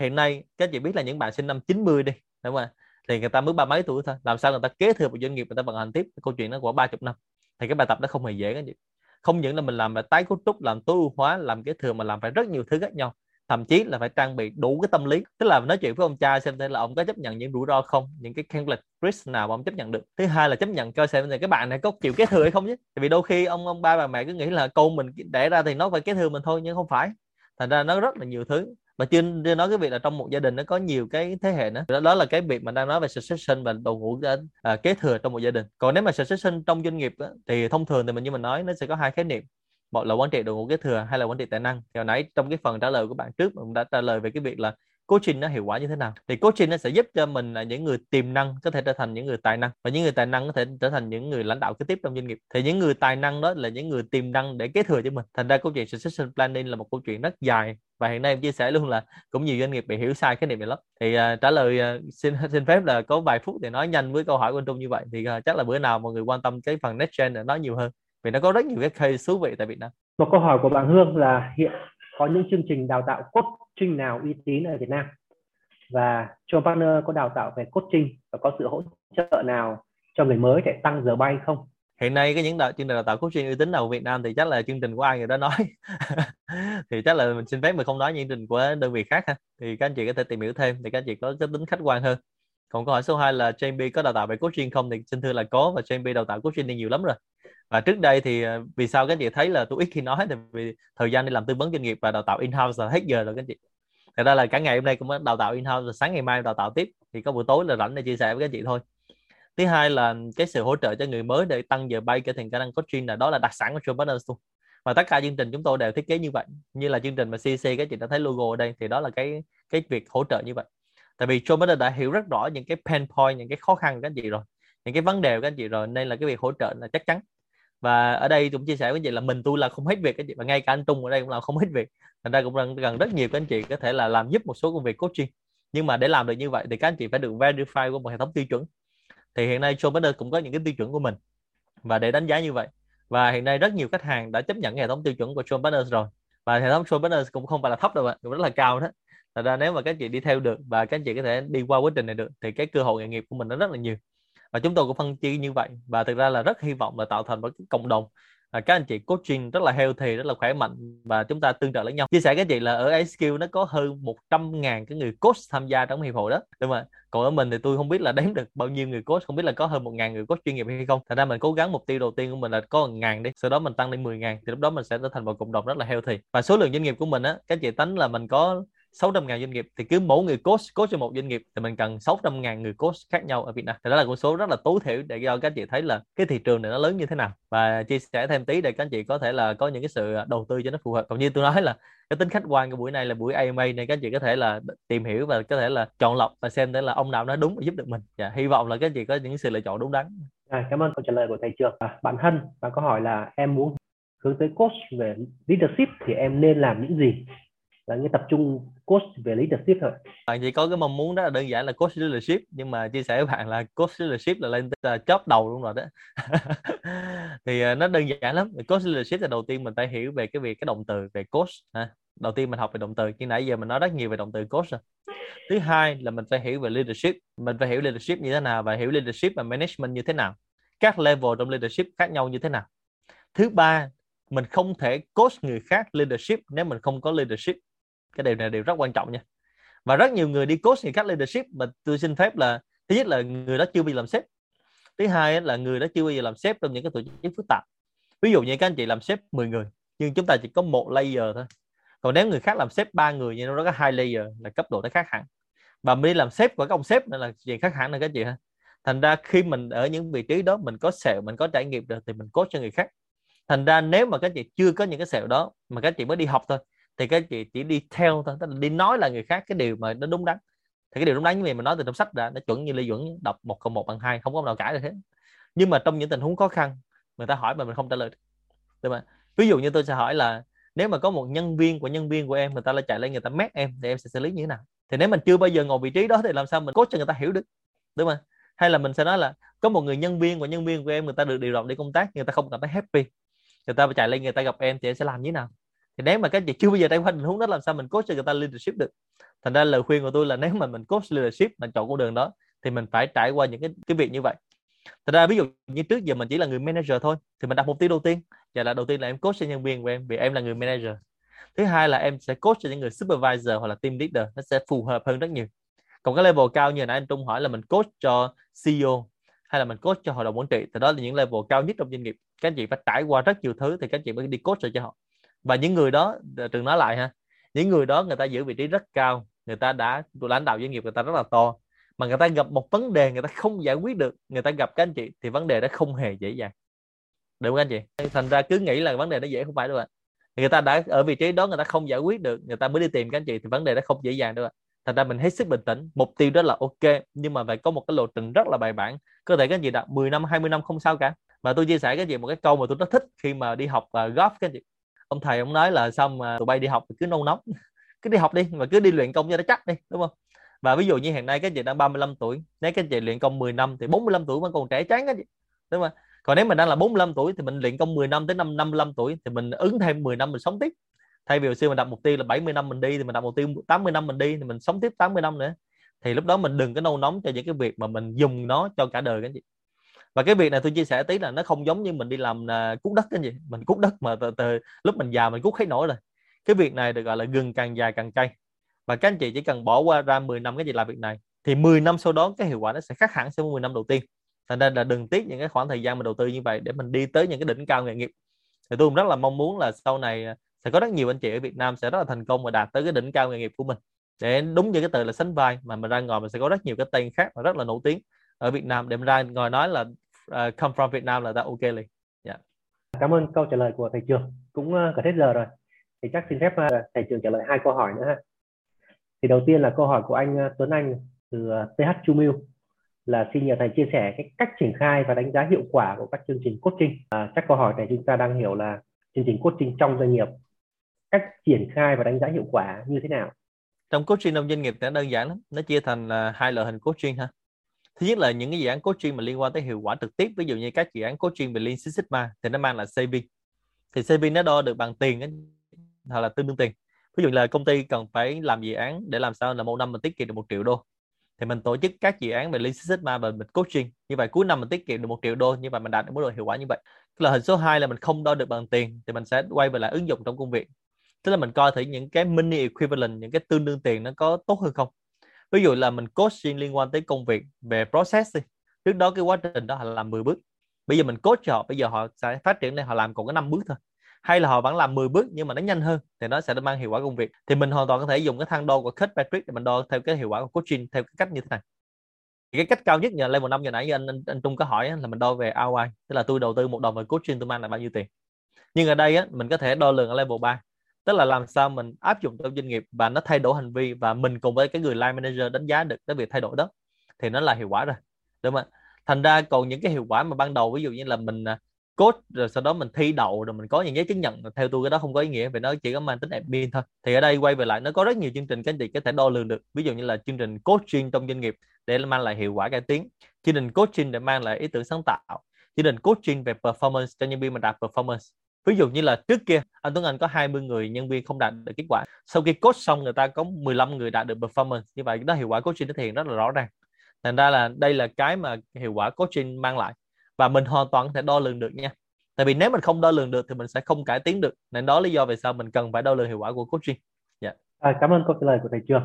hiện nay các chị biết là những bạn sinh năm 90 đi đúng không thì người ta mới ba mấy tuổi thôi. Làm sao người ta kế thừa một doanh nghiệp người ta vận hành tiếp câu chuyện nó của 30 năm. Thì cái bài tập nó không hề dễ cái gì, không những là mình làm về tái cấu trúc làm tối ưu hóa làm kế thừa mà làm phải rất nhiều thứ khác nhau thậm chí là phải trang bị đủ cái tâm lý. Tức là nói chuyện với ông cha xem thế là ông có chấp nhận những rủi ro không những cái conflict risk nào mà ông chấp nhận được. Thứ hai là chấp nhận coi xem là cái bạn này có chịu kế thừa hay không chứ vì đôi khi ông ông ba bà mẹ cứ nghĩ là con mình đẻ ra thì nó phải kế thừa mình thôi nhưng không phải. Thành ra nó rất là nhiều thứ. Mà chưa, chưa nói cái việc là trong một gia đình nó có nhiều cái thế hệ nữa. Đó, đó là cái việc mà đang nói về succession và đội ngũ à, kế thừa trong một gia đình. Còn nếu mà succession trong doanh nghiệp á, thì thông thường thì mình như mình nói nó sẽ có hai khái niệm một là quản trị đội ngũ kế thừa hay là quản trị tài năng. Thì hồi nãy trong cái phần trả lời của bạn trước mình đã trả lời về cái việc là coaching nó hiệu quả như thế nào. Thì coaching nó sẽ giúp cho mình là những người tiềm năng có thể trở thành những người tài năng và những người tài năng có thể trở thành những người lãnh đạo kế tiếp trong doanh nghiệp. Thì những người tài năng đó là những người tiềm năng để kế thừa cho mình. Thành ra câu chuyện succession planning là một câu chuyện rất dài và hiện nay em chia sẻ luôn là cũng nhiều doanh nghiệp bị hiểu sai cái niệm này lắm. Thì uh, trả lời uh, xin xin phép là có vài phút để nói nhanh với câu hỏi của anh Trung như vậy. Thì uh, chắc là bữa nào mọi người quan tâm cái phần next gen để nói nhiều hơn vì nó có rất nhiều cái case thú vị tại Việt Nam. Một câu hỏi của bạn Hương là hiện có những chương trình đào tạo coaching nào uy tín ở Việt Nam? Và John Partner có đào tạo về coaching và có sự hỗ trợ nào cho người mới để tăng giờ bay không? Hiện nay cái những đạo chương trình đào tạo coaching uy tín nào ở Việt Nam thì chắc là chương trình của ai người đó nói. Thì chắc là mình xin phép mình không nói những chương trình của đơn vị khác ha. Thì các anh chị có thể tìm hiểu thêm thì các anh chị có cái tính khách quan hơn. Còn câu hỏi số 2 là JB có đào tạo về coaching không? Thì xin thưa là có và JB đào tạo coaching đi nhiều lắm rồi và trước đây thì ờ, vì sao các anh chị thấy là tôi ít khi nói thì vì thời gian đi làm tư vấn doanh nghiệp và đào tạo in house là hết giờ rồi các anh chị. Thật ra là cả ngày hôm nay cũng đào tạo in house rồi sáng ngày mai đào tạo tiếp, thì có buổi tối là rảnh để chia sẻ với các anh chị thôi. Thứ hai là cái sự hỗ trợ cho người mới để tăng giờ bay trở thành khả năng coaching là đó là đặc sản của Show Partners luôn. Và tất cả chương trình chúng tôi đều thiết kế như vậy, như là chương trình mà CC các chị đã thấy logo ở đây, thì đó là cái cái việc hỗ trợ như vậy. Tại vì Joe Biden đã hiểu rất rõ những cái pain point, những cái khó khăn của các anh chị rồi, những cái vấn đề của các anh chị rồi, nên là cái việc hỗ trợ là chắc chắn và ở đây cũng chia sẻ với chị là mình, tôi là không hết việc các chị, và ngay cả anh Trung ở đây cũng là không hết việc. Thành ra cũng gần rất nhiều các anh chị có thể là làm giúp một số công việc coaching. Nhưng mà để làm được như vậy thì các anh chị phải được verify qua một hệ thống tiêu chuẩn. Thì hiện nay Joe cũng có những cái tiêu chuẩn của mình. Và để đánh giá như vậy. Và hiện nay rất nhiều khách hàng đã chấp nhận hệ thống tiêu chuẩn của John Partners rồi. Và hệ thống John Partners cũng không phải là thấp đâu ạ cũng rất là cao đó. Thật ra nếu mà các chị đi theo được và các chị có thể đi qua quá trình này được, thì cái cơ hội nghề nghiệp của mình nó rất là nhiều và chúng tôi cũng phân chia như vậy. Và thực ra là rất hy vọng là tạo thành một cái cộng đồng. À, các anh chị coaching rất là healthy rất là khỏe mạnh. Và chúng ta tương trợ lẫn nhau. Chia sẻ các chị là ở SQ nó có hơn 100 ngàn cái người coach tham gia trong hiệp hội đó. Đúng không còn ở mình thì tôi không biết là đếm được bao nhiêu người coach không biết là có hơn một ngàn người coach chuyên nghiệp hay không. Thành ra mình cố gắng mục tiêu đầu tiên của mình là có một ngàn đi sau đó mình tăng lên 10 ngàn thì lúc đó mình sẽ trở thành một cộng đồng rất là healthy. Và số lượng doanh nghiệp của mình á các chị tính là mình có 600 ngàn doanh nghiệp thì cứ mỗi người coach coach cho một doanh nghiệp thì mình cần 600 ngàn người coach khác nhau ở Việt Nam. Thì đó là con số rất là tối thiểu để cho các anh chị thấy là cái thị trường này nó lớn như thế nào. Và chia sẻ thêm tí để các anh chị có thể là có những cái sự đầu tư cho nó phù hợp. Còn như tôi nói là cái tính khách quan của buổi này là buổi AMA nên các anh chị có thể là tìm hiểu và có thể là chọn lọc và xem để là ông nào nói đúng và giúp được mình. Dạ, hy vọng là các anh chị có những sự lựa chọn đúng đắn. À, cảm ơn câu trả lời của thầy trường. À, bạn Hân bạn có hỏi là em muốn hướng tới coach về leadership thì em nên làm những gì? Là như tập trung coach về leadership thôi. Bạn chỉ có cái mong muốn đó là đơn giản là coach leadership, nhưng mà chia sẻ với bạn là coach leadership là lên là chóp đầu luôn rồi đó. Thì à, nó đơn giản lắm. Coach leadership là đầu tiên mình phải hiểu về cái việc, cái động từ về coach, ha. đầu tiên mình học về động từ, nhưng nãy giờ mình nói rất nhiều về động từ coach rồi. Thứ hai là mình phải hiểu về leadership. Mình phải hiểu leadership như thế nào và hiểu leadership và management như thế nào. Các level trong leadership khác nhau như thế nào. Thứ ba, mình không thể coach người khác leadership nếu mình không có leadership cái điều này đều rất quan trọng nha. Và rất nhiều người đi coach người khác leadership, mà tôi xin phép là, thứ nhất là người đó chưa bao giờ làm sếp. Thứ hai là người đó chưa bao giờ làm sếp trong những cái tổ chức phức tạp. Ví dụ như các anh chị làm sếp 10 người, nhưng chúng ta chỉ có một layer thôi. Còn nếu người khác làm sếp ba người nhưng nó có hai layer, là cấp độ nó khác hẳn. Và mình đi làm sếp của các ông sếp nữa là chuyện khác hẳn là các chị ha. Thành ra khi mình ở những vị trí đó, mình có sẹo mình có trải nghiệm được thì mình coach cho người khác. Thành ra nếu mà các chị chưa có những cái sẹo đó, mà các chị mới đi học thôi thì các chị chỉ đi theo thôi, tức là đi nói là người khác cái điều mà nó đúng đắn. Thì cái điều đúng đắn như vậy mình nói từ trong sách đã nó chuẩn như lê duẩn đọc một cộng một bằng hai, không có nào cãi được hết. Nhưng mà trong những tình huống khó khăn, người ta hỏi mà mình không trả lời được. Mà ví dụ như tôi sẽ hỏi là nếu mà có một nhân viên của nhân viên của em, người ta lại chạy lên người ta mét em, thì em sẽ xử lý như thế nào? Thì nếu mình chưa bao giờ ngồi vị trí đó thì làm sao mình cốt cho người ta hiểu được? Đúng không hay là mình sẽ nói là có một người nhân viên của nhân viên của em, người ta được điều động đi công tác, người ta không cảm thấy happy. Người ta chạy lên người ta gặp em thì em sẽ làm như thế nào? Thì nếu mà các chị chưa bao giờ trải qua tình huống đó, làm sao mình coach cho người ta leadership được? Thành ra lời khuyên của tôi là nếu mà mình coach leadership, mình chọn con đường đó, thì mình phải trải qua những cái cái việc như vậy. Thật ra ví dụ như trước giờ mình chỉ là người manager thôi, thì mình đặt mục tiêu đầu tiên. Và là đầu tiên là em coach cho nhân viên của em, vì em là người manager. Thứ hai là em sẽ coach cho những người supervisor hoặc là team leader, nó sẽ phù hợp hơn rất nhiều. Còn cái level cao như nãy anh Trung hỏi là mình coach cho CEO hay là mình coach cho hội đồng quản trị, thì đó là những level cao nhất trong doanh nghiệp. Các anh chị phải trải qua rất nhiều thứ thì các anh chị mới đi coach cho họ và những người đó trường nói lại ha những người đó người ta giữ vị trí rất cao người ta đã lãnh đạo doanh nghiệp người ta rất là to. Mà người ta gặp một vấn đề người ta không giải quyết được người ta gặp các anh chị thì vấn đề đó không hề dễ dàng. Được không anh chị? Thành ra cứ nghĩ là vấn đề nó dễ không phải đâu ạ. Người ta đã ở vị trí đó người ta không giải quyết được người ta mới đi tìm các anh chị thì vấn đề đó không dễ dàng đâu ạ. Thành ra mình hết sức bình tĩnh mục tiêu đó là ok nhưng mà phải có một cái lộ trình rất là bài bản. Có thể các anh chị đạt 10 năm 20 năm không sao cả. Và tôi chia sẻ cái gì một cái câu mà tôi rất thích khi mà đi học uh, golf các anh chị ông thầy ông nói là xong mà tụi bay đi học thì cứ nôn nóng, cứ đi học đi và cứ đi luyện công cho nó chắc đi, đúng không? Và ví dụ như hiện nay các chị đang 35 tuổi, nếu các chị luyện công 10 năm thì 45 tuổi vẫn còn trẻ chán các chị, đúng không? Còn nếu mình đang là 45 tuổi thì mình luyện công 10 năm tới năm 55 tuổi thì mình ứng thêm 10 năm mình sống tiếp. Thay vì hồi xưa mình đặt mục tiêu là 70 năm mình đi thì mình đặt mục tiêu 80 năm mình đi thì mình sống tiếp 80 năm nữa. Thì lúc đó mình đừng có nâu nóng cho những cái việc mà mình dùng nó cho cả đời các chị và cái việc này tôi chia sẻ tí là nó không giống như mình đi làm à, cút đất cái gì. Mình cút đất mà từ, từ lúc mình già mình cút hết nổi rồi. Cái việc này được gọi là gừng càng dài càng cay. Và các anh chị chỉ cần bỏ qua ra 10 năm cái gì làm việc này thì 10 năm sau đó cái hiệu quả nó sẽ khác hẳn so với 10 năm đầu tiên. Thành ra là đừng tiếc những cái khoảng thời gian mình đầu tư như vậy để mình đi tới những cái đỉnh cao nghề nghiệp. Thì tôi cũng rất là mong muốn là sau này à, sẽ có rất nhiều anh chị ở Việt Nam sẽ rất là thành công và đạt tới cái đỉnh cao nghề nghiệp của mình. Để đúng như cái từ là sánh vai mà mình ra ngồi mình sẽ có rất nhiều cái tên khác và rất là nổi tiếng ở Việt Nam. Để mình ra ngồi nói là uh, come from Việt Nam là ta ok liền. Yeah. Dạ. Cảm ơn câu trả lời của thầy trường cũng uh, cả hết giờ rồi thì chắc xin phép uh, thầy trường trả lời hai câu hỏi nữa ha. Thì đầu tiên là câu hỏi của anh uh, Tuấn Anh từ uh, TH Chu Mưu là xin nhờ thầy chia sẻ cái cách triển khai và đánh giá hiệu quả của các chương trình coaching. À, chắc câu hỏi này chúng ta đang hiểu là chương trình coaching trong doanh nghiệp cách triển khai và đánh giá hiệu quả như thế nào trong coaching trong doanh nghiệp thì đơn giản lắm nó chia thành là hai loại hình coaching ha thứ nhất là những cái dự án coaching mà liên quan tới hiệu quả trực tiếp ví dụ như các dự án coaching về Lean Six Sigma thì nó mang là saving. Thì saving nó đo được bằng tiền ấy, hoặc là tương đương tiền. Ví dụ là công ty cần phải làm dự án để làm sao là một năm mình tiết kiệm được một triệu đô. Thì mình tổ chức các dự án về Lean Six Sigma và mình coaching. Như vậy cuối năm mình tiết kiệm được một triệu đô như vậy mình đạt được mức độ hiệu quả như vậy. Là hình số 2 là mình không đo được bằng tiền thì mình sẽ quay về lại ứng dụng trong công việc. Tức là mình coi thử những cái mini equivalent những cái tương đương tiền nó có tốt hơn không? Ví dụ là mình coaching liên quan tới công việc về process đi. Trước đó cái quá trình đó họ làm 10 bước. Bây giờ mình coach họ bây giờ họ sẽ phát triển lên họ làm còn có 5 bước thôi. Hay là họ vẫn làm 10 bước nhưng mà nó nhanh hơn thì nó sẽ mang hiệu quả công việc. Thì mình hoàn toàn có thể dùng cái thang đo của Kirkpatrick để mình đo theo cái hiệu quả của coaching theo cái cách như thế này. Cái cách cao nhất nhờ level 5 giờ nãy anh, anh anh Trung có hỏi là mình đo về ROI tức là tôi đầu tư một đồng về coaching tôi mang lại bao nhiêu tiền. Nhưng ở đây á, mình có thể đo lường ở level 3 tức là làm sao mình áp dụng trong doanh nghiệp và nó thay đổi hành vi và mình cùng với cái người line manager đánh giá được cái việc thay đổi đó thì nó là hiệu quả rồi, đúng không ạ? Thành ra còn những cái hiệu quả mà ban đầu ví dụ như là mình à, code rồi sau đó mình thi đậu rồi mình có những giấy chứng nhận theo tôi cái đó không có ý nghĩa vì nó chỉ có mang tính admin thôi. Thì ở đây quay về lại nó có rất nhiều chương trình các anh chị có thể đo lường được, ví dụ như là chương trình coaching trong doanh nghiệp để mang lại hiệu quả cải tiến, chương trình coaching để mang lại ý tưởng sáng tạo, chương trình coaching về performance cho nhân viên mà đạt performance ví dụ như là trước kia anh Tuấn Anh có 20 người nhân viên không đạt được kết quả. Sau khi coach xong người ta có 15 người đạt được performance. Như vậy đó hiệu quả coaching nó thể hiện rất là rõ ràng. Thành ra là đây là cái mà hiệu quả coaching mang lại. Và mình hoàn toàn có thể đo lường được nha. Tại vì nếu mình không đo lường được thì mình sẽ không cải tiến được. Nên đó lý do vì sao mình cần phải đo lường hiệu quả của coaching. Yeah. À, cảm ơn câu trả lời của thầy trường.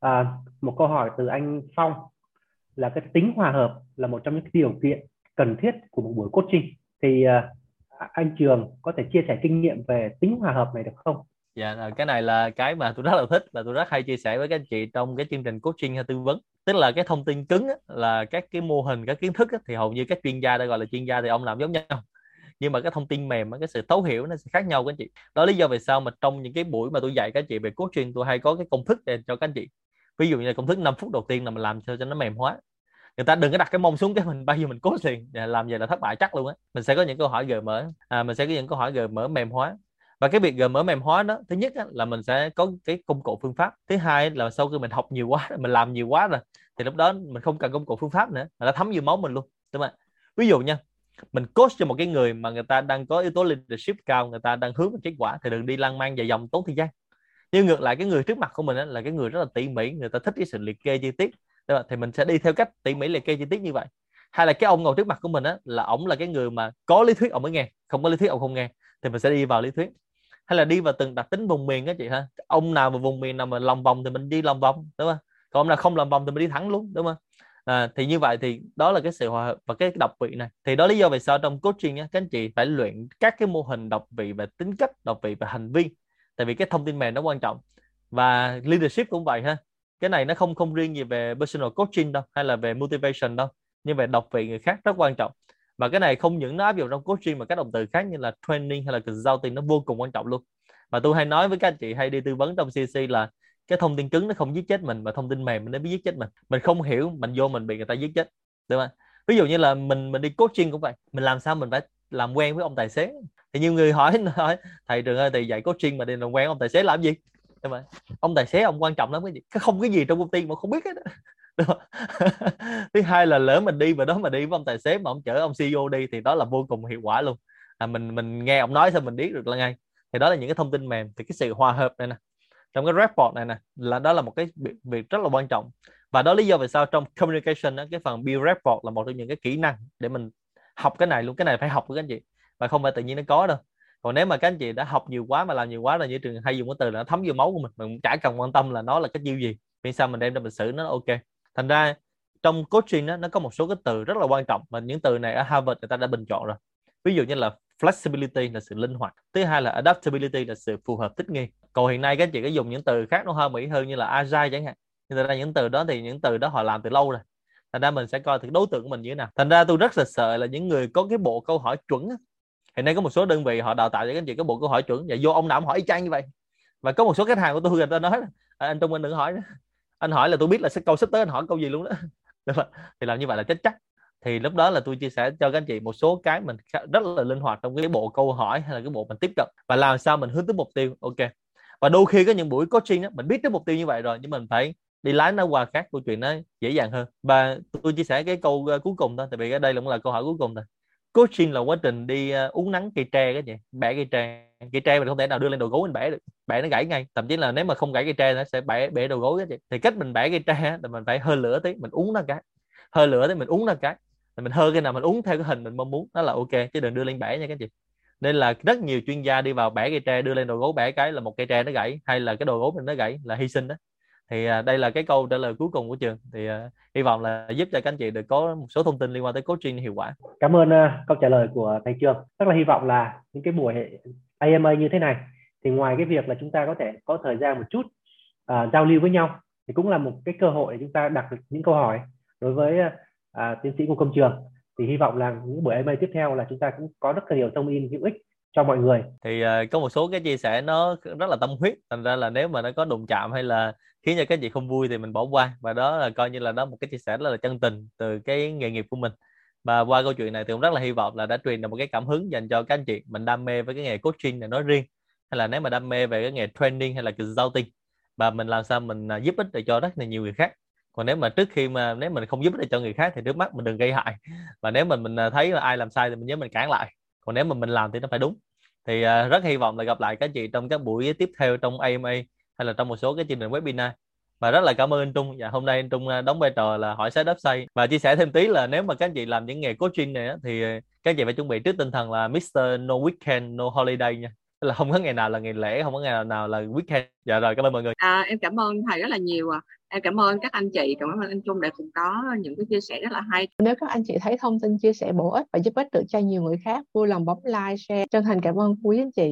À, một câu hỏi từ anh Phong là cái tính hòa hợp là một trong những điều kiện cần thiết của một buổi coaching. Thì uh, À, anh Trường có thể chia sẻ kinh nghiệm về tính hòa hợp này được không? Dạ, à, cái này là cái mà tôi rất là thích và tôi rất hay chia sẻ với các anh chị trong cái chương trình coaching hay tư vấn. Tức là cái thông tin cứng á, là các cái mô hình, các kiến thức á, thì hầu như các chuyên gia đã gọi là chuyên gia thì ông làm giống nhau. Nhưng mà cái thông tin mềm, cái sự thấu hiểu nó sẽ khác nhau các anh chị. Đó là lý do vì sao mà trong những cái buổi mà tôi dạy các anh chị về coaching tôi hay có cái công thức để cho các anh chị. Ví dụ như là công thức 5 phút đầu tiên là mình làm cho cho nó mềm hóa người ta đừng có đặt cái mông xuống cái mình bao nhiêu mình cố liền. Dạ, làm vậy là thất bại chắc luôn á. Mình sẽ có những câu hỏi gợi mở. À, mình sẽ có những câu hỏi gợi mở mềm hóa. Và cái việc gợi mở mềm hóa đó thứ nhất á, là mình sẽ có cái công cụ phương pháp. Thứ hai là sau khi mình học nhiều quá mình làm nhiều quá rồi thì lúc đó mình không cần công cụ phương pháp nữa. Mà nó thấm vô máu mình luôn. Đúng không ví dụ nha mình coach cho một cái người mà người ta đang có yếu tố leadership cao người ta đang hướng về kết quả thì đừng đi lang mang dài dòng tốn thời gian. Nhưng ngược lại cái người trước mặt của mình là cái người rất là tỉ mỉ người ta thích cái sự liệt kê chi tiết Đúng không? thì mình sẽ đi theo cách tỉ mỉ liệt kê chi tiết như vậy. Hay là cái ông ngồi trước mặt của mình á là ổng là cái người mà có lý thuyết ông mới nghe không có lý thuyết ông không nghe thì mình sẽ đi vào lý thuyết. Hay là đi vào từng đặc tính vùng miền á chị ha. Ông nào mà vùng miền nào mà lòng vòng thì mình đi lòng vòng đúng không? Còn ông nào không lòng vòng thì mình đi thẳng luôn đúng không? À, thì như vậy thì đó là cái sự hòa hợp và cái đọc vị này. Thì đó lý do vì sao trong coaching á, các anh chị phải luyện các cái mô hình đọc vị và tính cách đọc vị và hành vi. Tại vì cái thông tin mềm nó quan trọng và leadership cũng vậy ha cái này nó không không riêng gì về personal coaching đâu, hay là về motivation đâu, nhưng về đọc vị người khác rất quan trọng. Và cái này không những nó áp dụng trong coaching mà các động từ khác như là training hay là consulting nó vô cùng quan trọng luôn. Và tôi hay nói với các anh chị hay đi tư vấn trong CC là cái thông tin cứng nó không giết chết mình mà thông tin mềm nó mới giết chết mình. Mình không hiểu, mình vô mình bị người ta giết chết, đúng không ví dụ như là mình mình đi coaching cũng vậy, mình làm sao mình phải làm quen với ông tài xế? Thì nhiều người hỏi hỏi thầy trường ơi, thầy dạy coaching mà đi làm quen ông tài xế làm gì? Đúng không? ông tài xế ông quan trọng lắm cái gì? Không cái gì trong công ty mà không biết hết thứ hai là lỡ mình đi và đó mà đi với ông tài xế mà ông chở ông CEO đi thì đó là vô cùng hiệu quả luôn. À, mình mình nghe ông nói xong mình biết được là ngay. Thì đó là những cái thông tin mềm thì cái sự hòa hợp này nè. Trong cái report này nè là đó là một cái việc rất là quan trọng. Và đó lý do vì sao trong communication đó, cái phần build report là một trong những cái kỹ năng để mình học cái này luôn. Cái này phải học với các anh chị và không phải tự nhiên nó có đâu còn nếu mà các anh chị đã học nhiều quá mà làm nhiều quá là như trường hay dùng cái từ là nó thấm vô máu của mình mình chả cần quan tâm là nó là cái chiêu gì vì sao mình đem ra mình xử nó ok. Thành ra trong coaching đó, nó có một số cái từ rất là quan trọng mà những từ này ở Harvard người ta đã bình chọn rồi. Ví dụ như là flexibility là sự linh hoạt thứ hai là adaptability là sự phù hợp thích nghi. Còn hiện nay các anh chị có dùng những từ khác nó hơi mỹ hơn như là agile chẳng hạn. Nhưng ra những từ đó thì những từ đó họ làm từ lâu rồi. Thành ra mình sẽ coi thử đối tượng của mình như thế nào. Thành ra tôi rất là sợ là những người có cái bộ câu hỏi chuẩn hiện nay có một số đơn vị họ đào tạo cho các anh chị cái bộ câu hỏi chuẩn. Và vô ông nào cũng hỏi y chang như vậy? Và có một số khách hàng của tôi người ta nói à, anh trung anh đừng hỏi nữa. Anh hỏi là tôi biết là sẽ câu sắp tới anh hỏi câu gì luôn đó. Thì làm như vậy là chết chắc. Thì lúc đó là tôi chia sẻ cho các anh chị một số cái mình rất là linh hoạt trong cái bộ câu hỏi hay là cái bộ mình tiếp cận. Và làm sao mình hướng tới mục tiêu? Ok. Và đôi khi có những buổi coaching đó, mình biết tới mục tiêu như vậy rồi nhưng mình phải đi lái nó qua khác câu chuyện nó dễ dàng hơn. Và tôi chia sẻ cái câu ờ, cuối cùng thôi tại vì ở đây cũng là câu hỏi cuối cùng thôi coaching là quá trình đi ờ, uh, uống nắng cây tre cái gì bẻ cây tre. Cây tre mình không thể nào đưa lên đầu gối mình bẻ được bẻ nó gãy ngay. Thậm chí là nếu mà không gãy cây tre nó sẽ bẻ bẻ đầu gối cái gì thì cách mình bẻ cây tre là mình phải hơi lửa tí mình uống nó cái. Hơi lửa tí mình uống nó cái. Mình hơi cái nào mình uống theo cái hình mình mong muốn đó là ok chứ đừng đưa lên bẻ nha các chị. Nên là rất nhiều chuyên gia đi vào bẻ cây tre đưa lên đầu gối bẻ cái là một cây tre nó gãy hay là cái đầu gối mình nó gãy là hy sinh đó thì à, đây là cái câu trả lời cuối cùng của trường. Thì à, hy vọng là giúp cho các anh chị được có một số thông tin liên quan tới coaching hiệu quả. Cảm ơn uh, câu trả lời của thầy trường. Rất là hy vọng là những cái buổi AMA như thế này thì ngoài cái việc là chúng ta có thể có thời gian một chút uh, giao lưu với nhau thì cũng là một cái cơ hội để chúng ta đặt được những câu hỏi đối với uh, tiến sĩ Ngô Công Trường. Thì hy vọng là những buổi AMA tiếp theo là chúng ta cũng có rất là nhiều thông tin hữu ích cho mọi người. Thì uh, có một số cái chia sẻ nó rất là tâm huyết thành ra là nếu mà nó có đụng chạm hay là khiến cho các chị không vui thì mình bỏ qua. Và đó là coi như là đó một cái chia sẻ rất là chân tình từ cái nghề nghiệp của mình. Và qua câu chuyện này thì cũng rất là hy vọng là đã truyền được một cái cảm hứng dành cho các anh chị mình đam mê với cái nghề coaching này nói riêng, hay là nếu mà đam mê về cái nghề training hay là consulting. Và mình làm sao mình à, giúp ích được cho rất là nhiều người khác. Còn nếu mà trước khi mà, nếu mình không giúp ích được cho người khác thì trước mắt mình đừng gây hại. Và nếu mà mình à, thấy là ai làm sai thì mình nhớ mình cản lại. Còn nếu mà mình làm thì nó phải đúng. Thì à, rất hy vọng là gặp lại các chị trong các buổi tiếp theo trong AMA hay là trong một số cái chương trình webinar. Và rất là cảm ơn anh Trung. Dạ hôm nay anh Trung đóng vai trò là hỏi sách xây và chia sẻ thêm tí là nếu mà các anh chị làm những nghề coaching này thì các anh chị phải chuẩn bị trước tinh thần là Mr. No Weekend No Holiday nha. Là không có ngày nào là ngày lễ không có ngày nào là weekend. Dạ rồi cảm ơn mọi người. À, em cảm ơn thầy rất là nhiều à. em cảm ơn các anh chị cảm ơn anh Trung đã cũng có những cái chia sẻ rất là hay. Nếu các anh chị thấy thông tin chia sẻ bổ ích và giúp ích được cho nhiều người khác vui lòng bấm like share. Chân thành cảm ơn quý anh chị